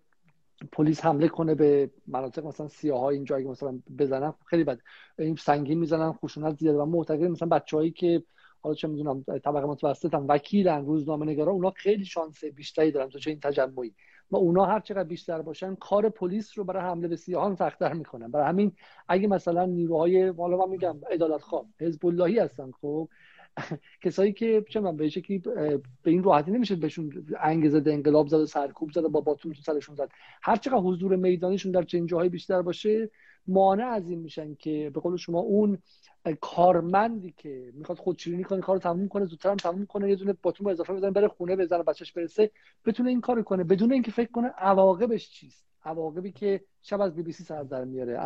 پلیس حمله کنه به مناطق مثلا سیاه اینجا اگه مثلا بزنن خیلی بد. این سنگین می‌زنن خشونت زیاده و معتقد مثلا بچه‌هایی که حالا چه می‌دونم طبقه متوسطن وکیلن روزنامه نگارا اونا خیلی شانس بیشتری دارن تو چه این تجمعی. و اونا هر چقدر بیشتر باشن کار پلیس رو برای حمله به سیاهان سختتر می‌کنن. برای همین اگه مثلا نیروهای حالا من میگم عدالت خواه حزب اللهی هستن خب [LAUGHS] کسایی که چه من به شکلی به این راحتی نمیشه بهشون انگیزه انقلاب زد و سرکوب زد و با باتون تو سرشون زد. هر چقدر حضور میدانیشون در چنین جاهای بیشتر باشه مانع از این میشن که به قول شما اون کارمندی که می‌خواد خودشیرینی کنه کارو تموم کنه زودتر هم تموم کنه یه دونه باتوم اضافه بزنه بره خونه بزنه بچهش برسه بتونه این کارو کنه. بدون اینکه فکر کنه عواقبش چیست. عواقبی که شب از بی بی سی سر در میاره.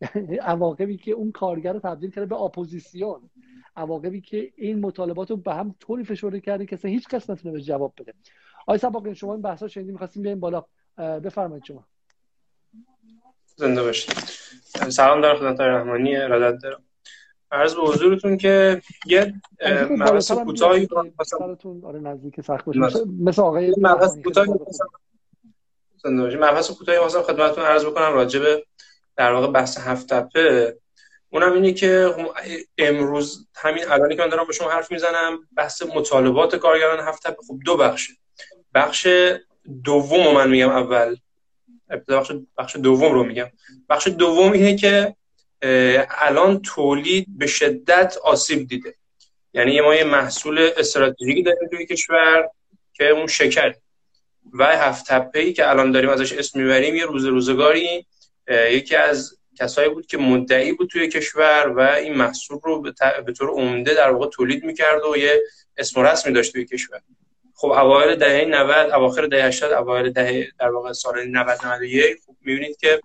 [LAUGHS] عواقبی که اون کارگر رو تبدیل کرده به اپوزیسیون. عواقبی که این مطالبات رو به هم طوری فشرده کرده که هیچ کس نتونه به جواب بده. آقای سباقی شما این بحثا شنیدین می‌خواستیم بیایم بالا. بفرمایید شما. زنده باشید. سلام در خدمت رحمانی ارادت دارم. عرض به حضورتون که یه مبحث کوتاهی آره نزدیک سخت مثل آقای مبحث کوتاهی مبحث کوتاهی واسه خدمتتون عرض بکنم راجع به در واقع بحث هفت تپه. اونم اینه که امروز همین الانی که من دارم با شما حرف می‌زنم بحث مطالبات کارگران هفت تپه. خب دو بخشه بخش دوم من میگم اول. بخش بخش دوم رو میگم. بخش دوم اینه که الان تولید به شدت آسیب دیده. یعنی ما یه محصول استراتژیکی داریم توی کشور که اون شکر و هفت تپه که الان داریم ازش اسم می‌بریم یه روز روزگاری یکی از کسایی بود که مدعی بود توی کشور و این محصول رو به طور عمده در واقع تولید می‌کرد و یه اسم و رسمی داشت توی کشور. خب اوایل دهه 90 اواخر دهه 80 اوایل دهه در واقع سال 90 91 خب می‌بینید که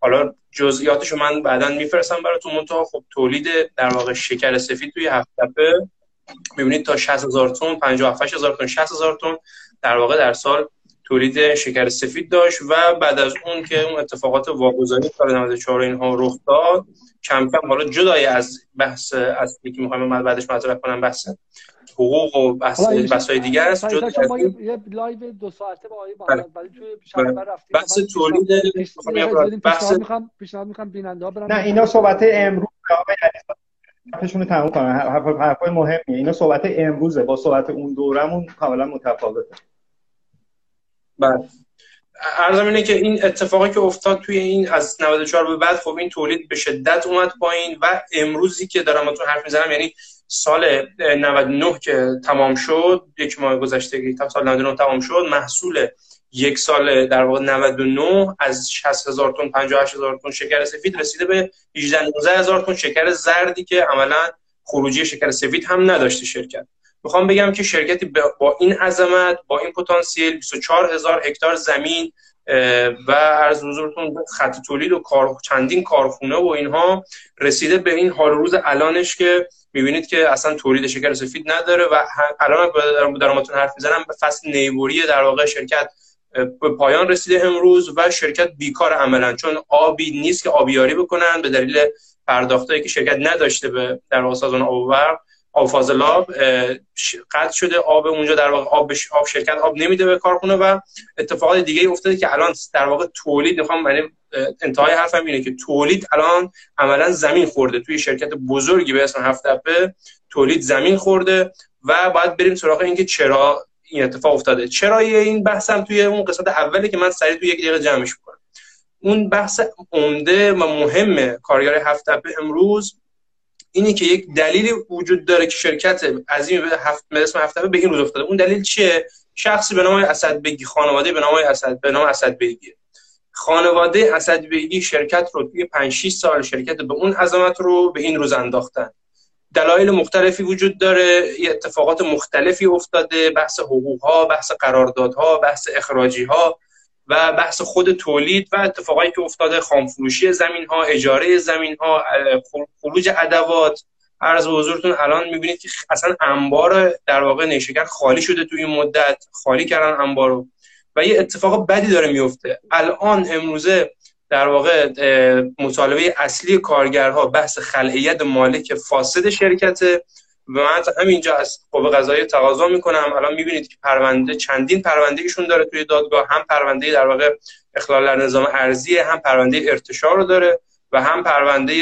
حالا جزئیاتشو من بعدا میفرستم براتون منتها. خب تولید در واقع شکر سفید توی هفت تپه می‌بینید تا 60 هزار تن 57 هزار تن 60 هزار تن در واقع در سال تولید شکر سفید داشت و بعد از اون که اون اتفاقات واگذاری سال 94 اینها رخ داد کم کم حالا جدای از بحث اصلی که می‌خوایم بعدش مطرح کنم بحث حقوق و بحث بحث های دیگر است. جدا شما یه لایو دو ساعته با آقای بله. ولی توی شنبه بله. رفتیم. بحث تولید بحث می‌خوام پیشنهاد می‌خوام بیننده ها برن. نه اینا صحبت امروز آقای حرفشون رو تموم کنن حرفای مهمیه. اینا صحبت امروزه. با صحبت اون دورمون کاملا متفاوته. بله. ارزم اینه که این اتفاقی که افتاد توی این از 94 به بعد خب این تولید به شدت اومد پایین و امروزی که دارم اتون حرف می‌زنم یعنی سال 99 که تمام شد یک ماه گذشته تا سال 99 تمام شد محصول یک سال در واقع 99 از 60 هزار تن 58 هزار تن شکر سفید رسیده به 18 19 هزار تن شکر زردی که عملا خروجی شکر سفید هم نداشته شرکت. می‌خوام بگم که شرکتی با این عظمت با این پتانسیل 24 هزار هکتار زمین و از حضورتون خط تولید و کار چندین کارخونه و اینها رسیده به این حال روز الانش که می‌بینید که اصلا تولید شکر سفید نداره و الان دارم حرف می‌زنم به فصل نیبوری در واقع شرکت به پایان رسیده امروز و شرکت بیکار عملا چون آبی نیست که آبیاری بکنن به دلیل پرداختایی که شرکت نداشته به در سازمان آب آب فاضلاب قطع شده آب اونجا در واقع آب آب شرکت آب نمیده به کارخونه و اتفاقات دیگه افتاده که الان در واقع تولید می‌خوام یعنی انتهای حرفم اینه که تولید الان عملا زمین خورده. توی شرکت بزرگی به اسم هفت تولید زمین خورده و باید بریم سراغ اینکه چرا این اتفاق افتاده. چرا این بحثم توی اون قسمت اولی که من سریع توی یک دقیقه جمعش کنم اون بحث عمده و مهم کارگر هفت امروز اینه که یک دلیلی وجود داره که شرکت عظیم به هفت اسم هفته به این روز افتاده. اون دلیل چیه؟ شخصی به نام اسد بگی خانواده به نام اسد به نام اسد بگی خانواده اسد بگی شرکت رو توی 5 6 سال شرکت به اون عظمت رو به این روز انداختن. دلایل مختلفی وجود داره یه اتفاقات مختلفی افتاده بحث حقوق ها بحث قراردادها بحث اخراجی ها و بحث خود تولید و اتفاقایی که افتاده خامفروشی زمین ها اجاره زمین ها خروج ادوات. عرض به حضورتون الان می‌بینید که اصلا انبار در واقع نیشکر خالی شده توی این مدت. خالی کردن انبارو. و یه اتفاق بدی داره میفته الان امروزه در واقع مطالبه اصلی کارگرها بحث خلعیت مالک فاسد شرکت و من همینجا از قوه قضایی تقاضا می‌کنم. الان می‌بینید که پرونده چندین پرونده ایشون داره توی دادگاه. هم پرونده در واقع اخلال در نظام ارزی هم پرونده ارتشار رو داره و هم پرونده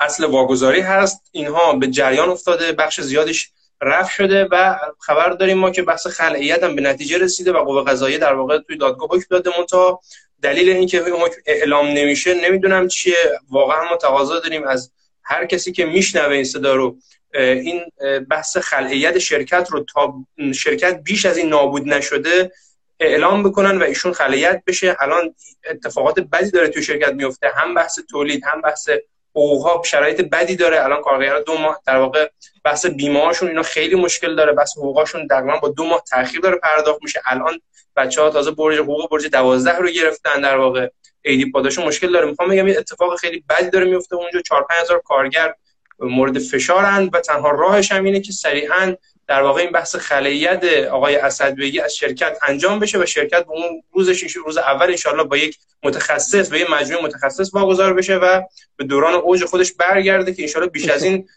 اصل واگذاری هست. اینها به جریان افتاده بخش زیادش رفع شده و خبر داریم ما که بحث خلعیت هم به نتیجه رسیده و قوه قضاییه در واقع توی دادگاه حکم داده. منتها دلیل اینکه حکم اعلام نمیشه نمی‌دونم چیه. واقعا ما تقاضا داریم از هر کسی که میشنوه این صدا رو این بحث خلعیت شرکت رو تا شرکت بیش از این نابود نشده اعلام بکنن و ایشون خلعیت بشه. الان اتفاقات بدی داره توی شرکت میفته. هم بحث تولید هم بحث حقوقها شرایط بدی داره. الان کارگرها دو ماه در واقع بحث بیمه هاشون اینا خیلی مشکل داره. بحث حقوقاشون تقریبا با دو ماه تاخیر داره پرداخت میشه. الان بچه ها تازه برج حقوق برج 12 رو گرفتن در واقع. ایدی پاداشون مشکل داره. می‌خوام بگم یه اتفاق خیلی بدی داره میفته اونجا 4 5000 کارگر مورد فشارند و تنها راهش هم اینه که سریعا در واقع این بحث خلیت آقای اسدبگی از شرکت انجام بشه و شرکت به اون روزش روز اول انشالله با یک متخصص و یک مجموعه متخصص واگذار بشه و به دوران اوج خودش برگرده که انشالله بیش از این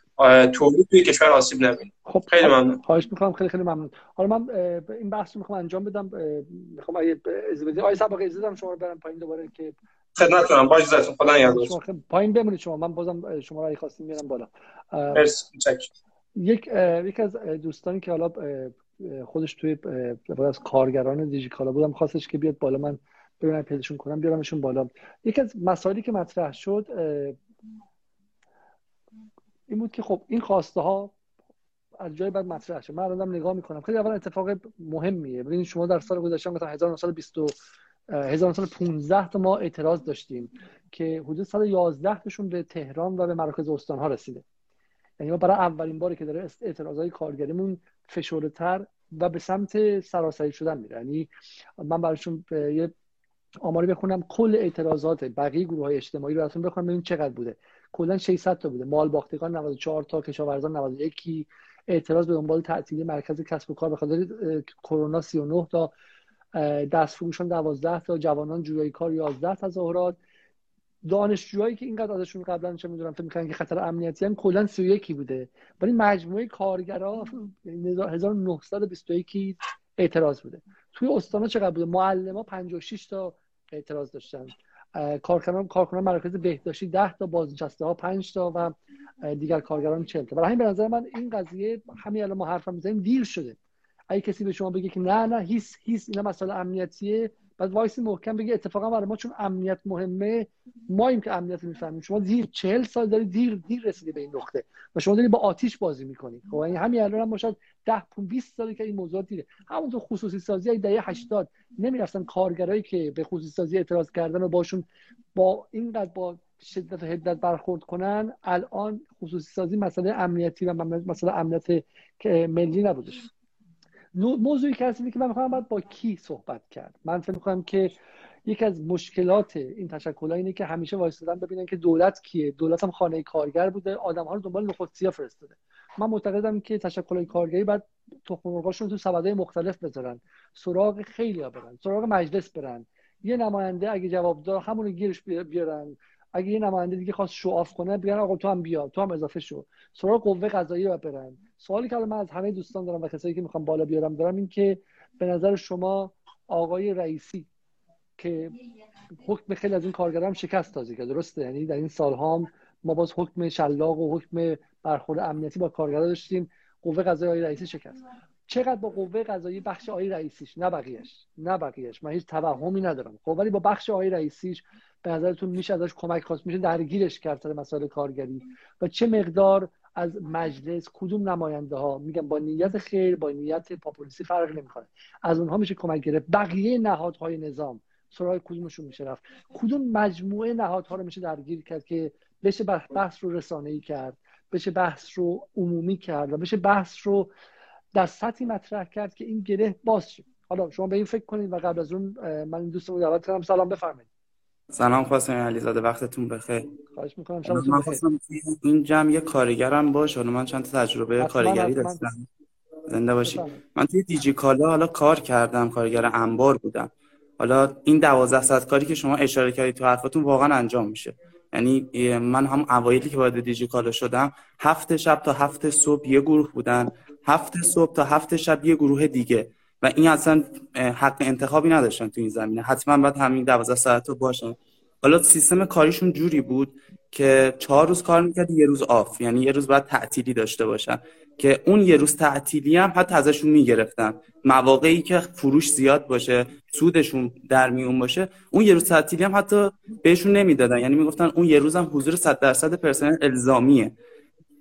تولید توی کشور آسیب نبینه. خب خیلی ممنون. خواهش می‌کنم. خیلی خیلی ممنون. حالا من این بحث رو می‌خوام انجام بدم. می‌خوام اگه اجازه بدید. آقای سباقی اجازه شما رو برم پایین دوباره که خدمتتونم. با اجازهتون خدا نگهدار. پایین بمونید شما. من بازم شما رو اگه خواستین میارم بالا. مرسی. یک یک از دوستانی که حالا خودش توی از کارگران دیجیکالا بودم خواستش که بیاد بالا. من ببینم پیداشون کنم بیارمشون بالا. یک از مسائلی که مطرح شد این بود که خب این خواسته ها از جای بعد مطرح شد. من الان نگاه می‌کنم. خیلی اول اتفاق مهمیه. ببینید شما در سال گذشته مثلا 1920 1915 تا ما اعتراض داشتیم که حدود 111 تاشون به تهران و به مراکز استان ها رسیده. یعنی ما برای اولین باری که داره اعتراضای کارگریمون فشرده و به سمت سراسری شدن میره. یعنی من براشون یه آماری بخونم. کل اعتراضات بقیه گروه های اجتماعی رو براتون بخونم ببینیم چقدر بوده. کلا 600 تا بوده. مال باختگان 94 تا کشاورزان 91 اعتراض به دنبال تعطیلی مرکز کسب و کار به خاطر کرونا 39 تا دست فروشان 12 تا جوانان جویای کار 11 تا ظهرات دانشجوهایی که اینقدر ازشون قبلا چه می‌دونم فکر می‌کنن که خطر امنیتی هم کلا 31 بوده. ولی مجموعه کارگرا 1921 اعتراض بوده. توی استانا چقدر بوده؟ معلما 56 تا اعتراض داشتن. کارکنان کارکنان مرکز بهداشتی 10 تا بازنشسته ها 5 تا و دیگر کارگران 40 تا. برای همین به نظر من این قضیه همین الان ما حرف می‌زنیم دیر شده. اگه کسی به شما بگه که نه نه هیس هیس اینا مسئله امنیتیه. بعد وایسی محکم بگه اتفاقا برای ما چون امنیت مهمه ما این که امنیت می‌فهمیم. شما دیر چهل سال داری دیر دیر رسیدی به این نقطه و شما داری با آتیش بازی می‌کنی. خب این یعنی همین الان هم باشد 10 20 سالی که این موضوع دیره. همونطور خصوصی سازی دهه 80 نمی‌رفتن کارگرایی که به خصوصی سازی اعتراض کردن و باشون با اینقدر با شدت و حدت برخورد کنن الان خصوصی سازی مسئله امنیتی و مسئله امنیت ملی نبودش. موضوعی که هست که من می‌خوام باید با کی صحبت کرد. من فکر می‌کنم که یکی از مشکلات این تشکل اینه که همیشه وایسادن ببینن که دولت کیه. دولت هم خانه کارگر بوده آدم ها رو دنبال نخود سیاه فرستاده. من معتقدم که تشکل کارگری بعد تخم مرغاشون تو سبدهای مختلف بذارن. سراغ خیلی ها برن سراغ مجلس برن. یه نماینده اگه جواب دار همون گیرش بیارن. اگه یه نماینده دیگه خواست شو کنه بیان آقا تو هم بیا تو هم اضافه شو. سراغ قوه قضایی رو برن. سوالی که من از همه دوستان دارم و کسایی که می‌خوام بالا بیارم دارم این که به نظر شما آقای رئیسی که حکم خیلی از این کارگران شکست تازه که درسته؟ یعنی در این سالها ما باز حکم شلاق و حکم برخورد امنیتی با کارگران داشتیم. قوه قضایی آقای رئیسی شکست. چقدر با قوه قضایی بخش آقای رئیسیش؟ نه بقیهش نه بقیهش من هیچ توهمی ندارم. خب ولی با بخش آقای رئیسیش به نظرتون میشه ازش کمک خواست؟ میشه درگیرش کرد سر مسائل کارگری؟ و چه مقدار از مجلس کدوم نماینده ها میگم با نیت خیر با نیت پاپولیسی فرق نمی‌کنه. از اونها میشه کمک گرفت. بقیه نهادهای نظام. سراغ کدومشون میشه رفت؟ کدوم مجموعه نهادها رو میشه درگیر کرد که بشه بحث رو رسانه ای کرد بشه بحث رو عمومی کرد و بشه بحث رو در سطحی مطرح کرد که این گره باز شد حالا شما به این فکر کنید و قبل از اون من این دوست رو دعوت کنم سلام بفرمایید. سلام خواستم علیزاده وقتتون بخیر. خواهش می‌کنم من خواستم این جمع یه کارگرم باشه. من چند تا تجربه کارگری داشتم. زنده باشی من توی دیجی کالا حالا کار کردم کارگر انبار بودم. حالا این دوازده ساعت کاری که شما اشاره کردید تو حرفتون واقعا انجام میشه. یعنی من هم اوایلی که وارد دیجیکالا شدم هفت شب تا هفت صبح یه گروه بودن. هفت صبح تا هفت شب یه گروه دیگه. و این اصلا حق انتخابی نداشتن تو این زمینه. حتما باید همین دوازده ساعت رو باشن. حالا سیستم کاریشون جوری بود که چهار روز کار می‌کرد یه روز آف یعنی یه روز باید تعطیلی داشته باشن. که اون یه روز تعطیلی هم حتی ازشون می‌گرفتن. مواقعی که فروش زیاد باشه سودشون در میون باشه اون یه روز تعطیلی هم حتی بهشون نمی‌دادن. یعنی می‌گفتن اون یه روز هم حضور 100 درصد پرسنل الزامیه.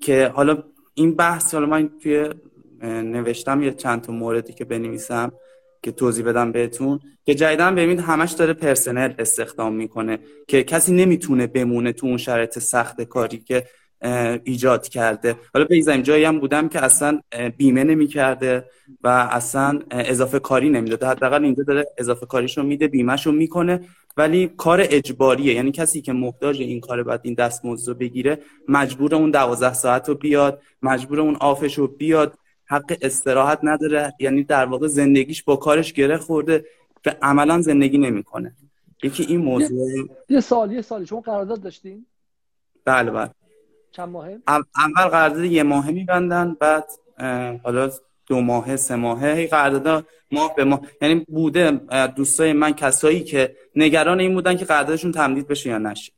که حالا این بحث حالا من توی نوشتم یه چند تا موردی که بنویسم که توضیح بدم بهتون. که جدیدن ببینید همش داره پرسنل استخدام می‌کنه که کسی نمی‌تونه بمونه تو اون شرایط سخت کاری که ایجاد کرده. حالا به جایی هم بودم که اصلا بیمه نمی‌کرده و اصلا اضافه کاری نمی‌داده. حداقل اینجا داره اضافه کاریشو میده بیمهشو می‌کنه ولی کار اجباریه. یعنی کسی که محتاج این کار باید این دستمزد رو بگیره مجبور اون دوازده ساعت رو بیاد مجبور اون آفش رو بیاد. حق استراحت نداره. یعنی در واقع زندگیش با کارش گره خورده و عملا زندگی نمی‌کنه. یکی این موضوع یه سال یه سالی شما قرارداد داشتین؟ بله بله. چند ماهه؟ اول قرارداد یه ماهه میبندن بعد حالا دو ماهه سه ماهه. قرارداد ماه به ماه. یعنی بوده دوستای من کسایی که نگران این بودن که قراردادشون تمدید بشه یا نشه.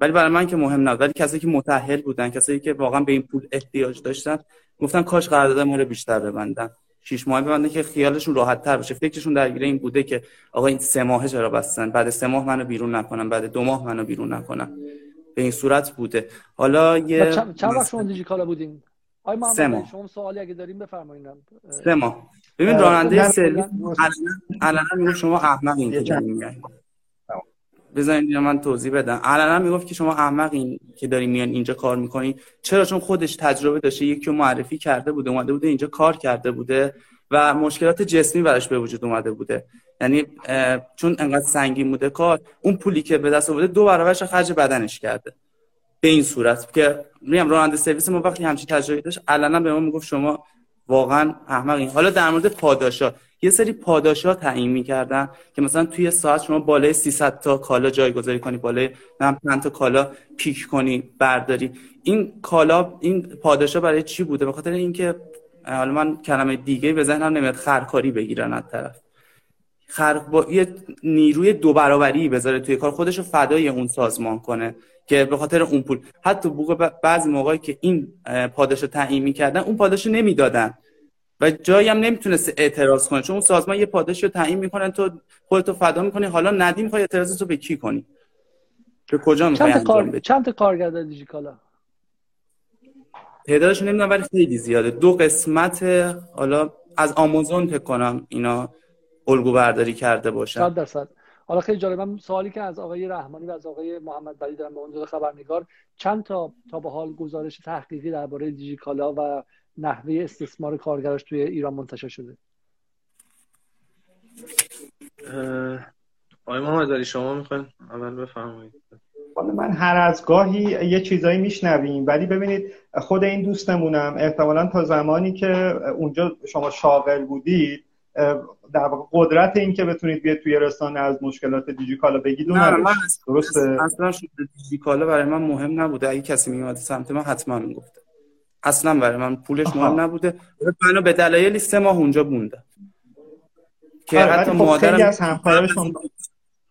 ولی برای من که مهم نبود. ولی کسایی که متأهل بودن کسایی که واقعا به این پول احتیاج داشتن گفتن کاش قرارداد ما رو بیشتر ببندن. شش ماه ببندن که خیالشون راحت تر بشه فکرشون درگیر این بوده که آقا این سه ماه چرا بستن؟ بعد سه ماه منو بیرون نکنم بعد دو ماه منو بیرون نکنم به این صورت بوده. حالا یه چند وقت شما دیجیکالا بودین؟ آقای محمد شما سوالی اگه داریم بفرمایید سه ماه. ببین راننده سرویس الان میگه شما احمق این که بذارید من توضیح بدم. الان می‌گفت که شما احمق این که داری میان اینجا کار می‌کنی چرا؟ چون خودش تجربه داشته یکی معرفی کرده بوده اومده بوده اینجا کار کرده بوده و مشکلات جسمی براش به وجود اومده بوده. یعنی چون انقدر سنگین بوده کار اون پولی که به دست آورده دو برابرش خرج بدنش کرده. به این صورت که میگم راننده سرویس ما وقتی همچین تجربه داشت الان به ما می‌گفت شما واقعا احمقین. حالا در مورد پاداشا یه سری پاداشا تعیین می‌کردن که مثلا توی ساعت شما بالای 300 تا کالا جایگذاری کنی بالای 5 تا کالا پیک کنی برداری. این کالا این پاداشا برای چی بوده؟ به خاطر اینکه حالا من کلمه دیگه به ذهنم نمیاد خرکاری بگیرن از طرف. خر با یه نیروی دو برابری بذاره توی کار خودش رو فدای اون سازمان کنه که به خاطر اون پول. حتی بعضی موقعی که این پاداش رو تعیین می‌کردن اون پاداش نمی‌دادن. و جایی هم نمی‌تونست اعتراض کنه چون اون سازمان یه پاداش رو تعیین می‌کنن تو خودتو فدا می‌کنی. حالا ندی می‌خوای اعتراض تو به کی کنی؟ که کجا می‌خوای چند کار چند تا کارگر داره دیجیکالا تعدادش نمی‌دونم ولی خیلی زیاده. دو قسمت حالا از آمازون فکر کنم اینا الگو برداری کرده باشن. 100 درصد. حالا خیلی جالب من سوالی که از آقای رحمانی و از آقای محمد بلی دارم به عنوان خبرنگار چند تا تا به حال گزارش تحقیقی درباره دیجیکالا و نحوه استثمار کارگرش توی ایران منتشر شده. آقای محمد علی شما می‌خواین اول بفرمایید. من هر از گاهی یه چیزایی میشنویم ولی ببینید خود این دوستمونم احتمالا تا زمانی که اونجا شما شاغل بودید در واقع قدرت این که بتونید بیاد توی رسانه از مشکلات دیجیکالا بگید نه من درسته؟ اصلا دیجیکالا برای من مهم نبوده. اگه کسی میومد سمت من حتما می‌گفت اصلا برای من پولش آها. مهم نبوده. منو به دلایلی سه ماه اونجا بونده. که آره حتی خب مادرم از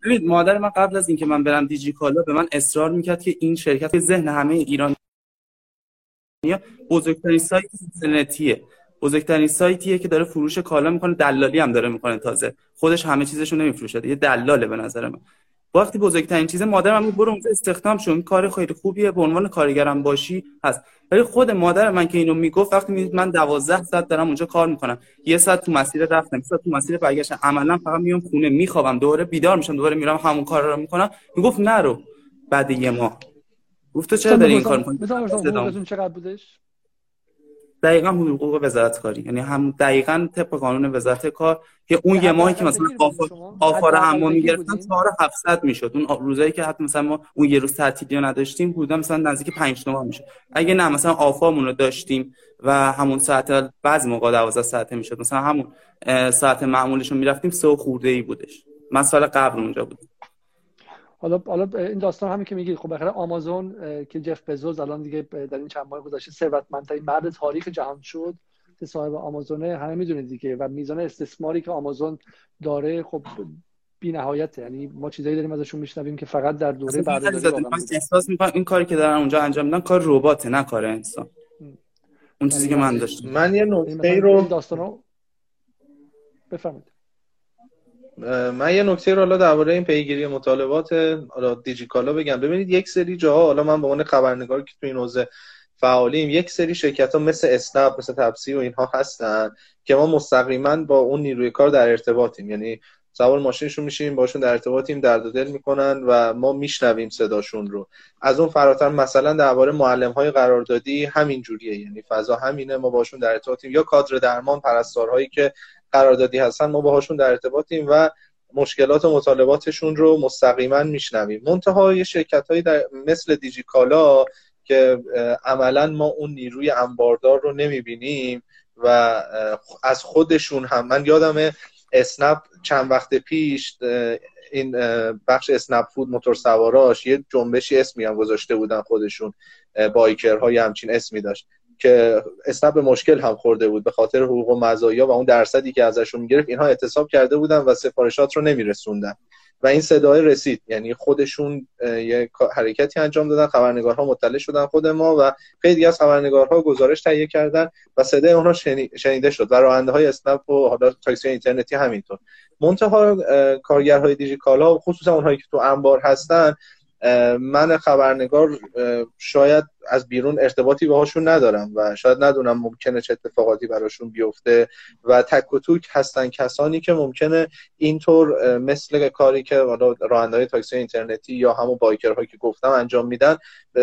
ببینید مادر من قبل از اینکه من برم دیجیکالا به من اصرار می‌کرد که این شرکت ذهن همه ایران بزرگترین سایت اینترنتیه. بزرگترین سایتیه که داره فروش کالا می‌کنه دلالی هم داره می‌کنه تازه. خودش همه چیزشو نمیفروشه. یه دلاله به نظر من. وقتی بزرگترین چیز مادرم برو اونجا استخدام شو. این کار خیلی خوبیه. به عنوان کارگرم باشی هست. ولی خود مادر من که اینو می‌گفت وقتی می من 12 ساعت دارم اونجا کار می‌کنم. یه ساعت تو مسیر رفتم یه ساعت تو مسیر برگشتم. عملا فقط میام خونه میخوابم. دوباره بیدار میشم دوباره میرم همون کار رو می‌کنم. می‌گفت نرو بعد یه ماه. گفت تو چرا داری این کار می‌کنی؟ چقدر بودش. دقیقا حقوق وزارت کاری یعنی هم دقیقا طبق قانون وزارت کار که اون یه ماهی که مثلا آفار همو می‌گرفتن 4700 می‌شد. اون روزایی که حتی مثلا ما اون یه روز تعطیلی نداشتیم بودم مثلا نزدیک 5 تومن می‌شد. اگه نه مثلا آفامون رو داشتیم و همون ساعت بعضی موقع 12 ساعته می‌شد. مثلا همون ساعت معمولش رو می‌رفتیم سه خورده ای بودش. من سال قبل اونجا بودم. حالا حالا این داستان همین که میگید خب بخره آمازون که جف بزوز الان دیگه در این چند ماه گذشته ثروتمندترین مرد تاریخ جهان شد که صاحب آمازونه همه می‌دونید دیگه و میزان استثماری که آمازون داره خب بی نهایته یعنی ما چیزایی داریم ازشون میشنویم که فقط در دوره بردهداری احساس می‌کنم این کاری که دارن اونجا انجام میدن کار رباته نه کار انسان. اون چیزی که من داشتم. من یه نکته رو داستانو بفرمایید. من یه نکته رو حالا درباره این پیگیری مطالبات حالا دیجیکالا بگم. ببینید یک سری جاها حالا من به عنوان خبرنگار که تو این حوزه فعالیم یک سری شرکت ها مثل اسنپ مثل تپسی و اینها هستن که ما مستقیما با اون نیروی کار در ارتباطیم. یعنی سوار ماشینشون میشیم باشون در ارتباطیم درد و دل می‌کنن و ما میشنویم صداشون رو. از اون فراتر مثلا درباره معلم های قراردادی همین جوریه یعنی فضا همینه ما باشون در ارتباطیم. یا کادر درمان پرستارهایی که قراردادی هستن ما باهاشون در ارتباطیم و مشکلات و مطالباتشون رو مستقیما میشنویم. منتها یه شرکت هایی در مثل دیجیکالا که عملا ما اون نیروی انباردار رو نمی‌بینیم و از خودشون هم من یادم اسنپ چند وقت پیش این بخش اسنپ فود موتور سواراش یه جنبشی اسمی هم گذاشته بودن خودشون بایکرها همچین اسمی داشت. که اسنپ به مشکل هم خورده بود به خاطر حقوق و مزایا و اون درصدی که ازشون می‌گرفت اینها اعتصاب کرده بودن و سفارشات رو نمیرسوندن. و این صدای رسید. یعنی خودشون یه حرکتی انجام دادن. خبرنگارها مطلع شدن خود ما و خیلی از خبرنگارها گزارش تهیه کردن و صدای اونها شنیده شد و راننده های اسنپ و حالا تاکسی اینترنتی همینطور. منتها کارگرهای دیجیکالا خصوصا اونهایی که تو انبار هستن من خبرنگار شاید از بیرون ارتباطی باهاشون ندارم و شاید ندونم ممکنه چه اتفاقاتی براشون بیفته و تک و توک هستن کسانی که ممکنه اینطور مثل کاری که رانندهای تاکسی اینترنتی یا همون بایکرهایی که گفتم انجام میدن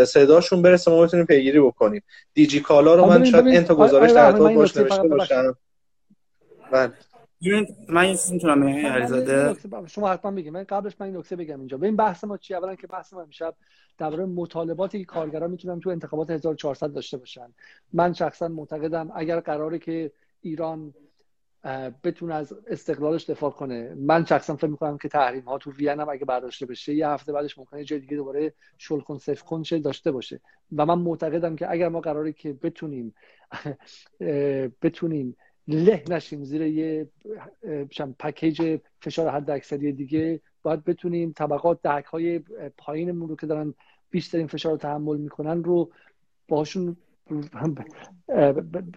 صداشون برسه ما بتونیم پیگیری بکنیم. دیجی کالا رو من شاید انتا گزارش در باش نوشته باشم. بله. من این می‌تونم علیزاده. شما حتما بگیم من قبلش من این نکته بگم اینجا. این بحث ما چی اولا که بحث ما امشب درباره مطالباتی که کارگران می‌تونن تو انتخابات 1400 داشته باشن. من شخصا معتقدم اگر قراره که ایران بتونه از استقلالش دفاع کنه من شخصا فکر می‌کنم که تحریم ها تو وین هم اگه برداشته بشه یه هفته بعدش ممکنه جای دیگه دوباره شل کن صفر کن داشته باشه. و من معتقدم که اگر ما قراره که بتونیم [LAUGHS] بتونیم له نشیم زیر یه پکیج فشار حد اکثری دیگه. باید بتونیم طبقات دهک های پایینمون رو که دارن بیشترین فشار رو تحمل می‌کنن رو باهاشون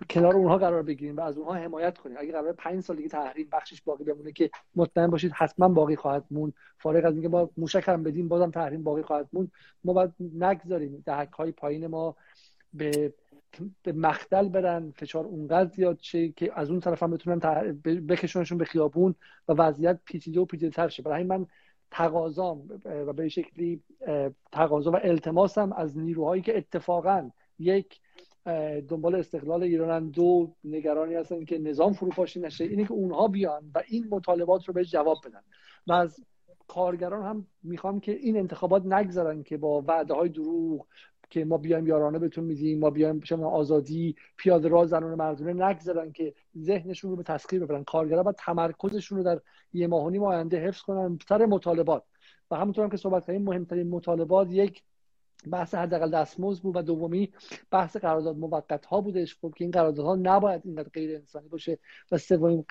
کنار اونها قرار بگیریم و از اونها حمایت کنیم. اگه قرار پنج سال دیگه تحریم بخشش باقی بمونه که مطمئن باشید حتما باقی خواهد مون فارغ از اینکه ما موشک هم بدیم بازم تحریم باقی خواهد مون ما باید نگذاریم دهک های پایین ما به به مختل برن فشار اونقدر زیاد شه که از اون طرف هم بتونن بکشونشون به خیابون و وضعیت پیچیده و پیچیده تر شه. برای من تقاضام و به شکلی تقاضا و التماسم از نیروهایی که اتفاقا یک دنبال استقلال ایرانن دو نگرانی هستن که نظام فروپاشی نشه اینه که اونها بیان و این مطالبات رو بهش جواب بدن. و از کارگران هم می‌خوام که این انتخابات نگذارن که با وعده های دروغ که ما بیایم یارانه بهتون میدیم ما بیایم شما آزادی پیاده راه زنان مردونه نگذارن که ذهنشون رو به تسخیر ببرن. کارگرا باید تمرکزشون رو در یه ماه و آینده حفظ کنن سر مطالبات. و همونطور که صحبت کردیم مهمترین مطالبات یک بحث حداقل دستمزد بود و دومی بحث قرارداد موقت ها بودش. خب که این قراردادها نباید اینقدر غیر انسانی باشه. و سومین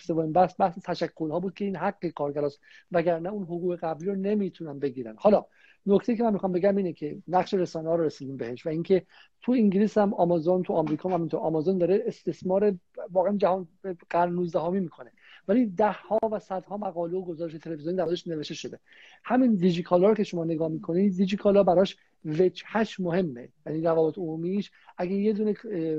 سومین بحث بحث تشکل ها بود که این حق کارگراست وگرنه اون حقوق قبلی رو نمی‌تونن بگیرن. حالا نکته که من می‌خوام بگم اینه که نقش رسانه ها رو رسیدیم بهش و اینکه تو انگلیس هم آمازون تو آمریکا هم همینطور آمازون داره استثمار واقعا جهان قرن 19 هامی می‌کنه. ولی ده ها و صدها مقاله و گزارش تلویزیونی درش نوشته شده. همین دیجیکالا رو که شما نگاه می‌کنید دیجیکالا براش وجهش مهمه. یعنی روابط عمومیش. اگه یه دونه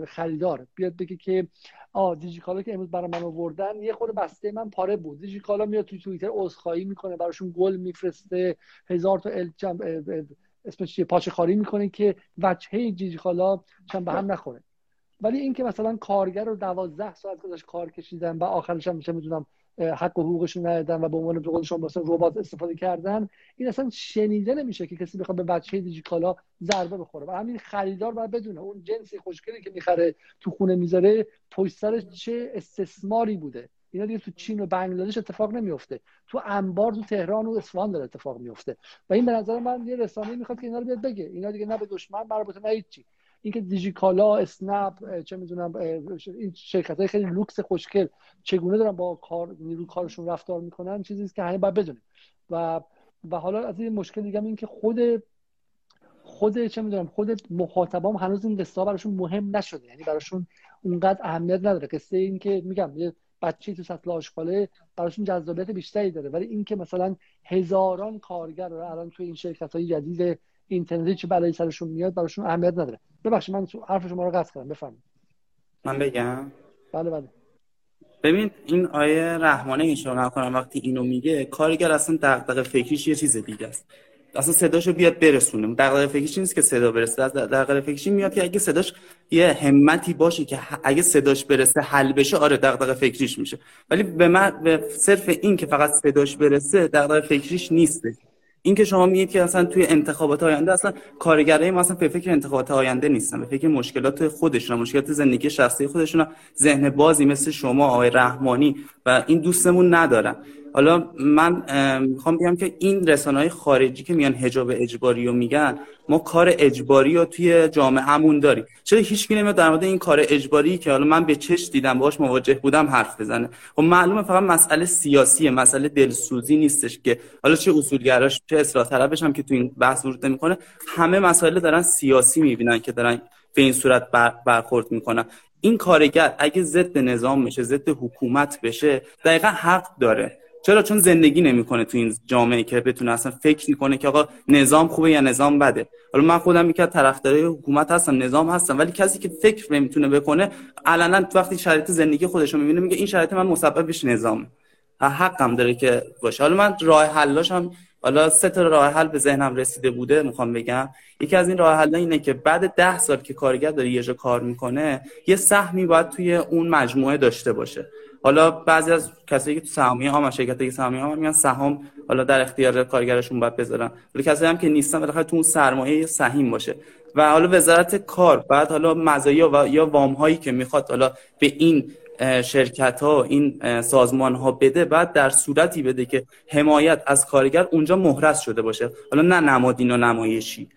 خریدار بیاد بگه که آ دیجیکالا که امروز برای من آوردن یه خود بسته من پاره بود. دیجیکالا میاد توی توییتر عذرخواهی می‌کنه براشون گل میفرسته هزار تا ال اسمش چیه پاچه خاری می‌کنه که وجهه دیجیکالا چند به هم نخوره. ولی اینکه مثلا کارگر رو دوازده ساعت گذاشت کار کشیدن و آخرش هم میشه می‌دونم حق و حقوقشون ندادن و به عنوان به قولشون مثلا ربات استفاده کردن این اصلا شنیده نمیشه که کسی بخواد به بچه دیجیکالا ضربه بخوره. و همین خریدار باید بدونه. اون جنسی خوشگلی که می‌خره تو خونه می‌ذاره پشت سرش چه استثماری بوده؟ اینا دیگه تو چین و بنگلادش اتفاق نمیفته تو انبار تو تهران و اصفهان داره اتفاق میفته و این به نظر من یه رسانه می‌خواد که اینا رو بیاد بگه. اینا دیگه نه به دشمن مربوطه نه هیچی. اینکه دیجیکالا اسنپ چه می‌دونم این شرکت های خیلی لوکس خوشگل چگونه دارن با کار نیرو کارشون رفتار می‌کنن چیزی که همه باید بدونیم. و و حالا از این مشکل دیگه این که خود خود چه می‌دونم خود مخاطبام هنوز این قصه براشون مهم نشده. یعنی براشون اونقدر اهمیت نداره. قصه این که میگم یه بچه تو سطل آشغاله براشون جذابیت بیشتری داره. ولی اینکه مثلا هزاران کارگر رو الان تو این شرکت های جدید اینترنتی چه بلایی سرشون میاد براشون اهمیت نداره. ببخشید من حرف شما رو قطع کردم بفرمایید. من بگم. بله بله. ببین این آیه رحمانه اشاره کنم وقتی اینو میگه کارگر اصلا دغدغه فکریش یه چیز دیگه است. اصلا صداشو بیاد برسونه. دغدغه فکریش نیست که صدا برسه دغدغه فکریش میاد که اگه صداش یه همتی باشه که اگه صداش برسه حل بشه آره دغدغه فکریش میشه. ولی به من به صرف این که فقط صداش برسه دغدغه فکریش نیسته این که شما میگید که اصلا توی انتخابات آینده اصلا کارگرای ما اصلا به فکر انتخابات آینده نیستن به فکر مشکلات خودشون مشکلات زندگی شخصی خودشون ذهن بازی مثل شما آقای رحمانی و این دوستمون ندارن. حالا من می‌خوام بگم که این رسانه های خارجی که میان حجاب اجباری رو میگن ما کار اجباری رو توی جامعهمون داریم. چرا هیچ کی نمیاد در مورد این کار اجباری که حالا من به چش دیدم باهاش مواجه بودم حرف بزنه؟ خب معلومه فقط مسئله سیاسیه مسئله دلسوزی نیستش که حالا چه اصولگراش چه اصلاح طلبش هم که تو این بحث ورود نمی‌کنه همه مسائل دارن سیاسی می‌بینن که دارن به این صورت برخورد می‌کنن. این کارگر اگه ضد نظام بشه ضد حکومت بشه دقیقا حق داره. چرا؟ چون زندگی نمی‌کنه تو این جامعه که بتونه اصلا فکر می‌کنه که آقا نظام خوبه یا نظام بده. حالا من خودم یکی از طرفدارای حکومت هستم نظام هستم ولی کسی که فکر نمی‌تونه بکنه علنا وقتی شرایط زندگی خودش رو می‌بینه میگه این شرایط من مسببش نظام حقم داره که باشه. حالا من راه حلاشم حالا سه تا راه حل به ذهنم رسیده بوده می‌خوام بگم. یکی از این راه حل اینه که بعد ده سال که کارگر داره یه جا کار می‌کنه یه سهمی باید توی اون مجموعه داشته باشه. حالا بعضی از کسایی که تو سهامی ها شرکت که سهامی ها میان سهام حالا در اختیار کارگرشون باید بذارن. ولی کسایی هم که نیستن بالاخره تو اون سرمایه سهیم باشه. و حالا وزارت کار بعد حالا مزایا و یا وام هایی که می‌خواد حالا به این شرکت ها این سازمان ها بده بعد در صورتی بده که حمایت از کارگر اونجا مهرس شده باشه. حالا نه نمادین و نمایشی.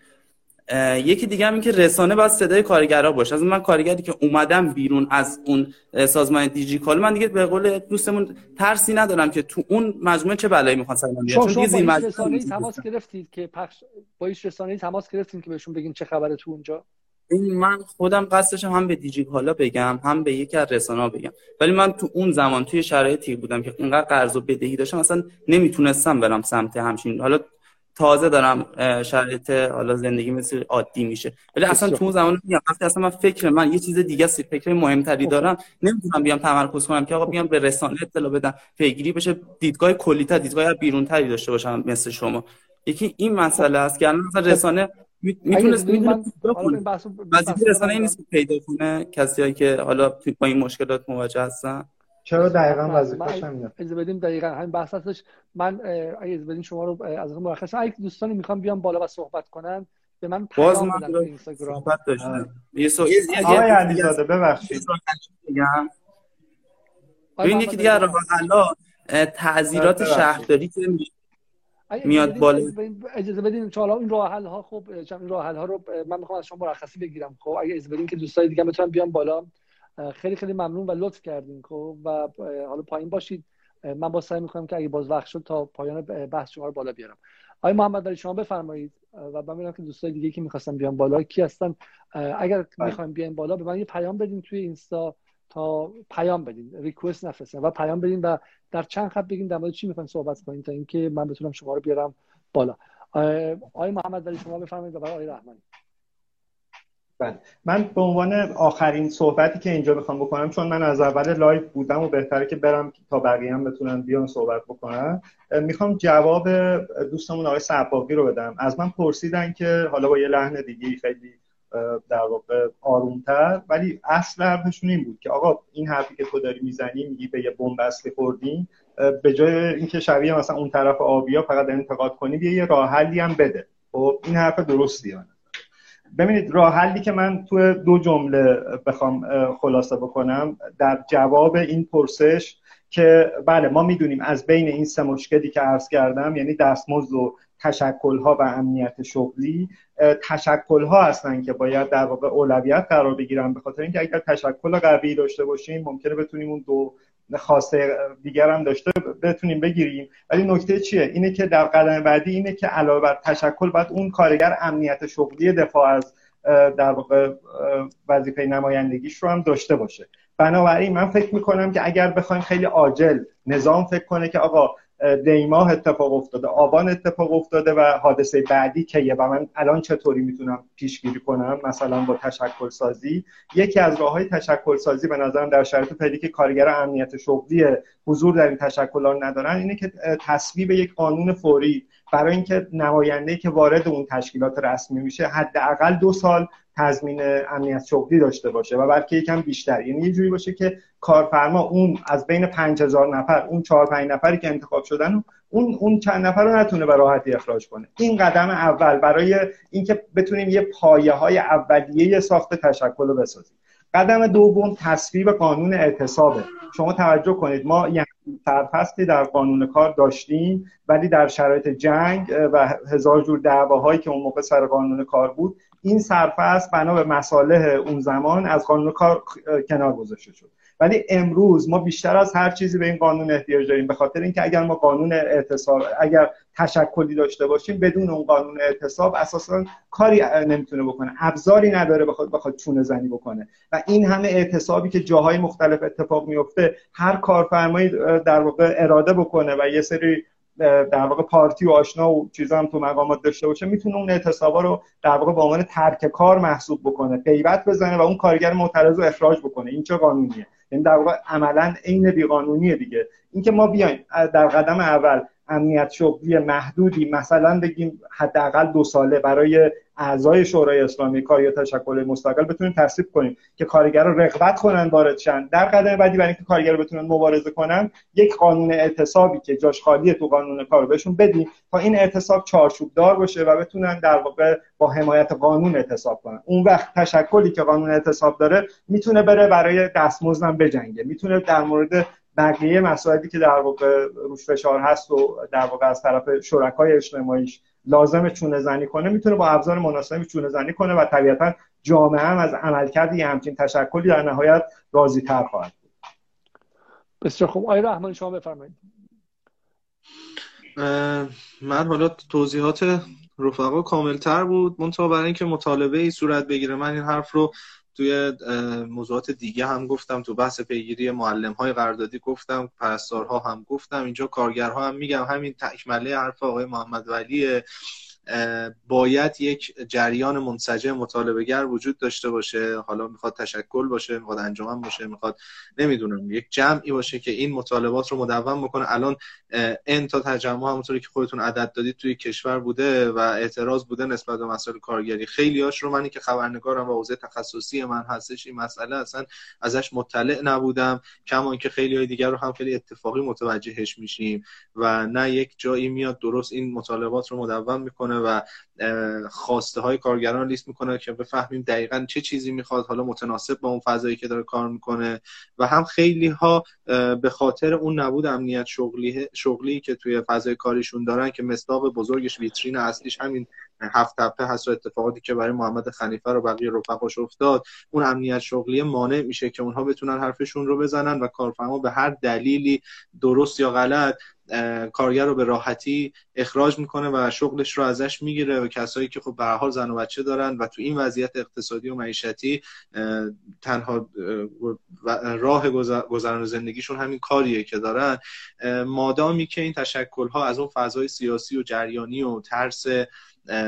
یکی دیگه هم این که رسانه باید صدای کارگرا باشه. از من کارگری که اومدم بیرون از اون سازمان دیجیکال من دیگه به قول دوستمون ترسی ندارم که تو اون مجموعه چه بلایی می‌خوان سر من چون دیگه زیر رسانه‌ای تماس گرفتید که پخش با هیچ رسانه‌ای تماس گرفتید که بهشون بگین چه خبره تو اونجا؟ این من خودم قصدشم هم به دیجیکالا بگم هم به یکی از رسانه بگم. ولی من تو اون زمان توی شرایطی بودم که اینقدر قرض و بدهی داشتم اصلا نمی‌تونستم برم سمت همچین. حالا تازه دارم شرایط حالا زندگی مثل عادی میشه. ولی اصلا تو اون زمان میگم وقتی اصلا من فکر من یه چیز دیگه است فکر مهمتری خب. دارم نمی‌تونم بیام تمرکز کنم که آقا بیام به رسانه اطلاع بدم پیگیری بشه دیدگاه کلی‌تر دیدگاه بیرونتری داشته باشم مثل شما. یکی این مسئله است که الان مثلا رسانه می‌تونست می‌تونه رسانه این نیست پیدا کنه کسایی که حالا با این مشکلات مواجه هستن. چرا دقیقا وظیفه‌ش همینه از بدیم دقیقا همین بحث هستش. من اگه بدین شما رو از اون مرخص اگه دوستانی می‌خوام بیان بالا و صحبت کنن به من پیام بدن تو اینستاگرام. صحبت داشتم. یه سو آقای علیزاده ببخشید. ببین یکی دیگه راه حلا تعذیرات شهرداری که میاد بالا. اجازه بدین چون این راه حل ها خب این راه حل ها رو من می‌خوام از شما مرخصی بگیرم خب؟ اگه اجازه بدین که دوستای دیگه بتونن بیان بالا. خیلی خیلی ممنون و لطف کردین خب؟ و حالا پایین باشید. من با سعی می‌کنم که اگه باز وقت شد تا پایان بحث شما رو بالا بیارم. آقای محمد علی شما بفرمایید. و من میرم که دوستای دیگه که می‌خواستم بیان بالا کی هستن؟ اگر بله. می‌خوایم بیان بالا به من یه پیام بدین توی اینستا. تا پیام بدین request نفرستین و پیام بدین و در چند خط بگین در مورد چی می‌خواین صحبت کنین تا اینکه من بتونم شما رو بیارم بالا. آقای محمد علی شما بفرمایید و آقای رحمانی. بله. من به عنوان آخرین صحبتی که اینجا بخوام بکنم چون من از اول live بودم و بهتره که برم تا بقیه هم بتونن بیان صحبت بکنن می‌خوام جواب دوستمون آقای سباقی رو بدم. از من پرسیدن که حالا با یه لحن دیگه خیلی در واقع آرومتر. ولی اصل حرفشون این بود که آقا این حرفی که تو داری می‌زنی میگی به یه بنبست خوردیم به جای اینکه شبیه مثلا اون طرف آبیا فقط انتقاد کنی یه راه حلی هم بده. خب این حرف درستیه ببینید راه حلی که من تو دو جمله بخوام خلاصه بکنم. در جواب این پرسش که بله ما می‌دونیم از بین این سه مشکلی که عرض کردم یعنی دستمزد و تشکلها و امنیت شغلی تشکلها هستن که باید در واقع اولویت قرار بگیرن. به خاطر اینکه اگر تشکل قوی داشته باشیم ممکنه بتونیم اون دو خواسته دیگر هم داشته بتونیم بگیریم. ولی نکته چیه؟ اینه که در قدم بعدی اینه که علاوه بر تشکل باید اون کارگر امنیت شغلی دفاع از در واقع وظیفه نمایندگیش رو هم داشته باشه. بنابراین من فکر می‌کنم که اگر بخوایم خیلی عاجل نظام فکر کنه که آقا دیماه اتفاق افتاده آبان اتفاق افتاده و حادثه بعدی کیه؟ و من الان چطوری می‌تونم پیشگیری کنم؟ مثلا با تشکل سازی یکی از راه های تشکل سازی به نظرم در شرایط فعلی که کارگر امنیت شغلی حضور در این تشکل ها ندارن اینه که تصویب یک قانون فوری برای اینکه نماینده که وارد اون تشکیلات رسمی میشه حداقل دو سال تضمین امنیت شغلی داشته باشه و بلکه یکم بیشتر. یعنی یه جوری باشه که کارفرما اون از بین 5000 نفر اون 4 5 نفری که انتخاب شدن اون اون چند نفر رو نتونه به راحتی اخراج کنه. این قدم اول برای اینکه بتونیم یه پایه های اولیه ساخت تشکل رو بسازیم. قدم دوم تصویب قانون اعتصابه. شما توجه کنید ما یه سرپستی در قانون کار داشتیم ولی در شرایط جنگ و هزار جور دعواهایی که اون موقع سر قانون کار بود این سرفصل بنا به مصالح اون زمان از قانون کار کنار گذاشته شد. ولی امروز ما بیشتر از هر چیزی به این قانون احتیاج داریم به خاطر اینکه اگر ما قانون اعتصاب اگر تشکلی داشته باشیم بدون اون قانون اعتصاب اساسا کاری نمی‌تونه بکنه. ابزاری نداره بخواد بخواد چونه زنی بکنه. و این همه اعتصابی که جاهای مختلف اتفاق میفته هر کارفرمایی در واقع اراده بکنه و یه سری در واقع پارتی و آشنا و چیزا هم تو مقامات داشته باشه می‌تونه اون اعتصابا رو در واقع به عنوان ترک کار محسوب بکنه غیبت بزنه و اون کارگر معترض رو اخراج بکنه. این چه قانونیه؟ یعنی در واقع عملا عین بیقانونیه دیگه. اینکه ما بیایم در قدم اول امنیت شغلی محدودی. مثلا بگیم حداقل دو ساله برای اعضای شورای اسلامی کار یا تشکل مستقل بتونیم تصویب کنیم که کارگران رغبت کنن وارد شن. در قدم بعدی برای اینکه کارگر بتونن مبارزه کنن یک قانون اعتصابی که جاش خالیه تو قانون کار بهشون بدیم تا این اعتصاب چارچوب دار باشه و بتونن در واقع با حمایت قانون اعتصاب کنن. اون وقت تشکلی که قانون اعتصاب داره می‌تونه بره برای دستمزدم بجنگه. می‌تونه در مورد بقیه مسائلی که در واقع روش فشار هست و در واقع از طرف شرکای اجتماعیش لازم چونه زنی کنه می‌تونه با ابزار مناسبی چونه زنی کنه و طبیعتا جامعه هم از عملکرد یه همچین تشکلی در نهایت راضی تر خواهد بود. بسیار خوب. آقای رحمان شما بفرمایید. من حالا توضیحات رفقا کاملتر بود. منتها برای اینکه مطالبه ای صورت بگیره من این حرف رو توی موضوعات دیگه هم گفتم تو بحث پیگیری معلم های قراردادی گفتم پرستارها هم گفتم اینجا کارگرها هم میگم همین تکمله حرف آقای محمد ولی باید یک جریان منسجم مطالبه گر وجود داشته باشه. حالا می‌خواد تشکل باشه می‌خواد انجمن باشه می‌خواد نمی‌دونم یک جمعی باشه که این مطالبات رو مدون بکنه. الان ان تا تجمع همونطوری که خودتون عدد دادید توی کشور بوده و اعتراض بوده نسبت به مسائل کارگری. خیلی هاش رو منی که خبرنگارم و حوزه تخصصی من هستش این مسئله اصلا ازش مطلع نبودم. کما که خیلی های دیگر رو هم خیلی اتفاقی متوجهش میشیم و نه یک جایی میاد درست این مطالبات رو مدون می‌کنه و خواسته های کارگران لیست می‌کنه که بفهمیم دقیقا چه چیزی می‌خواد حالا متناسب با اون فضایی که داره کار می‌کنه و هم خیلی ها به خاطر اون نبود امنیت شغلی شغلی که توی فضای کاریشون دارن که مصداق بزرگش ویترین اصلیش همین هفت تپه هست و اتفاقاتی که برای محمد خلیفه رو بقیه رفقاش افتاد اون امنیت شغلی مانع میشه که اونها بتونن حرفشون رو بزنن و کارفرما به هر دلیلی درست یا غلط کارگر رو به راحتی اخراج می‌کنه و شغلش رو ازش می‌گیره و کسایی که خب به حال زن و بچه دارن و تو این وضعیت اقتصادی و معیشتی تنها راه گذران زندگیشون همین کاریه که دارن. مادامی که این تشکل ها از اون فضای سیاسی و جریانی و ترس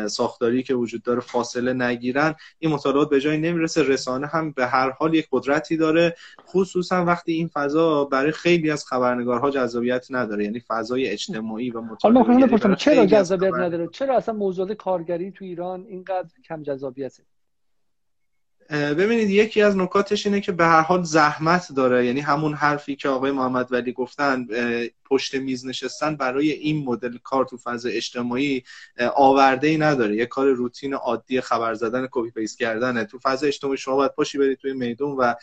ساختاری که وجود داره فاصله نگیرن این مطالعات به جایی نمی‌رسه. رسانه هم به هر حال یک قدرتی داره. خصوصا وقتی این فضا برای خیلی از خبرنگارها جذابیت نداره. یعنی فضای اجتماعی و مطالعه. چرا جذابیت نداره؟ چرا اصلا موضوعات کارگری تو ایران اینقدر کم جذابیته؟ ببینید یکی از نکاتش اینه که به هر حال زحمت داره. یعنی همون حرفی که آقای محمد ولی گفتن پشت میز نشستن برای این مدل کار تو فاز اجتماعی آورده ای نداره. یه کار روتین عادی خبر زدن copy paste کردنه. تو فاز اجتماعی شما باید پاشی برید توی میدون و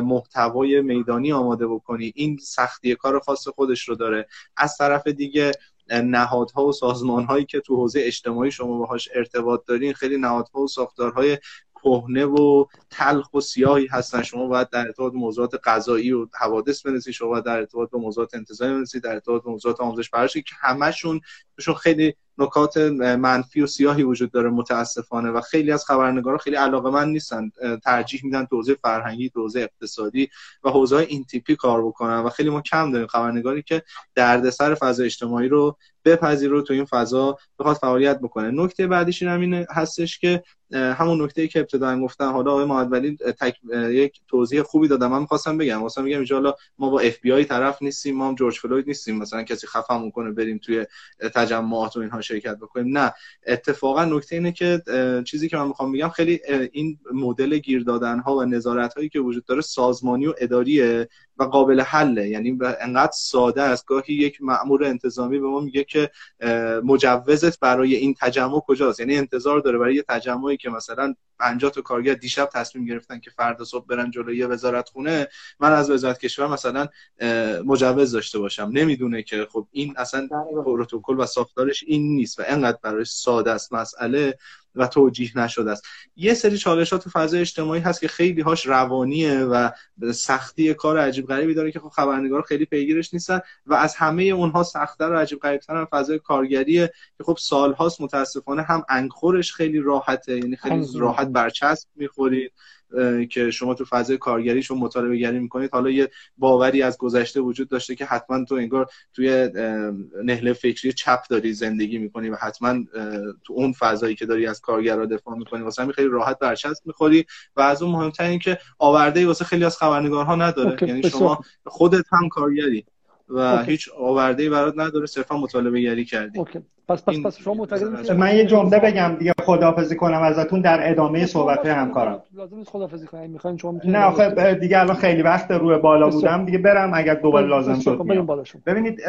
محتوای میدانی آماده بکنی. این سختی کار خاص خودش رو داره. از طرف دیگه نهادها و سازمانهایی که تو حوزه اجتماعی شما باهاش ارتباط دارین خیلی نهادها و ساختارهای کهنه و تلخ و سیاهی هستن. شما باید در ارتباط موضوعات قضایی و حوادث بنویسید شما باید در ارتباط با موضوعات انتظامی بنویسید در ارتباط با موضوعات آموزش پرورشی که همشون خیلی نکات منفی و سیاهی وجود داره متاسفانه و خیلی از خبرنگارا خیلی علاقه‌مند نیستن ترجیح میدن تو حوزه فرهنگی تو حوزه اقتصادی و حوزه این تیپی کار بکنن و خیلی ما کم داریم. خبرنگاری که دردسر فضا اجتماعی رو بپذیره تو این فضا بخواد فعالیت بکنه. نکته بعدیش این هستش که همون نکته که ابتدا گفتم حالا آقای محمد ولی. یک توضیح خوبی دادن. من می‌خواستم بگم مثلا میگم حالا ما با اف بی آی طرف نیستیم ما هم جورج فلوید نیستیم. مثلا کسی خفمون کنه بریم توی تجمعات و اینها. شرکت بکنیم. نه اتفاقا نکته اینه که چیزی که من می‌خوام بگم خیلی این مدل گیر دادن ها و نظارت هایی که وجود داره سازمانی و اداریه. و قابل حله. یعنی انقدر ساده است. گاهی یک مأمور انتظامی به ما میگه که مجوزت برای این تجمع کجاست؟ یعنی انتظار داره برای یه تجمعی که مثلا 50 تا کارگر دیشب تصمیم گرفتن که فردا صبح برن جلوی یه وزارت خونه من از وزارت کشور مثلا مجوز داشته باشم. نمی‌دونه که خب این اصلا پروتکل و ساختارش این نیست و انقدر برای ساده است مسئله. و توجیه نشده است. یه سری چالشات تو فضای اجتماعی هست که خیلی هاش روانیه و سختی کار عجیب غریبی داره که خب خبرنگار خیلی پیگیرش نیستن و از همه اونها سختتر و عجیب غریبتر هم فضای کارگریه که خب سالهاست متاسفانه هم انگخورش خیلی راحته یعنی خیلی راحت برچسب می‌خورید. که شما تو فضای کارگری شما مطالبه گری می‌کنید. حالا یه باوری از گذشته وجود داشته که حتما تو انگار توی نحله فکری چپ داری زندگی می‌کنی و حتما تو اون فضایی که داری از کارگرها دفاع می‌کنی واسه همین خیلی راحت برچسب می‌خوری. و از اون مهمتر این که آورده واسه خیلی از خبرنگارها نداره. یعنی شما خودت هم کارگری و OK. هیچ آورده ای برات نداره صرفا مطالبه گری کردی. OK. پس پس پس شما معتقد من یه جمله بگم دیگه خداحافظی کنم ازتون در ادامه صحبت همکارم. لازم نیست خداحافظی کنم. می‌خواین شما نه آخه دیگه الان خیلی وقت روی بالا بودم. دیگه برم اگر دوباره لازم شد ببینید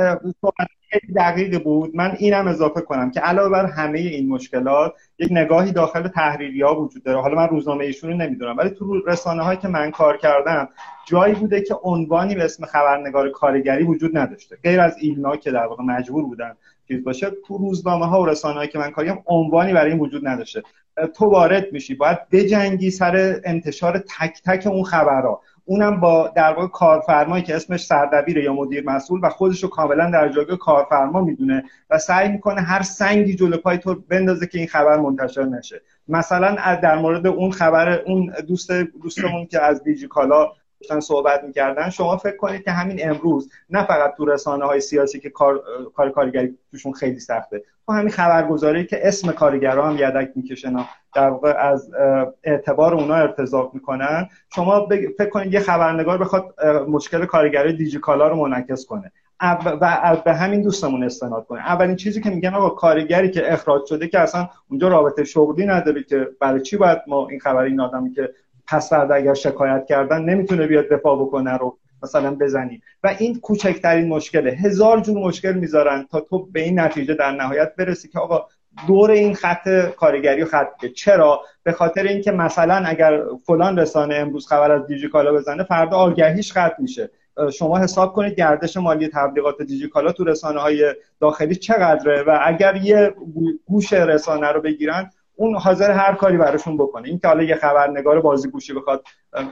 صحبت خیلی دقیق بود. من اینم اضافه کنم که علاوه بر همه این مشکلات یک نگاهی داخل تحریری ها وجود داره. حالا من روزنامه ایشون رو نمی‌دونم ولی تو رسانه هایی که من کار کردم جایی بوده که عنوانی به اسم خبرنگار کارگری وجود نداشته. غیر از ایلنا که در واقع مجبور بودن چیز باشه تو روزنامه ها و رسانه که من کار کردم عنوانی برای این وجود نداشته. تو وارد میشی باید بجنگی سر انتشار تک تک اون خبرها. اونم با در واقع کارفرمایی که اسمش سردبیر یا مدیر مسئول و خودش رو کاملا در جایگاه کارفرما می‌دونه و سعی می‌کنه هر سنگی جلو پای تو بندازه که این خبر منتشر نشه. مثلا در مورد اون خبر اون دوست دوستمون که از دیجی کالا داشتن صحبت می‌کردن شما فکر کنید که همین امروز نه فقط تو رسانه های سیاسی که کار کار کارگری توشون خیلی سخته تو همین خبرگزاری که اسم کارگرا هم یدک می‌کشن در واقع از اعتبار اونا ارتزاق می‌کنن شما فکر کنید یه خبرنگار بخواد مشکل کارگری دیجیکالا رو منعکس کنه. و به همین دوستمون استناد کنه. اولین چیزی که میگن آقا کارگری که اخراج شده که اصلا اونجا رابطه شغلی نداره که برای چی باید ما این خبر این آدمی که پس فردا اگر شکایت کردن نمی‌تونه بیاد دفاع بکنه رو مثلا بزنی. و این کوچکترین مشکله. هزار جور مشکل می‌ذارن تا تو به این نتیجه در نهایت برسی که آقا دور این خط کارگری و خط چرا؟ به خاطر اینکه مثلا اگر فلان رسانه امروز خبر از دیجیکالا بزنه فردا آگهیش خط میشه. شما حساب کنید گردش مالی تبلیغات دیجیکالا تو رسانه های داخلی چقدره؟ و اگر یه گوش رسانه رو بگیرن اون حاضر هر کاری براشون بکنه. این که حالا یه خبرنگار بازیگوشی بخواد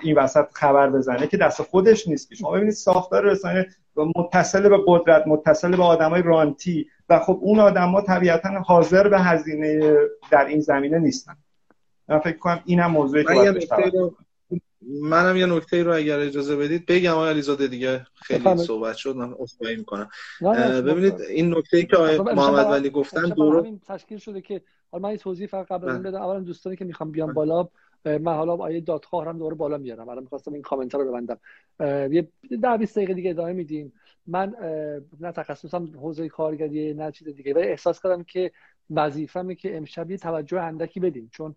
این وسط خبر بزنه که دست خودش نیست که. شما ببینید ساختار رسانه متصل به قدرت متصل به آدمای رانتی و خب اون آدما طبیعتا حاضر به هزینه در این زمینه نیستن. من فکر کنم اینم موضوعی که منم یه نکته رو اگر اجازه بدید بگم. آقای علیزاده دیگه خیلی صحبت شد. من عذرخواهی می‌کنم. ببینید این نکته ای که آقای محمد ولی گفتن درست تشکیل شده که حالا من یه توضیح فقط قبل از بدم. اولا دوستانی که می‌خوام بیام بالا من حالا آیه دادخواه هم دوباره بالا میارم. الان می‌خواستم این کامنت رو ببندم. یه 10 20 دقیقه دیگه ادامه میدیم. من نه تخصصم حوزه کارگری نه چیز دیگه. ولی احساس کردم که وظیفه‌مه که امشب یه توجه اندکی بدیم. چون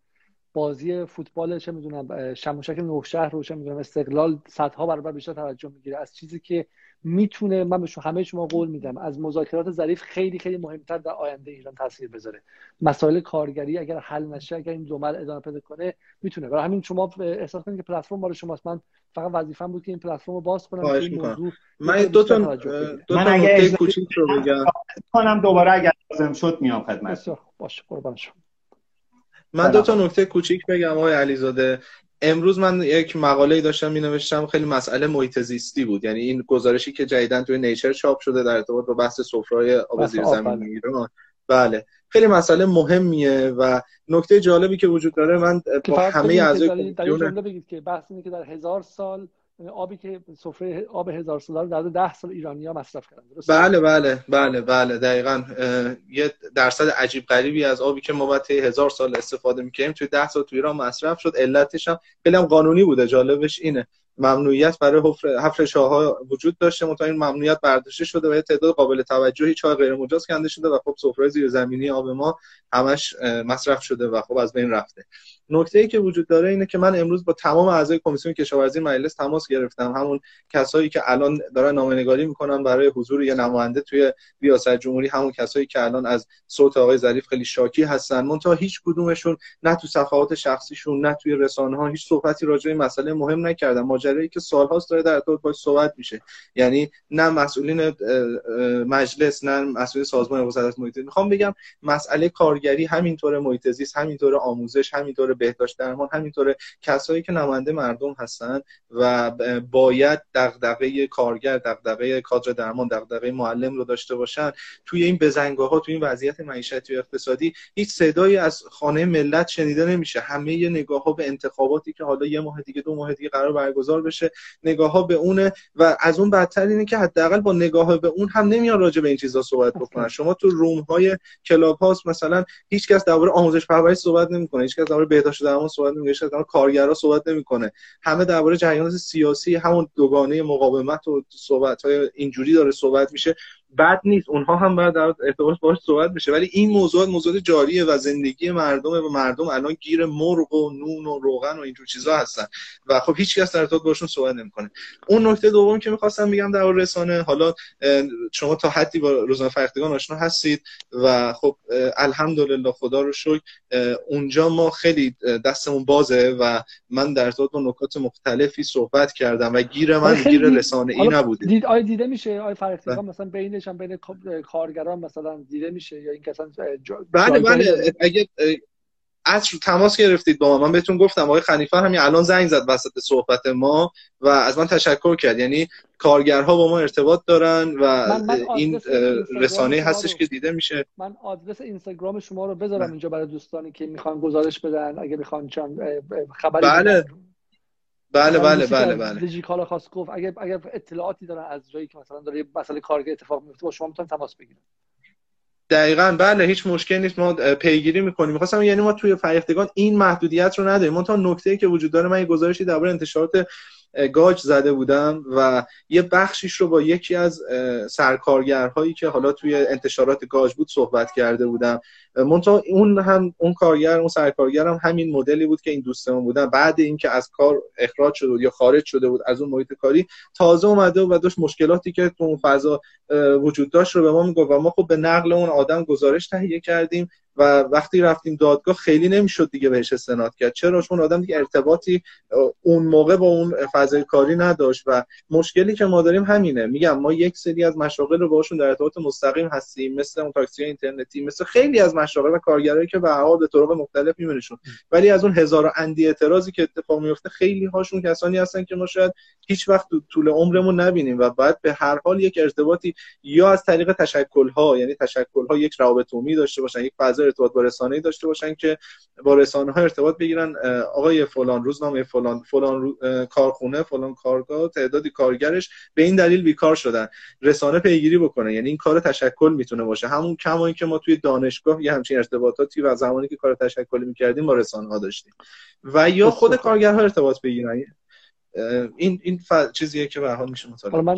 بازی فوتبال چه می‌دونم شموشک نه شهر رو چه می‌دونم استقلال صدها برابر بیشتر توجه می‌گیره. از چیزی که می‌تونه من به همه شما قول میدم از مذاکرات ظریف خیلی خیلی مهمتر در آینده ایران تاثیر بذاره. مسائل کارگری اگر حل نشه اگر این دومل ادامه پیدا کنه می‌تونه. برای همین شما احساس کنید که پلتفرم برای شماست. من فقط وظیفم بود که این پلتفرم رو باز کنم این موضوع من دو تا دو تا نکته کوچیک رو بگم. کنم دوباره اگر لازم شد میام خدمت باشه قربان شما. من دو تا نکته کوچیک بگم آقای علیزاده. امروز من یک مقاله داشتم می نوشتم خیلی مسئله محیط زیستی بود. یعنی این گزارشی که جدیدن توی نیچر چاپ شده در ارتباط با بحث سفرهای آب زیر زمین ایران. بله. خیلی مسئله مهمیه و نکته جالبی که وجود داره من با همه اعضای بگید که بحث اینه که در هزار سال آبی که سفره آب هزار ساله رو در ده سال ایرانی ها مصرف کردن بله بله بله بله دقیقا. یه درصد عجیب غریبی از آبی که ما باید هزار سال استفاده می‌کنیم توی ده سال تو ایران مصرف شد. علتش هم خیلی قانونی بوده جالبش اینه. ممنوعیت برای حفر ها وجود داشته متا این ممنوعیت برداشته شده و یه تعداد قابل توجهی چای غیر مجاز کنده شده و خب سفره زیر زمینی آب ما همش مصرف شده و خب از بین رفته. نکته ای که وجود داره اینه که من امروز با تمام اعضای کمیسیون کشاورزی مجلس تماس گرفتم. همون کسایی که الان دارن نامه‌نگاری می‌کنن برای حضور یه نماینده توی ریاست جمهوری همون کسایی که الان از صوت آقای ظریف خیلی شاکی هستن. منتها هیچ کدومشون نه تو صفحات شخصیشون نه توی رسانه ها هیچ صحبتی راجع به مسئله مهم نکردن. ماجرایی که سالهاست داره در ارتباط باش صحبت میشه. یعنی نه مسئولین مجلس نه مسئول سازمان وزارت محیط می‌خوام بگم مسئله کارگری همینطور محیط زیست همینطور آموزش همینطور بهداشت درمان همینطور کسایی که نماینده مردم هستن و باید دغدغه کارگر دغدغه کادر درمان دغدغه معلم رو داشته باشن توی این بزنگاه ها توی این وضعیت معیشتی و اقتصادی هیچ صدایی از خانه ملت شنیده نمیشه. همه یه نگاه ها به انتخاباتی که حالا یه ماه دیگه دو ماه دیگه قرار برگزار بشه نگاه ها به اونه و از اون بدتر اینه که حداقل با نگاه به اون هم نمیان راجع به این چیزا صحبت بکنن. شما تو روم های کلاب هاست مثلا هیچکس درباره آموزش پرورش صحبت نمی‌کنه هیچکس درباره بهداشت درمان صحبت نمی‌کنه هیچکس درباره کارگرا صحبت نمی‌کنه. همه درباره جریانات سیاسی همون دوگانه مقاومت و صحبت های اینجوری داره صحبت میشه. بد نیست. اونها هم باید در ارتباط باش صحبت بشه. ولی این موضوع موضوع جاریه و زندگی مردم و مردم الان گیر مرغ و نون و روغن و اینجور چیزا هستن. و خب هیچ کس در ارتباط باشون صحبت نمی‌کنه. اون نکته دوم که می‌خواستم بگم در رسانه حالا شما تا حدی با روزنامه فرهیختگان آشنا هستید و خب الحمدلله خدا رو شکر اونجا ما خیلی دستمون بازه و من در ارتباط با نکات مختلفی صحبت کردم و گیر من گیر رسانه ای نبوده. دید آی دیده میشه؟ آی فرهیختگان مثلا بین هم بین کارگران مثلا دیده میشه یا این کسان بله بله. اگه عصر تماس گرفتید با ما. من بهتون گفتم آقای خنیفه همین الان زنگ زد وسط صحبت ما و از من تشکر کرد. یعنی کارگرها با ما ارتباط دارن و من من این رسانه هستش که دیده میشه. من آدرس اینستاگرام شما رو بذارم اینجا برای دوستانی که می‌خوان گزارش بدن اگه می‌خوان چند خبری بله. بله بله بله بله. دیجیکالا خواست گفت. اگر اگر اطلاعاتی دارن از جایی که مثلا داره مسئله کارگر اتفاق میفته با شما می‌تونن تماس بگیرن دقیقا بله هیچ مشکلی نیست. ما پیگیری می‌کنیم. می‌خواستم یعنی ما توی فرهیختگان این محدودیت رو نداریم. من تا نکته که وجود داره من یه گزارشی درباره انتشارات گاج زده بودم و یه بخشیش رو با یکی از سرکارگرهایی که حالا توی انتشارات گاج بود صحبت کرده بودم. منتها اون هم اون کارگر اون سرکارگر هم همین مدلی بود که این دوستمون بودن. بعد اینکه از کار اخراج شده بود یا خارج شده بود از اون محیط کاری تازه اومده و داشت مشکلاتی که تو اون فضا وجود داشت رو به ما می‌گفت و ما خب به نقل اون آدم گزارش تهیه کردیم. و وقتی رفتیم دادگاه خیلی نمی‌شد دیگه بهش استناد کرد. چرا؟ چون آدم دیگه ارتباطی اون موقع با اون فضای کاری نداشت و مشکلی که ما داریم همینه. میگم ما یک سری از مشاغل رو باشون در ارتباط مستقیم هستیم مثل اون تاکسی اینترنتی مثل خیلی از مشاغل و کارگرایی که به حال به طرق مختلف میبینیشون. ولی از اون هزار اندی اعتراضی که اتفاق میفته خیلی هاشون کسانی هستن که ما شاید هیچ وقت طول عمرمون نبینیم و بعد به هر حال یک ارتباطی یا از طریق تشکل ها یعنی تشکل ها یک روابط عمومی داشته باشن یک فضا ارتباط با رسانه داشته باشن که با رسانه ها ارتباط بگیرن آقای فلان روزنامه فلان فلان کارخونه فلان کارگاه تعدادی کارگرش به این دلیل بیکار شدن. رسانه پیگیری بکنه یعنی این کار تشکل می‌تونه باشه. همون کما که ما توی دانشگاه یه همچین ارتباطاتی و زمانی که کار تشکلی می‌کردیم با رسانه ها داشتیم. و یا خود کارگرها ارتباط بگیرن. این این ف... چیزیه که به حال میشه مطالعه من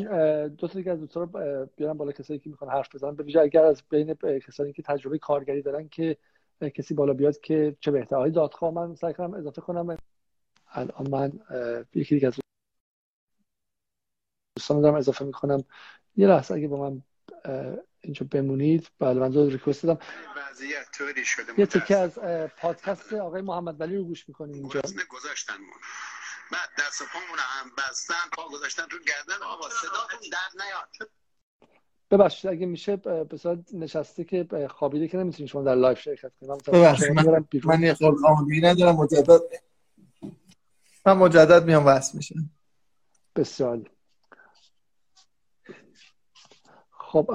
دو تا از دوستا رو بیارم بالا کسایی که می‌خوان حرف بزنن. به ویژه اگر از بین کسانی که تجربه کارگری دارن که کسی بالا بیاد که چه بهتر. آقای دادخواه من سعی کنم اضافه کنم. الان من یکی دیگه از دوستان دارم اضافه می‌کنم. یه لحظه اگه با من اینجا بمونید. بله من دو ریکوست دادم. یه تکه از پادکست آقای محمد ولی رو گوش می‌کنیم اینجا. گذاشتن بعد دست پامون هم بستن پا گذاشتن رو گردن آقا صدا در نیاد. ببخشید اگه میشه به نشسته که خوابیده که نمی‌تونید شما در live شرکت کنید ببخشید من, من یه خورده آمادگی ندارم مجدد من مجدد میام وصل میشه. بسیار خب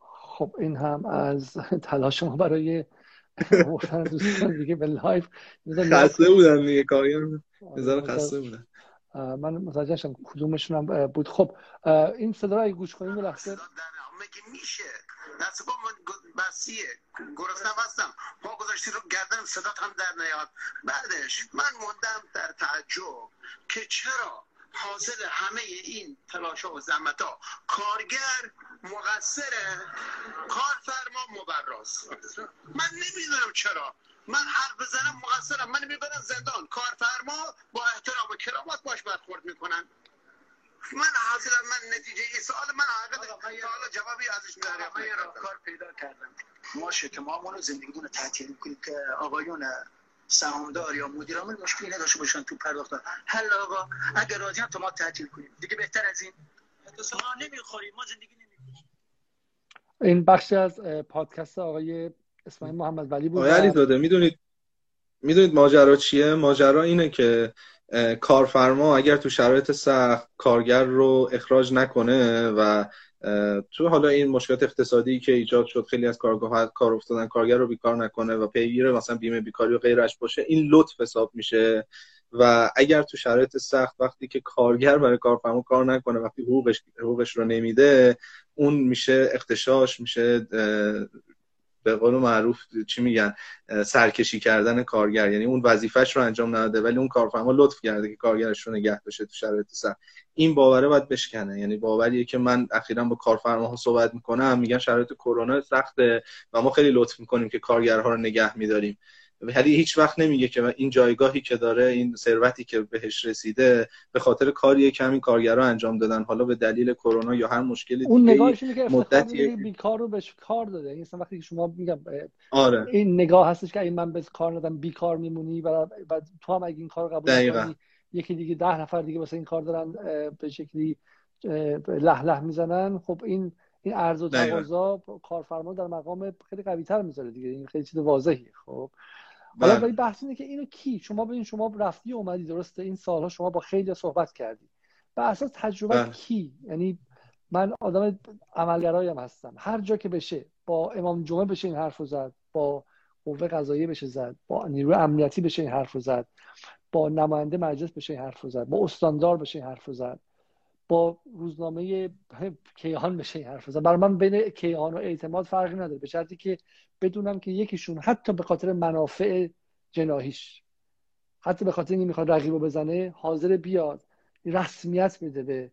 خب این هم از تلاش ما برای دوستان دیگه به live خسته بودن دیگه کاری نظر خسته بودن. من متوجه شدم کدومشون هم بود. خب این صدا رو گوش کنیم لحظه. میشه؟ دست با من بسیه. گرسنم هستم. پا گذاشتی رو گردن صدات هم در نیاد. بعدش من موندم در تعجب که چرا حاصل همه این تلاش و زحمت ها کارگر مقصر کارفرما مبراز من نمی‌دونم چرا. من حرف بزنم مقصرم. من می‌برن زندان. کارفرما با احترام و کرامت باش برخورد می‌کنن. من حاصل من نتیجه ای سوال من حقیقت حالا جوابی ازش میدارم من کار پیدا کردم. ما شکمامون رو زندگیمون رو تعطیل می‌کنیم که آقایون سهامدار یا مدیرامون مشکلی نداشته باشن تو پرداخت. حل آقا اگر راضی تو ما تعطیل کنیم. دیگه بهتر از این. ما نمی‌خوریم ما زندگی نمی‌کنیم. این بخشی از پادکست آقای اسماعیل محمد ولی بود آقای علی داده می‌دونید می‌دونید ماجرا چیه؟ ماجرا اینه که کارفرما اگر تو شرایط سخت کارگر رو اخراج نکنه و تو حالا این مشکلات اقتصادی که ایجاد شد خیلی از کارگاه کار افتادن کارگر رو بیکار نکنه و پیگیر مثلا بیمه بیکاری و غیرش باشه این لطف حساب میشه. و اگر تو شرایط سخت وقتی که کارگر برای کارفرما کار نکنه وقتی حقوقش حقوقش رو نمیده اون میشه اختشاش میشه به قول معروف چی میگن سرکشی کردن کارگر. یعنی اون وظیفش رو انجام نداده ولی اون کارفرما لطف کرده که کارگرش رو نگه داشته تو شرایط سخت این باوره باید بشکنه. یعنی باوریه که من اخیرا با کارفرماها صحبت می‌کنم میگن شرایط کرونا سخته و ما خیلی لطف می‌کنیم که کارگرها رو نگه میداریم. ولی هیچ وقت نمیگه که این جایگاهی که داره این ثروتی که بهش رسیده به خاطر کاری که همین کارگرا انجام دادن. حالا به دلیل کرونا یا هر مشکلی اون نگاهش اینه که مدتی بیکار رو بهش کار داده. این یعنی وقتی که شما میگم آره. این نگاه هستش که اگه من به کار ندم بیکار میمونی و, تو هم اگه این کار قبول کنی یکی دیگه ده نفر دیگه واسه این کار دارن به شکلی له له می‌زنن. خب این این عرض و تقاضا کارفرما در مقام خیلی قوی تر می‌ذاره دیگه. این خیلی چیز واضحیه. خب حالا بله. ولی بحث اینه که اینو کی؟ شما ببین شما رفتی اومدی درسته؟ این سالها شما با خیلی صحبت کردی. به اساس تجربه بله. کی؟ یعنی من آدم عملگرایم هستم. هر جا که بشه با امام جمعه بشه این حرف زد با قوه قضاییه بشه زد با نیروی امنیتی بشه این حرف زد با نماینده مجلس بشه این حرف زد با استاندار بشه این حرف زد. با روزنامه کیهان بشه این حرف زد برای من بین کیهان و اعتماد فرقی نداره به شرطی که بدونم که یکیشون حتی به خاطر منافع جناهیش حتی به خاطر اینکه می‌خواد رقیب بزنه حاضر بیاد. رسمیت بده به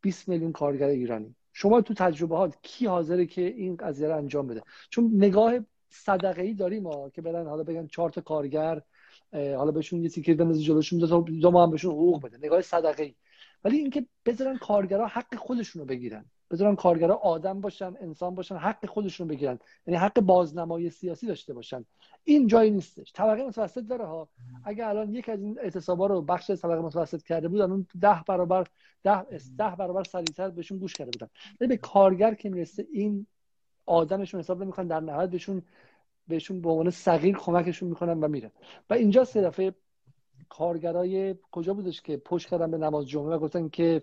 20 میلیون کارگر ایرانی. شما تو تجربه کی حاضره که این قضیه رو انجام بده؟ چون نگاه صدقه ای داریم ما که برن حالا بگن چهار تا کارگر حالا بهشون یه تیکه بندازی جلوشون دو ما هم بهشون حقوق بده. نگاه صدقه ای ولی اینکه بذارن کارگرا حق خودشون رو بگیرن. بذارن کارگرا آدم باشن انسان باشن حق خودشون رو بگیرن. یعنی حق بازنمایی سیاسی داشته باشن. این جایی نیستش. طبقه متوسط داره ها. اگه الان یک از این اعتصابا رو بخش طبقه متوسط کرده بودن اون ده برابر ده ده برابر سریعتر بهشون گوش کرده بودن. ولی به کارگر که می‌رسه این آدمشون حساب نمی‌کنن در نهایت بهشون بهشون به عنوان صغیر کمکشون می‌کنن و میرن. و اینجا سه دفعه کارگرای کجا بودش که پشت کردن به نماز جمعه و گفتن که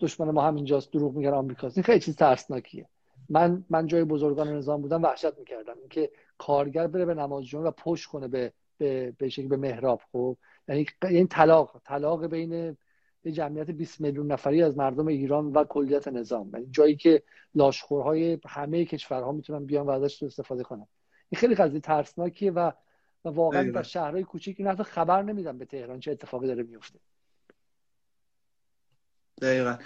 دشمن ما همینجاست دروغ میگن آمریکاست. این خیلی چیز ترسناکیه. من من جای بزرگان نظام بودم وحشت می‌کردم. اینکه کارگر بره به نماز جمعه و پشت کنه به به به شکل به محراب خب؟ یعنی این طلاق طلاق بین یه جمعیت 20 میلیون نفری از مردم ایران و کلیت نظام. یعنی جایی که لاشخورهای همه کشورها می‌تونن بیان و ازش استفاده کنن. این خیلی قضیه ترسناکیه و و واقعا در شهرهای کوچیک این خبر نمیدن به تهران چه اتفاقی داره میفته. دقیقا.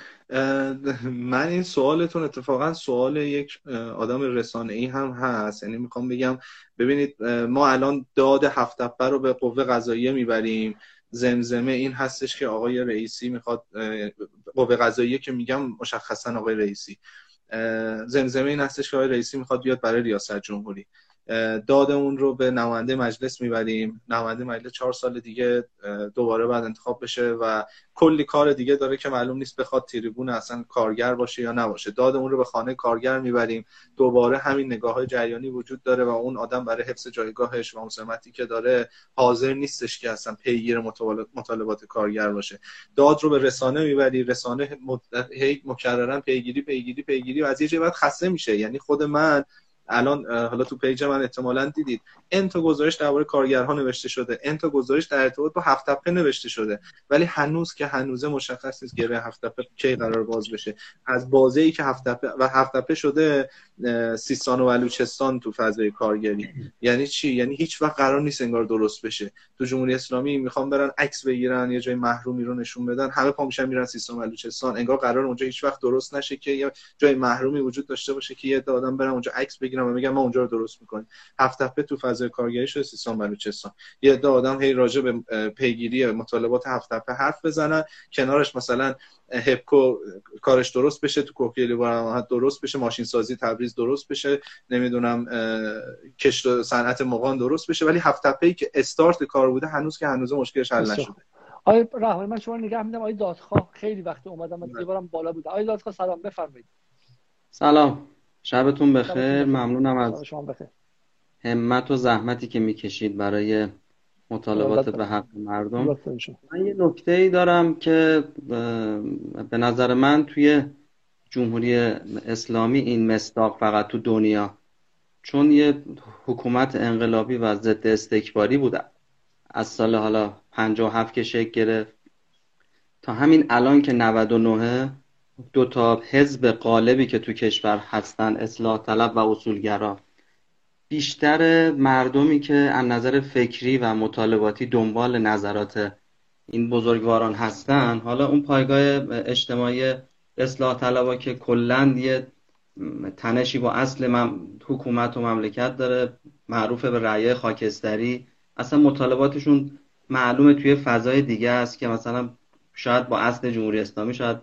من این سوالتون اتفاقا سوال یک آدم رسانه ای هم هست. یعنی می‌خوام بگم ببینید ما الان داد هفت رو به قوه قضاییه می‌بریم. زمزمه این هستش که آقای رئیسی می‌خواد قوه قضاییه که میگم مشخصا آقای رئیسی. زمزمه این هستش که آقای رئیسی می‌خواد بیاد برای ریاست جمهوری. داد اون رو به نماینده مجلس می‌بریم. نماینده مجلس چهار سال دیگه دوباره بعد انتخاب بشه و کلی کار دیگه داره که معلوم نیست بخواد تریبون اصلا کارگر باشه یا نباشه. داد اون رو به خانه کارگر می‌بریم. دوباره همین نگاه های جریانی وجود داره و اون آدم برای حفظ جایگاهش و مسلمتی که داره حاضر نیستش که اصلا پیگیر مطالبات کارگر باشه. داد رو به رسانه می‌بری. رسانه هی مکررن پیگیری پیگیری پیگیری و از یه بعد خسته میشه. یعنی خود من الان حالا تو پیج من احتمالا دیدید. ان تا گزارش درباره کارگرها نوشته شده. ان تا گزارش در ارتباط با هفت تپه نوشته شده. ولی هنوز که هنوزه مشخص نیست گره هفت تپه کی قرار باز بشه. از بازه ای که هفت و هفت تپه شده سیستان و بلوچستان تو فضای کارگری. یعنی چی؟ یعنی هیچ وقت قرار نیست انگار درست بشه. تو جمهوری اسلامی می‌خوام برن عکس بگیرن یه جای محرومی رو نشون بدن. همه پا میشن میرن سیستان و بلوچستان. انگار قرار اونجا هیچ وقت درست نشه که یه جای محرومی وجود داشته باشه که یه آدم برن اونجا عکس بگیرن. و میگن ما اونجا رو درست می‌کنیم. هفت تپه تو فضای کارگری شده سیستان بلوچستان یه عده آدم هی راجع به پیگیری مطالبات هفت تپه حرف بزنن. کنارش مثلا هپکو کارش درست بشه تو کوکیلی درست بشه ماشین سازی تبریز درست بشه. نمی‌دونم کشت صنعت مقان درست بشه. ولی هفت تپه ای که استارت کار بوده هنوز که هنوز مشکلش حل نشده. آقای رحمانی من شما نگاه میدم آقای دادخواه خیلی وقت اومدم من بارم بالا بود. آقای دادخواه سلام. بفرمایید. سلام. شبتون بخیر. ممنونم از شما بخیر. همت و زحمتی که می‌کشید برای مطالبات به حق مردم. من یه نکته ای دارم که به نظر من توی جمهوری اسلامی این مصداق فقط تو دنیا چون یه حکومت انقلابی و ضد استکباری بوده. از سال حالا 57 که شکل گرفت. تا همین الان که 99 دو تا حزب قالبی که تو کشور هستن اصلاح طلب و اصولگرا. بیشتر مردمی که از نظر فکری و مطالباتی دنبال نظرات این بزرگواران هستن حالا اون پایگاه اجتماعی اصلاح طلبا که کلا یه تنشی با اصل حکومت و مملکت داره معروف به رعیه خاکستری اصلا مطالباتشون معلومه توی فضای دیگه است که مثلا شاید با اصل جمهوری اسلامی شاید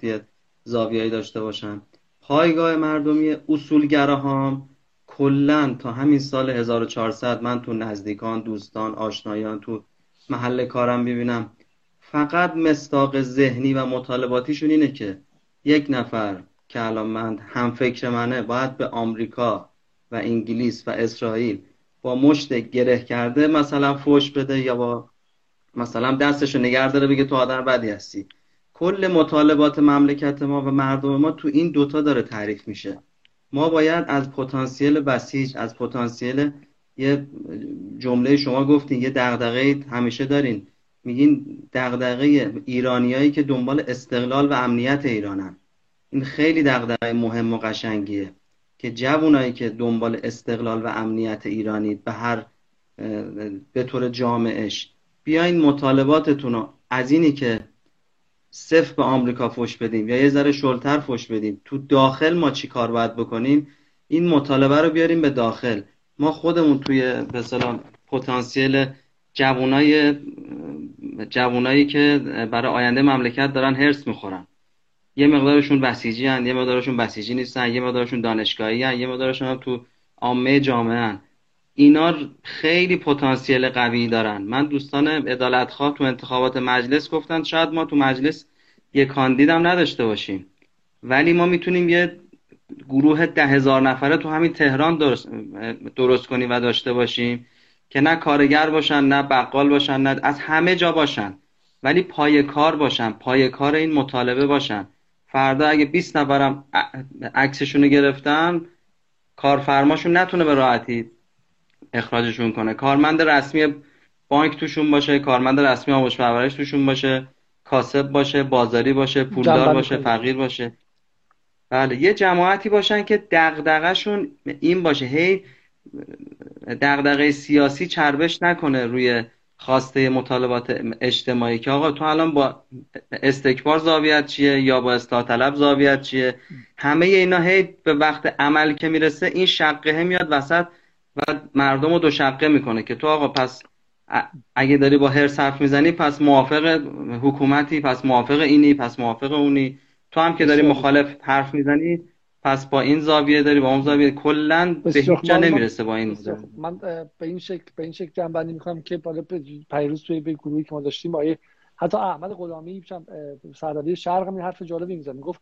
زاویه‌ای داشته باشن. پایگاه مردمی اصولگراهام کلا تا همین سال 1400 من تو نزدیکان دوستان آشنایان تو محل کارم ببینم فقط مستاق ذهنی و مطالباتیشون اینه که یک نفر که الان من هم فکر منه باید به آمریکا و انگلیس و اسرائیل با مشت گره کرده مثلا فوش بده یا با مثلا دستشو نگه بگه تو آدم بدی هستی. کل مطالبات مملکت ما و مردم ما تو این دوتا داره تعریف میشه. ما باید از پتانسیل بسیج از پتانسیل یه جمله شما گفتین یه دغدغه همیشه دارین. میگین دغدغه ایرانیایی که دنبال استقلال و امنیت ایرانن. این خیلی دغدغه مهم و قشنگیه که جوونایی که دنبال استقلال و امنیت ایرانی به هر به طور جامعش بیاین مطالباتتون رو از اینی که صفر به آمریکا فش بدیم یا یه ذره شلتر فش بدیم تو داخل ما چی کار باید بکنیم؟ این مطالبه رو بیاریم به داخل. ما خودمون توی به پتانسیل جوانای جوانایی که برای آینده مملکت دارن هرس می‌خورن. یه مقدارشون بسیجی هن، یه مقدارشون بسیجی نیستن یه مقدارشون دانشگاهی هن، یه مقدارشون هم تو عامه جامعه هن. اینا خیلی پتانسیل قوی دارن. من دوستان عدالتخواه تو انتخابات مجلس گفتن شاید ما تو مجلس یه کاندیدم نداشته باشیم. ولی ما می‌تونیم یه گروه ده هزار نفره تو همین تهران درست, درست کنیم و داشته باشیم که نه کارگر باشن نه بقال باشن نه از همه جا باشن. ولی پای کار باشن پای کار این مطالبه باشن. فردا اگه 20 نفرم عکسشون گرفتن کارفرماشون نتونه به راحتی اخراجشون کنه. کارمند رسمی بانک توشون باشه کارمند رسمی آموزش پرورش توشون باشه کاسب باشه بازاری باشه پولدار باشه فقیر باشه. بله یه جماعتی باشن که دغدغه‌شون این باشه. هی دغدغه سیاسی چربش نکنه روی خواسته مطالبات اجتماعی که آقا تو الان با استکبار زاویت چیه یا با اصلاح طلب زاویت چیه؟ همه اینا هی به وقت عمل که می‌رسه این شقه میاد وسط و مردم رو دو شقه می‌کنه که تو آقا پس اگه داری با هر صرف می‌زنی پس موافق حکومتی پس موافق اینی پس موافق اونی. تو هم که داری مخالف حرف می‌زنی پس با این زاویه داری با اون زاویه کلا به هیچ جا نمی‌رسه با این من به این شکل به این شکل جنبندی می‌کنم که بالا پیروز توی به گروهی که ما داشتیم با حتی احمد غلامی سردبیر شرق هم حرف جالبی می‌زنه می‌گفت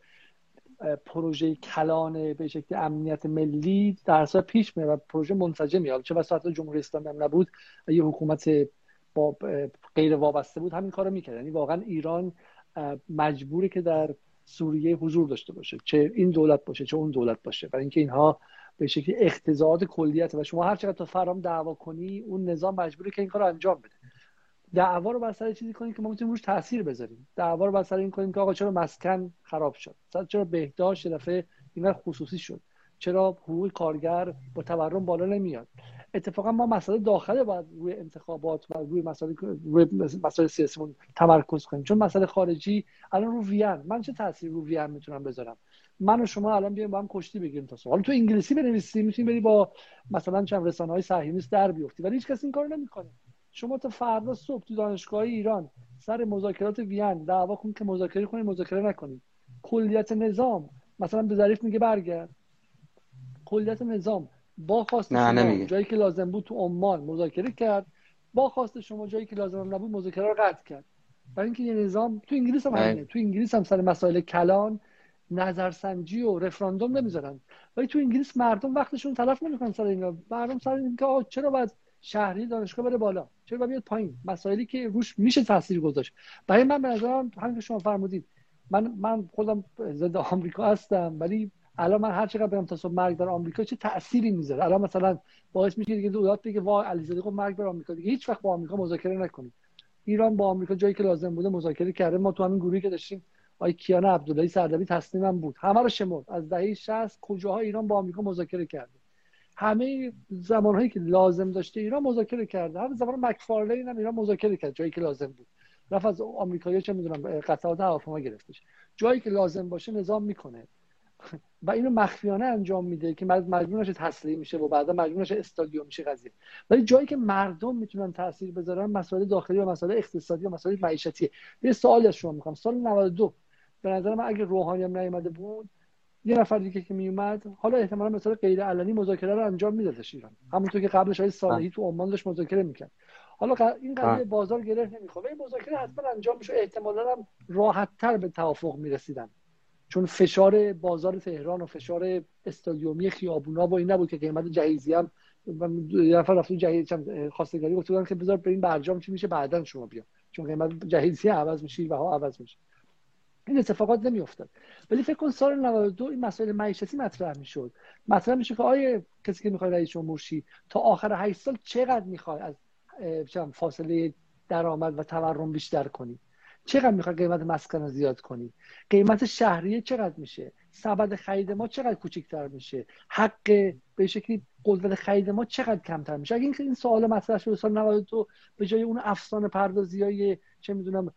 پروژه کلان به شکل امنیت ملی در اصل پیش میره و پروژه منسجمی حالا چه وسط جمهوری اسلامی هم نبود. یه حکومت با غیر وابسته بود همین کارو می‌کرد. یعنی واقعا ایران مجبوره که در سوریه حضور داشته باشه. چه این دولت باشه چه اون دولت باشه. برای اینکه اینها به شکلی اقتضاعات کلیت و شما هر چقدر تا فرام دعوا کنی اون نظام مجبوره که این کار انجام بده. دعوا رو بر سر چیزی کنیم که ما می‌تونیم روش تاثیر بذاریم. دعوا رو بر سر این کنیم که آقا چرا مسکن خراب شد؟ چرا بهداشت دفعه اینقدر خصوصی شد؟ چرا حقوق کارگر با تورم بالا نمیاد؟ اتفاقا ما مسئله داخله باید روی انتخابات و روی مسائل روی سیاسیمون تمرکز کنیم. چون مسئله خارجی الان رو وین. من چه تاثیر رو وین می‌تونم بذارم؟ من و شما الان بیایم با هم کشتی بگیریم تا حالا تو انگلیسی بنویسی می‌تونی بری با مثلا چند رسانه های صهیونیست در بیفتی. ولی هیچ کسی این کارو نمی‌کنه. شما تا فردا صبح تو دانشگاه ایران سر مذاکرات وین دعوا کن که مذاکره کنید مذاکره نکنید کلیت نظام مثلا به ظریف میگه برگرد. کلیت نظام. با خواست شما جایی که لازم بود تو عمان مذاکره کرد. با خواست شما جایی که لازم نبود مذاکره رو قطع کرد. برای اینکه یه نظام تو انگلیس هم همینه. تو انگلیس هم سر مسائل کلان نظرسنجی و رفراندوم نمی‌ذارن. ولی تو انگلیس مردم وقتشون تلف نمی‌کنن سر اینا. مردم سر اینکه چرا باید شهری دانشگاه بره بالا. چرا باید بیاد پایین؟ مسائلی که روش میشه تاثیر گذاشت. برای من به نظرم همین که شما فرمودید من من خودم ضد آمریکا هستم ولی الان من هر چقدر برم تا صبح مرگ در آمریکا چه تأثیری می‌ذاره؟ الان مثلا باعث میشه دیگه دولت بگه وا علیزاده گفت مرگ بر آمریکا دیگه. هیچ وقت با آمریکا مذاکره نکنید. ایران با آمریکا جایی که لازم بوده مذاکره کرده. ما تو همین گروهی که داشتیم آقای کیان عبداللهی سردبی تصمیمم بود. همه رو شمرد. از دهه 60 کجاها ایران با آمریکا مذاکره کرده؟ همه زمانهایی که لازم داشته ایران مذاکره کرده. هر زمان مکفارلین هم ایران مذاکره کرد جایی که لازم بود. رفت از آمریکایی چه می‌دونم قطعات هواپیما گرفتش جایی که لازم باشه نظام می‌کنه. و اینو مخفیانه انجام میده که مجبور نشه تسلیم میشه و بعدا مجبور استادیوم میشه قضیه. ولی جایی که مردم می‌تونن تاثیر بذارن مسائل داخلی و مسائل اقتصادی و مسائل معیشتی یه سوالی از شما می‌کنم سال 92 به نظر من اگه روحانی هم نیومده بود یه نفر دیگه که میومد حالا احتمالا مثلا غیر علنی مذاکره رو انجام میدادش ایران. همونطور که قبلش های صالحی تو عمان داشت مذاکره می‌کرد. حالا این قضیه بازار گره نمی‌خواد این مذاکره حتما انجام میشه احتمالا هم راحت تر به توافق می‌رسیدن. چون فشار بازار تهران و فشار استادیومی خیابونا با این نبود که قیمت جهیزی هم یه نفر رفت جهیز خواستگاری گفت که بذار این برجام چی میشه بعدا شما بیا چون قیمت جهیزی عوض میشه و ها عوض میشه. این اتفاقات نمیافتاد. ولی فکر کن سال 92 این مسائل معیشتی مطرح می‌شد. مطرح میشه که آیه کسی که می‌خواد رئیس جمهور تا آخر 8 سال چقدر می‌خواد از فاصله درآمد و تورم بیشتر کنی؟ چقدر می‌خواد قیمت مسکن رو زیاد کنی؟ قیمت شهریه چقدر میشه؟ سبد خرید ما چقدر کوچکتر میشه؟ حق به شکلی قدرت خرید ما چقدر کمتر میشه؟ اگه این سوال مطرح شد سال 92 به جای اون افسانه پردازی های چه می‌دونم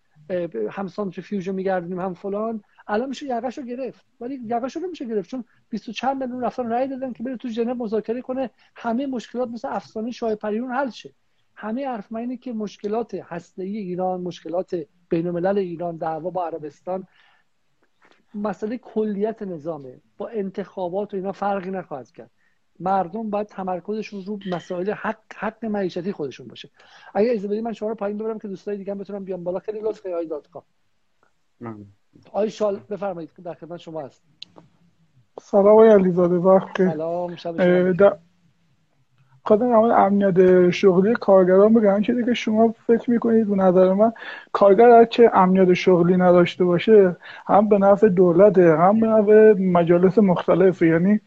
هم سانتریفیوژ میگردیم هم فلان. الان میشه یقش رو گرفت. ولی یقش رو نمیشه گرفت چون 20 چند میلیون رفتن رأی دادن که بره تو ژنو مذاکره کنه. همه مشکلات مثل افسانه شاه پریون حل شه. همه حرف اینه که مشکلات هسته‌ای ایران مشکلات بین الملل ایران دعوا با عربستان مسئله کلیت نظامه. با انتخابات و اینا فرقی نخواهد کرد. مردم باید تمرکزشون رو مسائل حق حق معیشتی خودشون باشه. اگه اجازه بدید من شما رو پایین ببرم که دوستای دیگه هم بتونم بیان بالا. خیلی لطف آی دات کام. آی شال بفرمایید در خدمت شما هست سلام آقای علیزاده وقت سلام شب خواهدم اول امنیت شغلی کارگران بگم که دیگه شما فکر می‌کنید به نظر من کارگر هر چه امنیت شغلی نداشته باشه هم به نفع دولته هم به نفع مجالس مختلف یعنی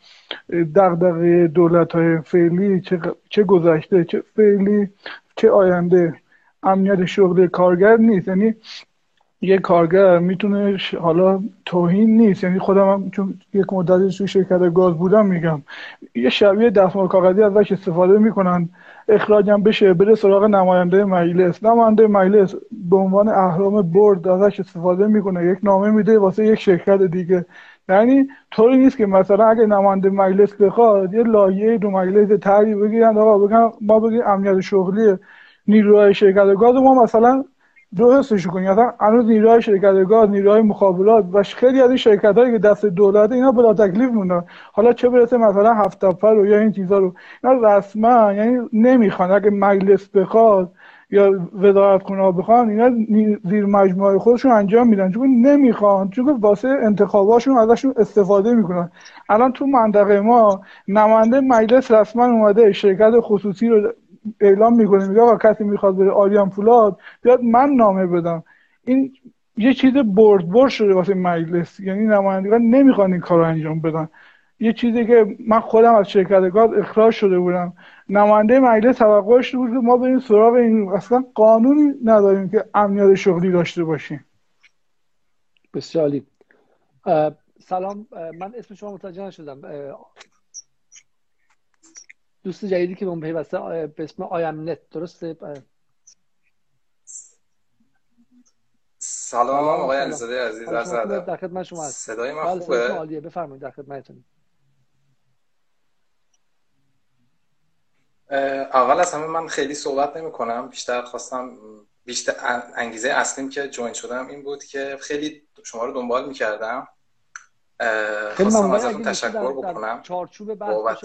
دغدغه دولت های فعلی چه, چه گذشته چه فعلی چه آینده. امنیت شغلی کارگر نیست. یعنی یه کارگر می‌تونه حالا توهین نیست. یعنی خودم هم چون یک مدتی توی شرکت گاز بودم میگم. یه شبیه دستمال کاغذی ازش استفاده می‌کنن. اخراجم بشه بره سراغ نماینده مجلس. نماینده مجلس به عنوان اهرام برد ازش استفاده می‌کنه. یک نامه میده واسه یک شرکت دیگه. یعنی طوری نیست که مثلا اگه نماینده مجلس بخواد یه لایه دو مجلس تری بگیرن. آقا بگن ما بگیم امنیت شغلی نیروهای شرکت گاز ما مثلا درستش کنی اصلا هنوز نیروهای شرکت گاز نیروهای مخابرات و خیلی از این شرکت هایی که دست دولت اینا بلا تکلیف موندن. حالا چه برسه مثلا هفت رو یا این چیزا رو. اینا رسما یعنی نمی‌خوان. اگه مجلس بخواد یا وزارت خونه بخوان اینا زیر مجموعه خودشون انجام میدن. چون نمی‌خوان. چون واسه انتخاباشون ازشون استفاده می‌کنن. الان تو منطقه ما نماینده مجلس رسما اومده شرکت خصوصی رو اعلام می‌کنه میگه آقا کسی می‌خواد بره آریان فولاد بیاد من نامه بدم. این یه چیز برد برد شده واسه مجلس یعنی نمایندگان نمی‌خوان این کار انجام بدن. یه چیزی که من خودم از شرکت گاز اخراج شده بودم. نماینده مجلس توقعش بود که ما بریم سراغ این اصلا قانونی نداریم که امنیت شغلی داشته باشیم. بسیار سلام. من اسم شما متوجه نشدم. دوست جدیدی که اون پیوسته به اسم آیم نت درسته؟ سلام آقای علیزاده عزیز از در خدمت شما هست صدای من بله، خوبه؟ عالیه. بفرمایید در خدمتتون اول از همه من خیلی صحبت نمی کنم. بیشتر خواستم بیشتر انگیزه اصلیم که جوین شدم این بود که خیلی شما رو دنبال می‌کردم خیلی خواستم ازتون تشکر بکنم. چارچوب بحث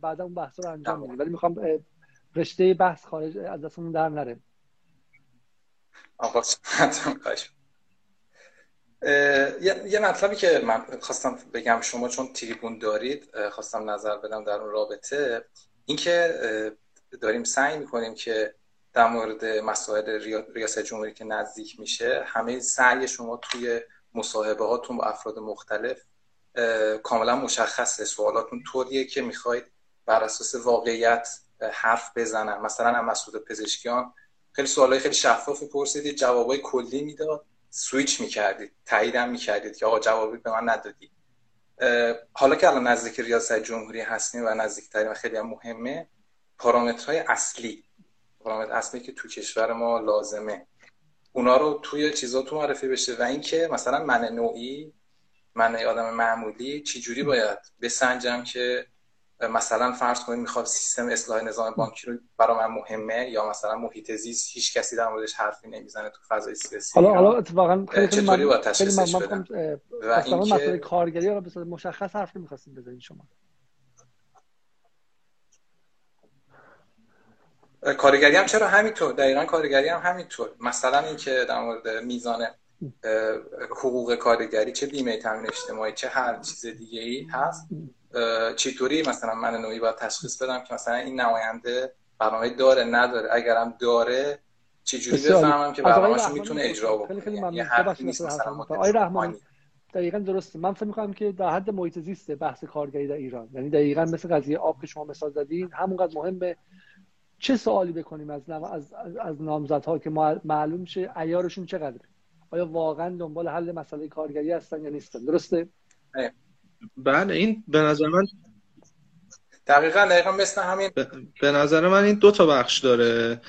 بعد اون بحث رو انجام بدیم ولی می‌خوام رشته بحث خارج از دستمون در نره. آقا یه مطلبی که من خواستم بگم شما چون تریبون دارید خواستم نظر بدم در اون رابطه. اینکه داریم سعی می‌کنیم که در مورد مسائل ریاست جمهوری که نزدیک میشه همه سعی شما توی مصاحبه هاتون با افراد مختلف کاملا مشخصه. سوالاتون طوریه که می‌خواید بر اساس واقعیت حرف بزنن. مثلا هم مسعود پزشکیان خیلی سوالای خیلی شفافی پرسیدید جوابای کلی می‌داد. سویچ می‌کردید تاییدم می‌کردید که آقا جوابی به من ندادی حالا که الان نزدیک ریاست جمهوری هستیم و نزدیکترین و خیلی هم مهمه پارامترهای اصلی پارامتر اصلی که تو کشور ما لازمه. اونا رو توی چیزاتون معرفی بشه و اینکه مثلا من نوعی من آدم معمولی چجوری باید بسنجم که مثلا فرض کنید می‌خواد سیستم اصلاح نظام بانکی رو برای من مهمه یا مثلا محیط زیست هیچ کسی در موردش حرفی نمی‌زنه تو فضای سیاسی حالا حالا اتفاقا خیلی چطوری باید تشخیصش بدم و اینکه کارگری رو به مشخص حرف نمی‌خواستیم بزنید شما. کارگری هم چرا همینطور؟ دقیقا کارگری هم همینطور. مثلا اینکه در مورد میزان حقوق کارگری چه بیمه تامین اجتماعی چه هر چیز دیگه ای هست چطوری مثلا من نوعی باید تشخیص بدم که مثلا این نماینده برنامه داره نداره؟ اگرم داره چجوری بفهمم که برنامه‌شو می‌تونه اجرا بکنه؟ خیلی خیلی ممنون. دقیقا درسته. من فکر می‌کنم که در حد محیط زیست بحث کارگری در ایران. یعنی دقیقا مثل قضیه آب که شما مثال زدین همونقدر مهمه چه سوالی بکنیم از از از نامزدها که معلوم شه عیارشون چقدره؟ آیا واقعا دنبال حل مسئله کارگری هستن یا نیستن؟ درسته؟ بله این به نظر من دقیقا دقیقا مثل همین به نظر من این دو تا بخش داره.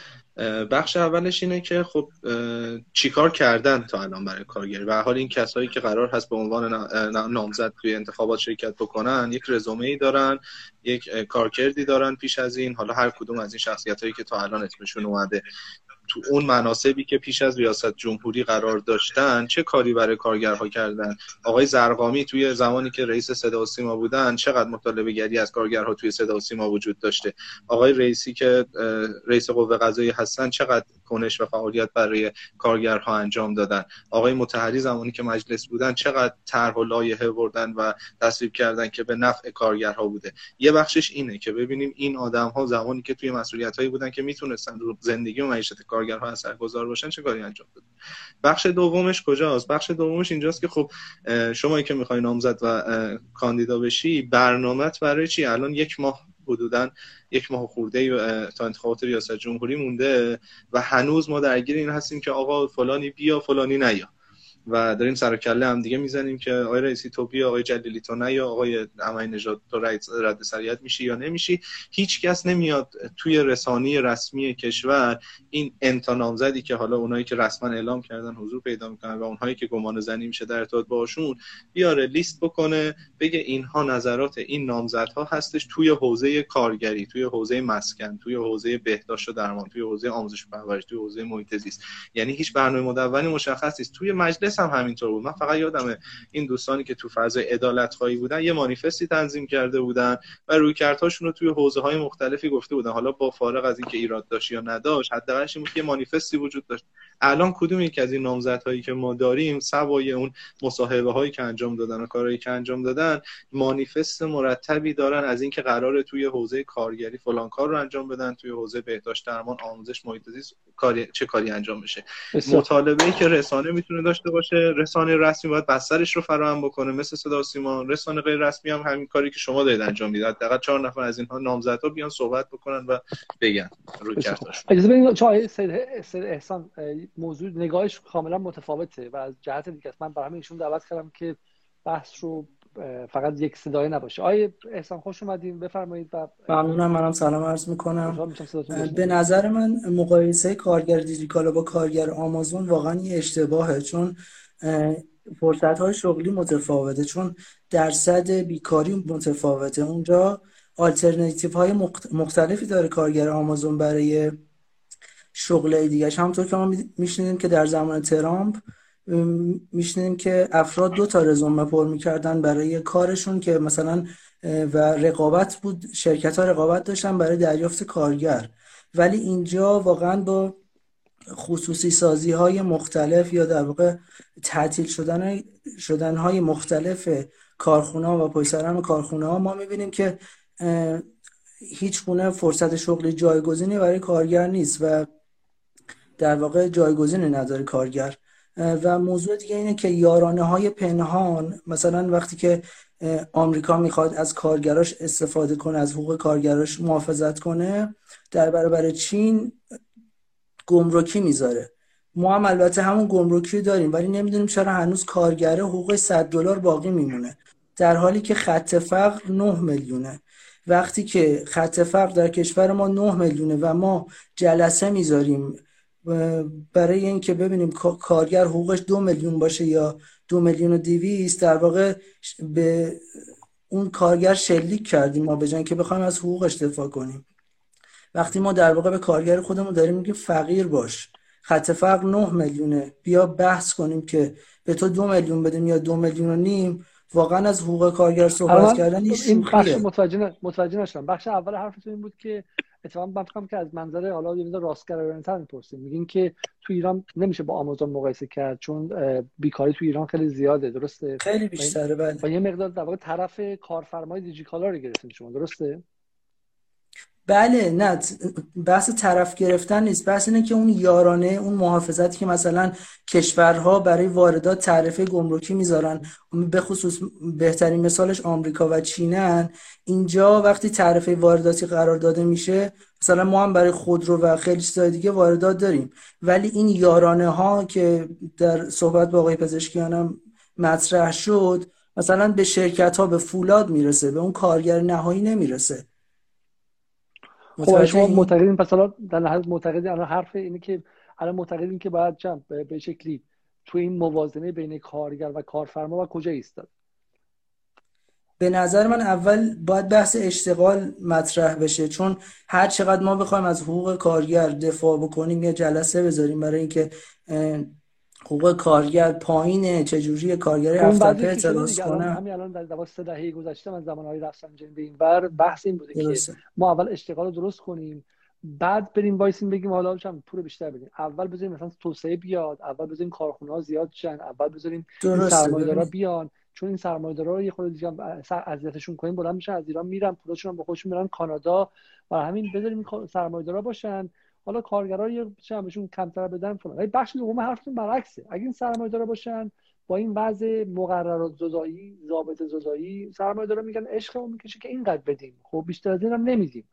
بخش اولش اینه که خب چیکار کردن تا الان برای کارگری؟ و حال این کسایی که قرار هست به عنوان نامزد توی انتخابات شرکت بکنن یک رزومه ای دارن یک کارکردی دارن پیش از این. حالا هر کدوم از این شخصیت هایی که تا الان اسمشون اومده. تو اون مناسبی که پیش از ریاست جمهوری قرار داشتن چه کاری برای کارگرها کردن؟ آقای زرقامی توی زمانی که رئیس صدا و سیما بودن چقدر مطالبه گری از کارگرها توی صدا و سیما وجود داشته؟ آقای رئیسی که رئیس قوه قضایی هستن چقدر کنش و فعالیت برای کارگرها انجام دادن؟ آقای متحری زمانی که مجلس بودن چقدر طرح و لایحه بردن و تصویب کردن که به نفع کارگرها بوده؟ یه بخشش اینه که ببینیم این آدم ها زمانی که توی مسئولیت هایی بودن که می‌تونستن زندگی و معیشت کارگرها اثرگذار باشن چه کاری انجام دادن بخش دومش کجاست؟ بخش دومش اینجاست که خب شما که می‌خوای نامزد و کاندیدا بشی برنامت برای چی؟ الان یک ماه حدودا یک ماه خورده تا انتخابات ریاست جمهوری مونده و هنوز ما درگیر این هستیم که آقا فلانی بیا فلانی نیا. و داریم سر کله هم دیگه می‌زنیم که آقای رئیسی تو بیا آقای جلیلی تو نه یا آقای امین نژاد تو رد سریعت میشی یا نمیشی؟ هیچ کس نمیاد توی رسانی رسمی کشور این انتا نامزدی که حالا اونایی که رسما اعلام کردن حضور پیدا می‌کنن و اونهایی که گمان زنی میشه در ارتباط باشون بیاره لیست بکنه بگه اینها نظرات این نامزدها هستش توی حوزه کارگری توی حوزه مسکن توی حوزه بهداشت و درمان توی حوزه آموزش و پرورش توی حوزه محیط زیست. یعنی هیچ برنامه مدونی مشخص نیست. توی مجلس هم همینطور بود. من فقط یادمه این دوستانی که تو فضای عدالت خواهی بودن یه مانیفستی تنظیم کرده بودن و رویکردهاشون رو توی حوزه های مختلفی گفته بودن. حالا با فارغ از اینکه ایراد داشت یا نداشت حداقلش این بود که مانیفستی وجود داشت. الان کدوم یکی از این نامزدهایی که ما داریم سوای اون مصاحبه هایی که انجام دادن و کارهایی که انجام دادن مانیفست مرتبی دارن از اینکه قرار توی حوزه کارگری فلان کار رو انجام بدن توی حوزه بهداشت درمان آموزش محیط زیست کاری چه کاری انجام بشه. مطالبه ای که رسانه می‌تونه داشته باشه رسانه رسمی باید بسترش رو فراهم بکنه مثل صدا سیما. رسانه غیر رسمی هم همین کاری که شما دارید انجام می‌دید. حداقل چهار نفر از اینها نامزدها بیان صحبت بکنن و بگن. روی کرداش اجازه بدید چون سید احسان موضوع نگاهش کاملا متفاوته و از جهت دیگه من برای ایشون دعوت کردم که بحث رو فقط یک صدای نباشه. آیه احسان خوش اومدین. بفرمایید ممنونم. منم سلام عرض می‌کنم. به نظر من مقایسه کارگر دیجیکالا با کارگر آمازون واقعا یه اشتباهه چون فرصت های شغلی متفاوته چون درصد بیکاری متفاوته. اونجا آلترناتیو های مختلفی داره کارگر آمازون برای شغل دیگه همونطور که ما میشنیدیم که در زمان ترامپ میشنیدیم که افراد دو تا رزومه پر می‌کردن برای کارشون که مثلا و رقابت بود شرکت ها رقابت داشتن برای دریافت کارگر. ولی اینجا واقعا با خصوصی سازی های مختلف یا در واقع تعطیل شدن شدن های مختلف کارخونه و پایسرم کارخونه ها ما می‌بینیم که هیچ گونه فرصت شغلی جایگزینی برای کارگر نیست و در واقع جایگزینی نداره کارگر. و موضوع دیگه اینه که یارانه های پنهان مثلا وقتی که آمریکا می‌خواد از کارگراش استفاده کنه از حقوق کارگراش محافظت کنه در برابر چین گمرکی می‌ذاره. ما هم البته همون گمرکی داریم ولی نمی‌دونیم چرا هنوز کارگره حقوق 100 دلار باقی میمونه. در حالی که خط فقر 9 میلیونه. وقتی که خط فقر در کشور ما 9 میلیونه و ما جلسه می‌ذاریم برای اینکه ببینیم کارگر حقوقش دو میلیون باشه یا دو میلیون و دیویست در واقع به اون کارگر شلیک کردیم ما به که بخوایم از حقوقش دفاع کنیم. وقتی ما در واقع به کارگر خودمون داریم میگیم فقیر باش. خط فقر 9 میلیونه. بیا بحث کنیم که به تو دو میلیون بدیم یا دو میلیون و نیم. واقعا از حقوق کارگر صحبت کردن این بخش متوجه متوجه نشدم. بخش اول حرفتون این بود که اتفاقا من فکرم که از منظر حالا یه راستگرایانه تر می‌پرسیم. میگین که تو ایران نمیشه با آمازون مقایسه کرد چون بیکاری تو ایران خیلی زیاده درسته؟ خیلی بیشتره بله. و یه مقدار در واقع طرف کارفرمای دیجیکالا رو گرفتین شما درسته؟ بله نه بحث طرف گرفتن نیست. بحث اینه که اون یارانه اون محافظتی که مثلا کشورها برای واردات تعرفه گمرکی می‌ذارن به خصوص بهترین مثالش آمریکا و چینن اینجا وقتی تعرفه وارداتی قرار داده میشه مثلا ما هم برای خودرو و خیلی چیزای دیگه واردات داریم. ولی این یارانه ها که در صحبت با آقای پزشکیانم مطرح شد مثلا به شرکت ها به فولاد می‌رسه به اون کارگر نهایی نمی‌رسه. خب شما معتقدین پس حالا در لحظه معتقدین الان حرف اینه که الان معتقدین که باید جمع به شکلی تو این موازنه بین کارگر و کارفرما و کجا ایستاد؟ به نظر من اول باید بحث اشتغال مطرح بشه چون هر چقدر ما بخوایم از حقوق کارگر دفاع بکنیم یا جلسه بذاریم برای اینکه حقوق کارگر پایینه چجوری کارگر هفته اعتراض کنه؟ همین الان در دوازده سه دهه گذشته من زمان های رفتم به این بر بحث این بوده که ما اول اشتغال رو درست کنیم بعد بریم وایسیم بگیم حالا چم پول بیشتر بدیم. اول بذاریم مثلا توسعه بیاد اول بذاریم کارخونه ها زیاد شن اول بذاریم سرمایه‌دارا بیان. چون این سرمایه‌دارا یه خورده دیگه اذیتشون کنیم بلند میشن از ایران میرن پولاشون با خودشون میرن کانادا. و همین بذاریم سرمایه‌دارا باشن. حالا کارگرا یه چه بهشون کمتر بدن فلان. ولی بخش دوم حرفتون برعکسه. اگه این سرمایه داره باشن با این وضع مقررات زدایی ضابط زدایی سرمایه داره میگن عشقمون می‌کشه که اینقدر بدیم. خب بیشتر از اینم نمیدیم.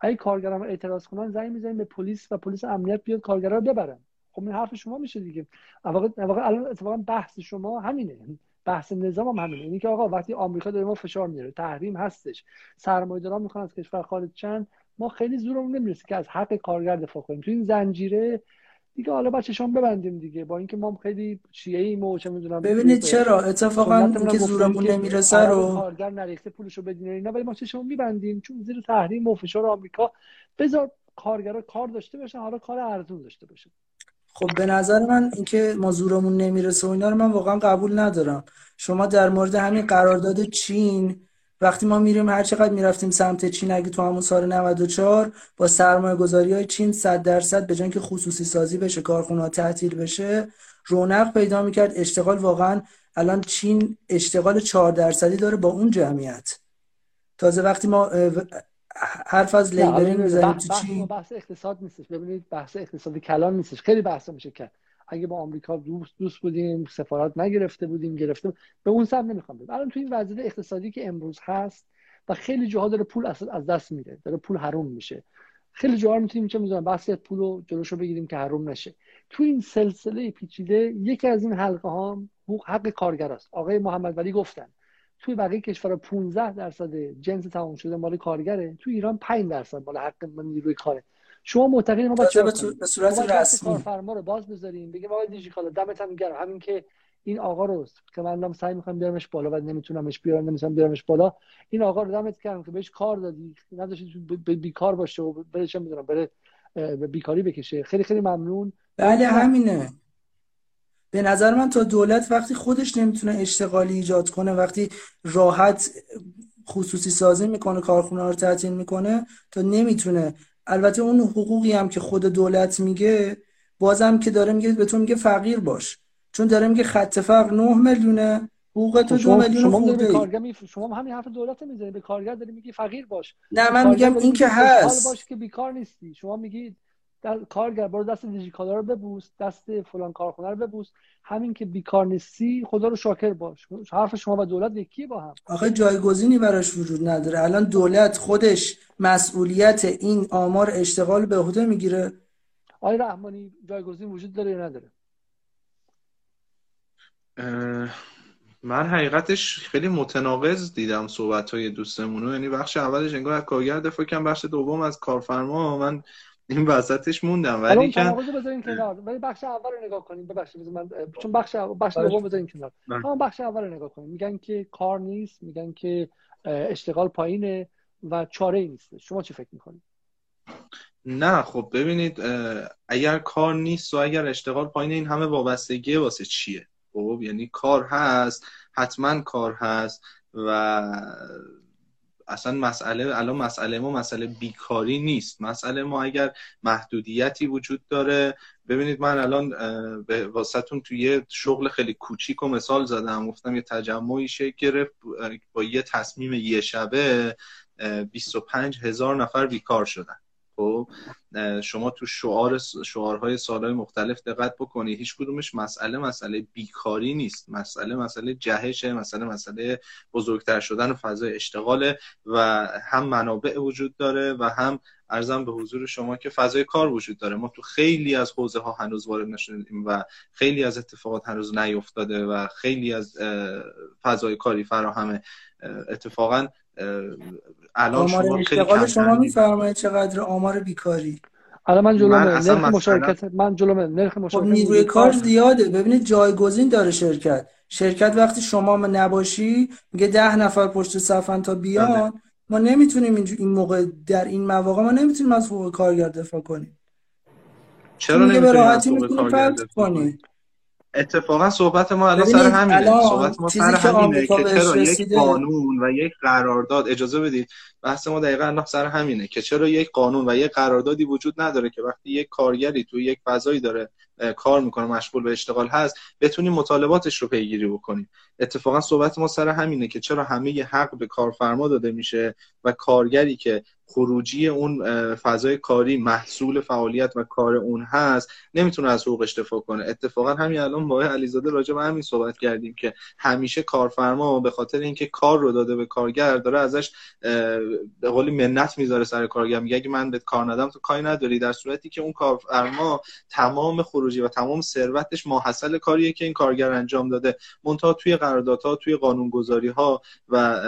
اگه کارگرا اعتراض کنن زنگ می‌زنیم به پلیس و پلیس امنیت بیاد کارگرا رو ببرن. خب این حرف شما میشه دیگه. واقع الان اتفاقا بحث شما همینه. بحث نظام هم همینه. اینی که آقا وقتی آمریکا داره ما فشار میاره. تحریم هستش. سرمایه‌داران می‌خوان از کشور خارج چند ما خیلی زورمون نمی‌رسه که از حق کارگر دفاع کنیم. تو این زنجیره دیگه حالا بچه‌شون ببندیم دیگه. با اینکه ما خیلی شیعه ایم و چه می‌دونم ببینید چرا؟ اتفاقا اینکه زورمون نمی‌رسه رو کارگر نریخته پولشو بدین اینا ولی ما چشمون میبندیم چون زیر تحریم و فشار آمریکا. بذار کارگرا کار داشته باشن حالا کار ارزون داشته باشن. خب به نظر من اینکه ما زورمون نمی‌رسه و اینا رو من واقعا قبول ندارم. شما در مورد همین قرارداد چین وقتی ما میریم هر چقدر می‌رفتیم سمت چین اگه تو همون سال 94 با سرمایه گذاری های چین 100 درصد به که خصوصی سازی بشه کارخونه تعطیل بشه رونق پیدا می‌کرد. اشتغال واقعا الان چین اشتغال 4 درصدی داره با اون جمعیت. تازه وقتی ما حرف از لیبرینگ می‌زنیم تو چین. بحث اقتصاد نیستش. ببینید بحث اقتصادی کلان نیستش. خیلی بحث میشه کرد اگه با آمریکا دوست دوست بودیم سفارت نگرفته بودیم گرفته به اون سمت نمی‌خوام بریم الان تو این وضعیت اقتصادی که امروز هست و خیلی جاها داره پول از دست میره داره پول حروم میشه. خیلی جاها می‌تونیم چه می‌دونم بحث پول رو جلوشو بگیریم که حروم نشه. تو این سلسله پیچیده یکی از این حلقه ها حق کارگر است. آقای محمد ولی گفتن توی بقیه کشورها 15 درصد جنس تمام شده مال کارگره تو ایران 5 درصد مال حق نیروی کاره. شما معتقدید ما باید به صورت رسمی. کارفرما رو باز بذاریم بگیم آقا دیجیکالا دمت هم گرم. همین که این آقا رو که من دارم سعی می‌کنم بیارمش بالا و نمیتونمش بیارم نمی‌تونم بیارمش بالا. این آقا رو دمت گرم که بهش کار دادی. نداشتی بیکار باشه و بره چه می‌دونم بره بیکاری بکشه. خیلی خیلی ممنون. بله همینه. به نظر من تا دولت وقتی خودش نمی‌تونه اشتغالی ایجاد کنه وقتی راحت خصوصی سازی می‌کنه کارخونه رو تعطیل می‌کنه تا نمی‌تونه البته اون حقوقی هم که خود دولت میگه بازم که داره میگه به تو میگه فقیر باش. چون داره میگه خط فقر 9 میلیونه حقوق تو دو میلیون شما خورده شما همین حرف دولت می‌زنید به کارگر داری میگی فقیر باش. نه من میگم این که هست. باش که بیکار نیستی. شما میگید در کارگر برو دست دیجیکالا رو ببوس دست فلان کارخونه رو ببوس. همین که بیکار نیستی خدا رو شاکر باش. حرف شما و دولت یکی با هم. آخه جایگزینی براش وجود نداره. الان دولت خودش مسئولیت این آمار اشتغال به عهده می‌گیره. آقای رحمانی جایگزین وجود داره یا نداره؟ من حقیقتش خیلی متناقض دیدم صحبت های دوستمونو. یعنی بخش اولش انگار از کارگر دفاع کم بخش دوم از کارفرما. من این وسطش موندم ولی که بذارین کنار. ولی بخش اول رو نگاه کنیم. ببخشید من چون بخش بخش دوم بذارین کنار. اما بخش اول رو نگاه کنیم. میگن که کار نیست میگن که اشتغال پایینه و چاره ای نیست. شما چی فکر می‌کنید؟ نه خب ببینید اگر کار نیست و اگر اشتغال پایینه این همه وابستگی واسه چیه؟ خب یعنی کار هست حتما کار هست و اصلا مسئله الان مسئله ما مسئله بیکاری نیست. مسئله ما اگر محدودیتی وجود داره ببینید من الان به واسهتون توی یه شغل خیلی کوچیک و مثال زدم. گفتم یه تجمعی شکل گرفت با یه تصمیم یه شبه 25 هزار نفر بیکار شدن. خب شما تو شعار شعارهای سالهای مختلف دقت بکنید هیچ کدومش مسئله مسئله بیکاری نیست. مسئله مسئله جهشه مسئله مسئله بزرگتر شدن و فضای اشتغاله و هم منابع وجود داره و هم ارزم به حضور شما که فضای کار وجود داره. ما تو خیلی از حوزه ها هنوز وارد نشدیم و خیلی از اتفاقات هنوز نیفتاده و خیلی از فضای کاری فراهمه. اتفاقا الان شما خیلی شما میفرمایید چقدر آمار بیکاری. الان من جلو نرخ مشارکت من جلو نرخ خب مشارکت نیروی کار زیاده. ببینید جایگزین داره شرکت. شرکت وقتی شما نباشی میگه ده نفر پشت صفن تا بیان. بله. ما نمی‌تونیم این موقع در این مواقع ما نمی‌تونیم از حقوق کارگر دفاع کنیم. چرا نمی‌تونیم به راحتی می‌تونیم کنیم. اتفاقا صحبت ما الان سر همینه. صحبت ما سر همینه که چرا یک قانون و یک قرارداد اجازه بدید بحث ما دقیقا الان سر همینه که چرا یک قانون و یک قراردادی وجود نداره که وقتی یک کارگری توی یک فضایی داره کار می‌کنه مشغول به اشتغال هست بتونیم مطالباتش رو پیگیری بکنیم. اتفاقا صحبت ما سر همینه که چرا همه حق به کارفرما داده میشه و کارگری که خروجی اون فضای کاری محصول فعالیت و کار اون هست نمی‌تونه از حقوقش دفاع کنه. اتفاقا همین الان با علیزاده راجع به همین صحبت کردیم که همیشه کارفرما به خاطر اینکه کار رو داده به کارگر داره ازش به قولی منت می‌ذاره سر کارگر. میگه اگه من به کار ندم تو کاری نداری. در صورتی که اون کارفرما تمام خروجی و تمام ثروتش ماحصل کاریه که این کارگر انجام داده. منتها توی قراردادها توی قانونگذاری ها و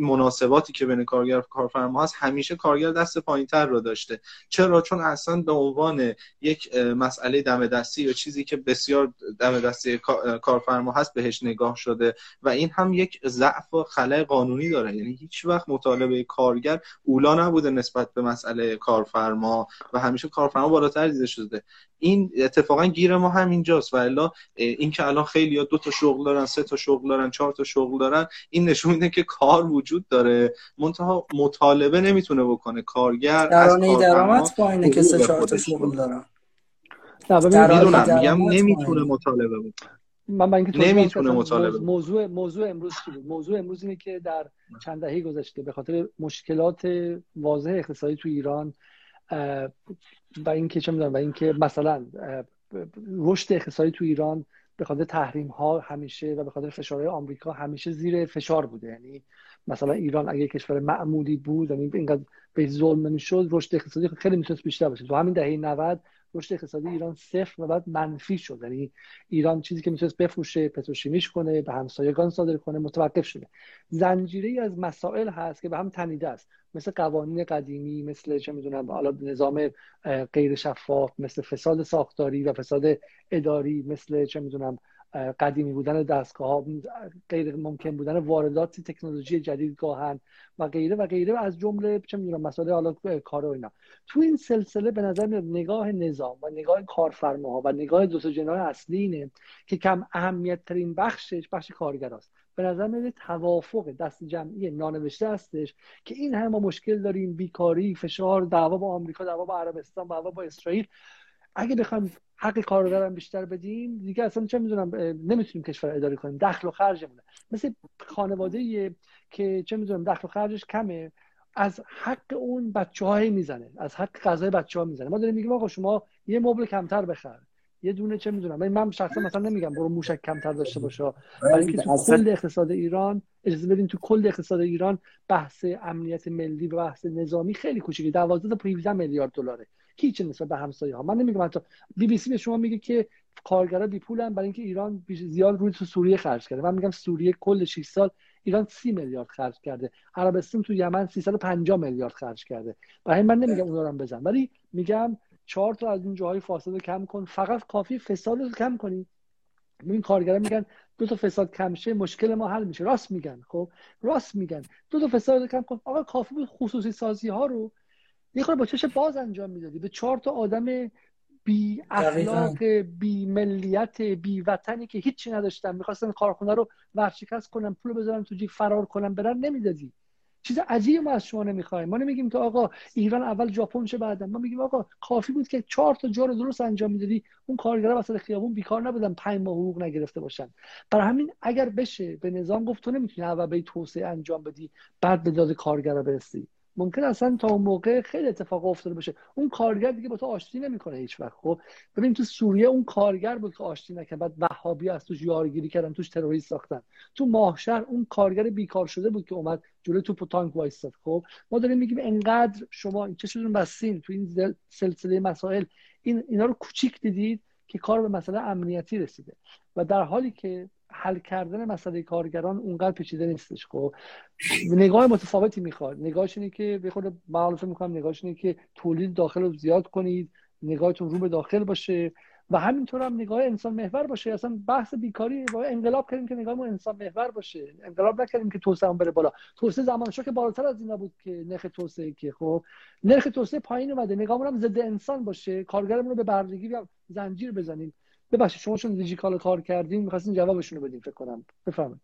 مناسباتی که بین کارگر و کارفرما هست همیشه کارگر دست پایینتر رو داشته. چرا؟ چون اصلا به عنوان یک مسئله دم دستی یا چیزی که بسیار دم دستی کارفرما هست بهش نگاه شده و این هم یک ضعف و خلای قانونی داره. یعنی هیچ وقت مطالبه کارگر اولا نبوده نسبت به مسئله کارفرما و همیشه کارفرما بالاتر دیده شده. این اتفاقا گیر ما هم اینجاست و الا این که الان خیلی یا دو تا شغل دارن سه تا شغل دارن چهار تا شغل دارن این نشون میده که کار وجود داره. منتها مطالبه نمی‌تونه بکنه. کارگر درانه درآمد پایینه که سه چهار تا شغل دارن. می‌دونم میگم نمی‌تونه مطالبه بکنه. من اینکه نمی‌تونه مطالبه موضوع موضوع امروز چی بود؟ موضوع امروز اینه که در چند دهه گذشته به خاطر مشکلات واضح اقتصادی تو ایران و اینکه چه می‌دونم و اینکه مثلا رشد اقتصادی تو ایران به خاطر تحریم ها همیشه و به خاطر فشارهای آمریکا همیشه زیر فشار بوده. یعنی مثلا ایران اگه کشور معمولی بود یعنی اینقدر به ظلم می‌شد رشد اقتصادی خیلی می‌تونست بیشتر باشه. تو همین دهه 90 رشد اقتصادی ایران صفر و بعد منفی شد. یعنی ایران چیزی که می‌تونست بفروشه پتروشیمیش کنه به همسایگان صادر کنه متوقف شده. زنجیره از مسائل هست که به هم تنیده است. مثل قوانین قدیمی مثل چه می‌دونم حالا نظام غیر شفاف مثل فساد ساختاری و فساد اداری مثل چه می‌دونم قدیمی بودن دستگاه ها غیر ممکن بودن واردات تکنولوژی جدید گاهن و غیره و غیره از جمله چه می‌دونم مسائل حالا کار و اینا. تو این سلسله به نظر میاد نگاه نظام و نگاه کارفرماها و نگاه دو تا جناح اصلی اینه که کم اهمیت ترین بخشش بخش کارگر است به نظر میاد توافق دست جمعی نانوشته هستش که این همه ما مشکل داریم بیکاری فشار دعوا با آمریکا دعوا با عربستان دعوا با اسرائیل. اگه بخوایم حق کارگرم بیشتر بدیم دیگه اصلا چه می‌دونم نمی‌تونیم کشور اداره کنیم. دخل و خرجمونه. مثل خانواده که چه می‌دونم دخل و خرجش کمه از حق اون بچه های می‌زنه. از حق غذای بچه ها می‌زنه. ما داریم میگیم آقا شما یه مبل کمتر بخر. یه دونه چه می‌دونم. من شخصا مثلا نمیگم برو موشک کمتر داشته باشه. برای اینکه تو کل اقتصاد ایران اجازه بدین تو کل اقتصاد ایران بحث امنیت ملی و بحث نظامی خیلی کوچیکه. 12 تا 15 میلیارد دلاره. هیچ نسبت به همسایه ها؟ من نمیگم حتی بی بی سی به شما میگه که کارگرا بی پولن برای اینکه ایران زیاد روی تو سوریه خرج کرده. من میگم سوریه کل 6 سال ایران 30 میلیارد خرج کرده. عربستان تو یمن 350 میلیارد خرج کرده. برای من نمیگم اون رو بزن. ولی میگم چهار تا از این جاهای فاصله کم کن. فقط کافی فساد رو کم کنی. این کارگرا میگن دو تا فساد کم شه مشکل ما حل میشه. راست میگن خب؟ راست میگن. دو تا فساد کم کن. آقا کافی بود خصوصی سازی ها رو یه با چش باز انجام می‌دادی. به چهار تا آدم بی اخلاق بی ملیت بی وطنی که هیچی نداشتن می‌خواستن کارخونه رو ورشکست کنن پول بذارن تو جیب فرار کنن برن نمی‌دادی. چیز عجیبی ما از شما نمی‌خوایم. ما نمیگیم که آقا ایران اول ژاپن چه بعدا ما میگیم آقا کافی بود که چهار تا جا رو درست انجام می‌دادی. اون کارگرا وسط خیابون بیکار نبودن پنج ماه حقوق نگرفته باشن. برای همین اگر بشه به نظام گفت تو نمی‌تونی اول به توسعه انجام بدی بعد به داد کارگرا برسی. ممکن اصلا تا اون موقع خیلی اتفاق افتاده باشه. اون کارگر دیگه با تو آشتی نمی‌کنه هیچ وقت خب ببین تو سوریه اون کارگر بود که آشتی نکرد. بعد وهابی از توش یارگیری کردن توش تروریست ساختن. تو ماهشهر اون کارگر بیکار شده بود که اومد جلوی توپ و تانک وایستاد. خب ما داریم میگیم انقدر شما چشتون بستین تو این سلسله مسائل این اینا رو کوچیک دیدید که کار به مسئله امنیتی رسیده. و در حالی که حل کردن مسئله کارگران اونقدر پیچیده نیستش. خب نگاه متفاوتی می‌خواد. نگاهش اینه که به خود معلومه می‌کنم نگاهش اینه که تولید داخل رو زیاد کنید نگاهتون رو به داخل باشه و همینطور هم نگاه انسان محور باشه. اصلا بحث بیکاری با انقلاب کردیم که نگاهمون انسان محور باشه. انقلاب نکردیم که توسعه بره بالا. توسعه زمان که بالاتر از اینا بود که نرخ توسعه که خب نرخ توسعه پایین اومده. نگاهمون هم ضد انسان باشه. کارگرمون رو به بردگی زنجیر بزنیم. ببخشید شما چون دیجیکال کار کردین می‌خواستین جوابشون رو بدین فکر کنم. بفرمایید.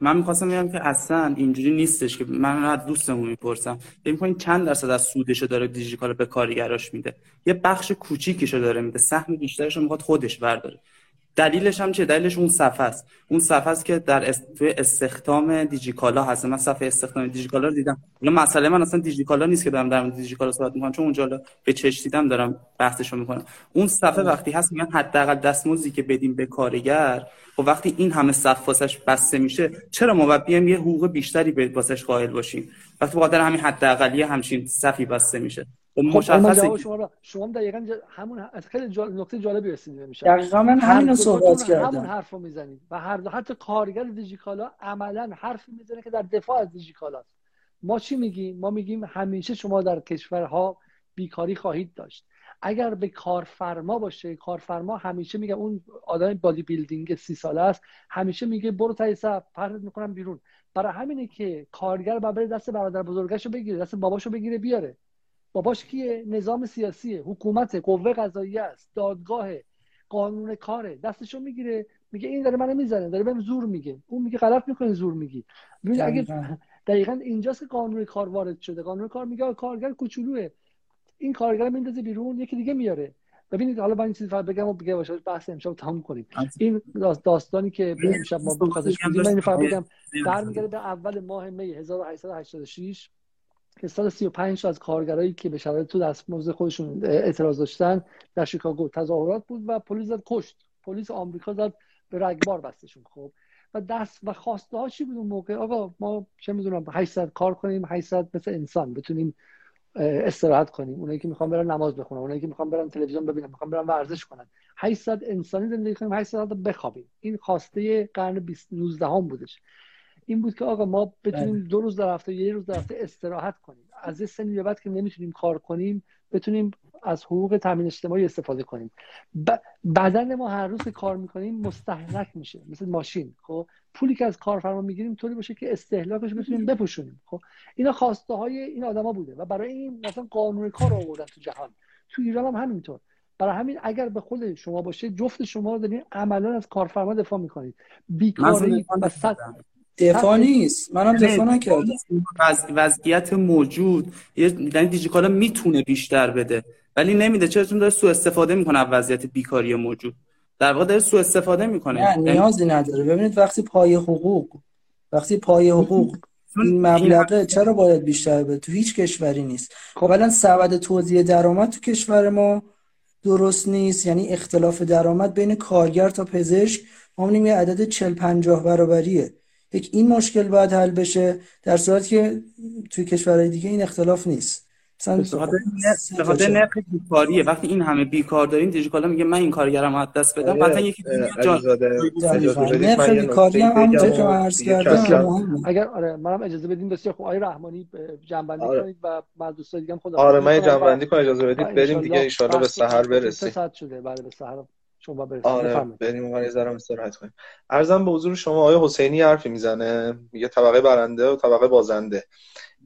من می‌خواستم بگم که اصلا اینجوری نیستش که من از دوستمون می‌پرسم. فکر کنین چند درصد از سودشو داره دیجیکال به کارگراش میده؟ یه بخش کوچیکیشو داره میده. سهم بیشترش رو می‌خواد خودش برداره. دلیلش هم چه دلیلش اون صفحه است. اون صفحه است که در توی استخدام دیجیکالا هست. من صفحه استخدام دیجیکالا رو دیدم. اون مسئله من اصلا دیجیکالا نیست که دارم در مورد دیجیکالا صحبت می‌کنم چون اونجا به چش دیدم دارم بحثشو می‌کنم. اون صفحه وقتی هست میگن حداقل دستمزدی که بدیم به کارگر و خب وقتی این همه صف واسش بسته میشه چرا ما باید بیایم یه حقوق بیشتری به واسش قائل باشیم؟ وقتی بخاطر همین حداقلی همچین صفی بسته میشه. خب مشخصه شما را شما دقیقاً همون خیلی جال... نکته جالبی رسیدید میشه دقیقاً من همین صحبت کردم. همون حرفو می‌زنید و هر دو حتی کارگر دیجیکالا عملا حرفی می‌زنه که در دفاع از دیجیکالا ما چی میگیم؟ ما میگیم همیشه شما در کشورها بیکاری خواهید داشت. اگر به کارفرما باشه کارفرما همیشه میگه اون آدم بادی بیلدینگ سی ساله است همیشه میگه برو تای صف پرت می‌کنم بیرون. برای همینه که کارگر بابر دست برادر بزرگشو بگیره دست باباشو بگیره بیاره. باباش کیه؟ نظام سیاسیه. حکومت قوه قضاییه است. دادگاه قانون کاره. دستشو می‌گیره. میگه این داره منو می‌زنه. داره بهم زور میگه. اون میگه غلط می‌کنه زور میگی. اگه دقیقا. اینجاست که قانون کار وارد شده. قانون کار میگه کارگر کوچولوه. این کارگر میندازه بیرون یکی دیگه میاره. ببینید حالا من این چیزی فقط بگم و بگم باشه بحث امشب تموم کنیم. این داستانی که امشب ما بخاطرش بودیم. من فقط بگم. برمیگرده به اول ماه می 1886 که 135 از کارگرایی که به شرایط تو دستمزد خودشون اعتراض داشتن در شیکاگو تظاهرات بود و پلیس زد کشت. پلیس آمریکا زد به رگبار بستشون. خب و دست و خواسته ها چی بود اون موقع؟ آقا ما چه می‌دونم 800 کار کنیم 800 مثل انسان بتونیم استراحت کنیم. اونایی که می‌خوان برن نماز بخونن اونایی که می‌خوان برن تلویزیون ببینن می‌خوان برن ورزش کنن. 800 انسانی زندگی کنیم 800 بخوابیم. این خواسته قرن 19 هم بودش. این بود که آقا ما بتونیم بله. دو روز در هفته یه روز در هفته استراحت کنیم. از یه سنی به بعد که نمی‌تونیم کار کنیم بتونیم از حقوق تامین اجتماعی استفاده کنیم. ب... بدن ما هر روز که کار می‌کنیم مستهلک میشه مثل ماشین. خب پولی که از کارفرما می‌گیریم طوری باشه که استهلاکش بتونیم بپوشونیم. خب اینا خواسته های این آدما بوده و برای این مثلا قانون کار آوردن تو جهان. تو ایران هم همینطور. برای همین اگر به خود شما باشه جفت شما رو دارین عملا از کارفرما دفاع می‌کنید. بیکاری و صد دفاع نیست. منم دفاع نکردم. وضعیت موجود. یعنی دیجیکالا می‌تونه بیشتر بده. ولی نمیده. چرا؟ چون داره سوء استفاده می‌کنه از وضعیت بیکاری موجود. در واقع داره سوء استفاده می‌کنه. نه یعنی نیازی نداره. ببینید وقتی پای حقوق وقتی پای حقوق این مبلغه چرا باید بیشتر بده؟ تو هیچ کشوری نیست. خب الان سبد توزیع درآمد تو کشور ما درست نیست. یعنی اختلاف درآمد بین کارگر تا پزشک ما یه عدد 40 50 برابریه. یک این مشکل باید حل بشه در صورتی که توی کشورهای دیگه این اختلاف نیست. به خاطر نرخ بیکاریه. وقتی این همه بیکار داریم دیجیکالا میگه من این کارگرم از دست بدم. بعدا یکی نرخ بیکاری هم همونطور که من عرض کردم. اگر آره منم اجازه بدین بسیار خوب آقای رحمانی جنبندی آره. کنید و بعد دوستای دیگه هم خدا آره من جنبندی کنم اجازه بدید بریم دیگه ان به سحر برسیم. ساعت شده بعد به سحر شما آره بریم اون یه استراحت کنیم. ارزم به حضور شما آقای حسینی حرفی می‌زنه. میگه طبقه برنده و طبقه بازنده.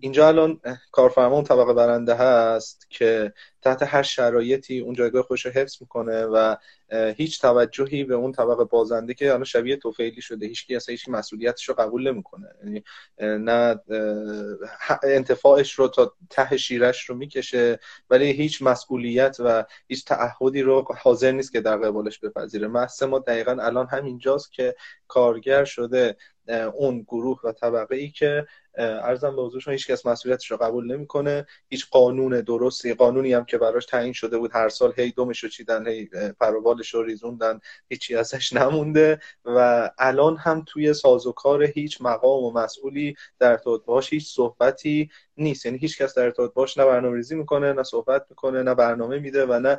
اینجا الان کارفرما اون طبقه برنده هست که تحت هر شرایطی اون جایگاه خوش رو حفظ می‌کنه و هیچ توجهی به اون طبقه بازنده که الان شبیه توفیلی شده هیچ کی اصلا هیچ مسئولیتش رو قبول نمی‌کنه. یعنی نه انتفاعش رو تا ته شیرش رو می‌کشه ولی هیچ مسئولیت و هیچ تعهدی رو حاضر نیست که در قبالش بپذیره. محض ما دقیقا الان همینجاست که کارگر شده اون گروه و طبقه ای که ارزم به حضور هیچ کس مسئولیتش رو قبول نمی‌کنه. هیچ قانون درستی قانونی هم که براش تعیین شده بود هر سال هی دومش رو چیدن هی پروبالش رو ریزوندن هیچی ازش نمونده. و الان هم توی سازوکار هیچ مقام و مسئولی در ارتباط باش هیچ صحبتی نیست. یعنی هیچ کس در ارتباط باش نه برنامه‌ریزی می‌کنه نه صحبت می‌کنه نه برنامه میده و نه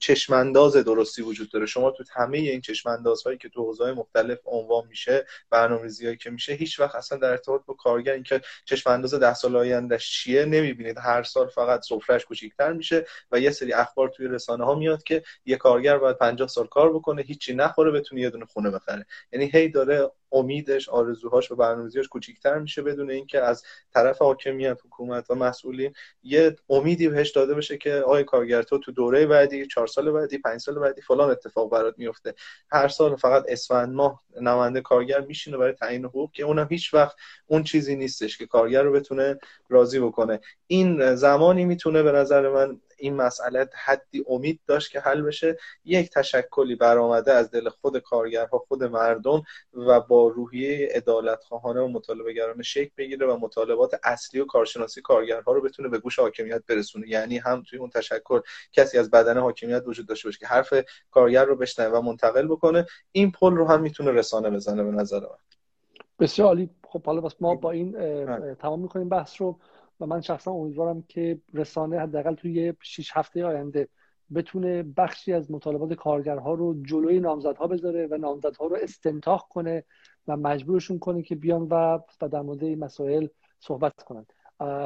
چشمانداز درستی وجود داره. شما تو همه این چشماندازهایی که تو حوزه‌های مختلف عنوان میشه برنامه‌ریزیایی که میشه هیچ وقت اصلا در ارتباط با کارگر اینکه چشم انداز ده سال آیندهش چیه نمی‌بینید. هر سال فقط سفرهش کوچیک‌تر میشه و یه سری اخبار توی رسانه ها میاد که یه کارگر باید 50 سال کار بکنه هیچی نخوره بتونه یه دونه خونه بخره. یعنی هی داره امیدش آرزوهاش و برنامه‌ریزیاش کوچیک‌تر میشه بدون اینکه از طرف حاکمیت حکومت و مسئولین یه امیدی بهش داده بشه که آقای کارگر تو تو دوره بعدی چهار سال بعدی پنج سال بعدی فلان اتفاق برات میفته. هر سال فقط اسفند ماه نماینده کارگر میشینه برای تعیین حقوق که اونم هیچ وقت اون چیزی نیستش که کارگر رو بتونه راضی بکنه. این زمانی می‌تونه به نظر من این مسئله حدی امید داشت که حل بشه. یک تشکلی برآمده از دل خود کارگرها خود مردم و با روحیه عدالت خواهانه و مطالبه گرانه شکل بگیره و مطالبات اصلی و کارشناسی کارگرها رو بتونه به گوش حاکمیت برسونه. یعنی هم توی اون تشکل کسی از بدن حاکمیت وجود داشته باشه که حرف کارگر رو بشنوه و منتقل بکنه این پل رو هم می‌تونه رسانه بزنه به نظر من. بسیار عالی. خب حالا بس ما با این. تمام می‌کنیم بحث رو. و من شخصا امیدوارم که رسانه حداقل توی 6 هفته آینده بتونه بخشی از مطالبات کارگرها رو جلوی نامزدها بذاره و نامزدها رو استنتاق کنه و مجبورشون کنه که بیان و در مورد این مسائل صحبت کنن.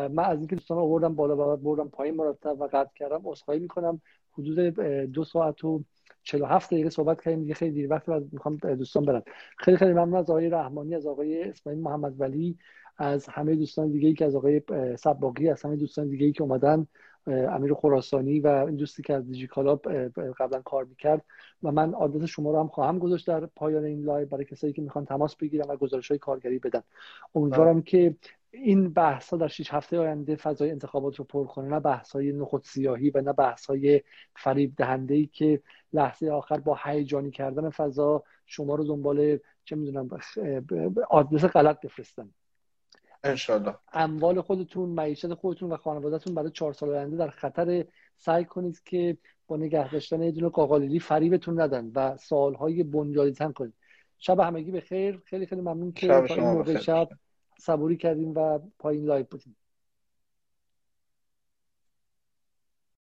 من از اینکه دوستان آوردم بالا و بردم پایین مرتب و قطع کردم عذرخواهی می‌کنم. حدود دو ساعت و 47 دقیقه صحبت کردیم. دیگه خیلی دیر وقت می‌خوام دوستان برن. خیلی خیلی ممنون از آقای رحمانی از آقای اسماعیل محمد ولی از همه دوستان دیگه ای که از آقای سباقی از همه دوستان دیگه ای که اومدن امیر خراسانی و این دوستی که از دیجیکالا قبلا کار می‌کرد. و من آدرس شما رو هم خواهم گذاشت در پایان این live برای کسایی که می‌خوان تماس بگیرن و گزارش های کارگری بدن. امیدوارم که این بحث ها در 6 هفته آینده فضای انتخابات رو پر کنه. نه بحث های نخود سیاهی و نه بحث های فریب دهنده ای که لحظه آخر با هیجانی کردن فضا شما رو دنبال چه می‌دونم آدرس غلط بفرستن. انشالله. اموال خودتون معیشت خودتون و خانوادهتون برای چهار سال آینده در خطر سعی کنید که با نگه داشتن یه دونه قاقالیلی فریبتون ندن و سوالهای بنیادیتر کنید. شب همگی به خیر خیلی خیلی ممنون که تا این موقع شب صبوری کردیم و پای این live بودیم.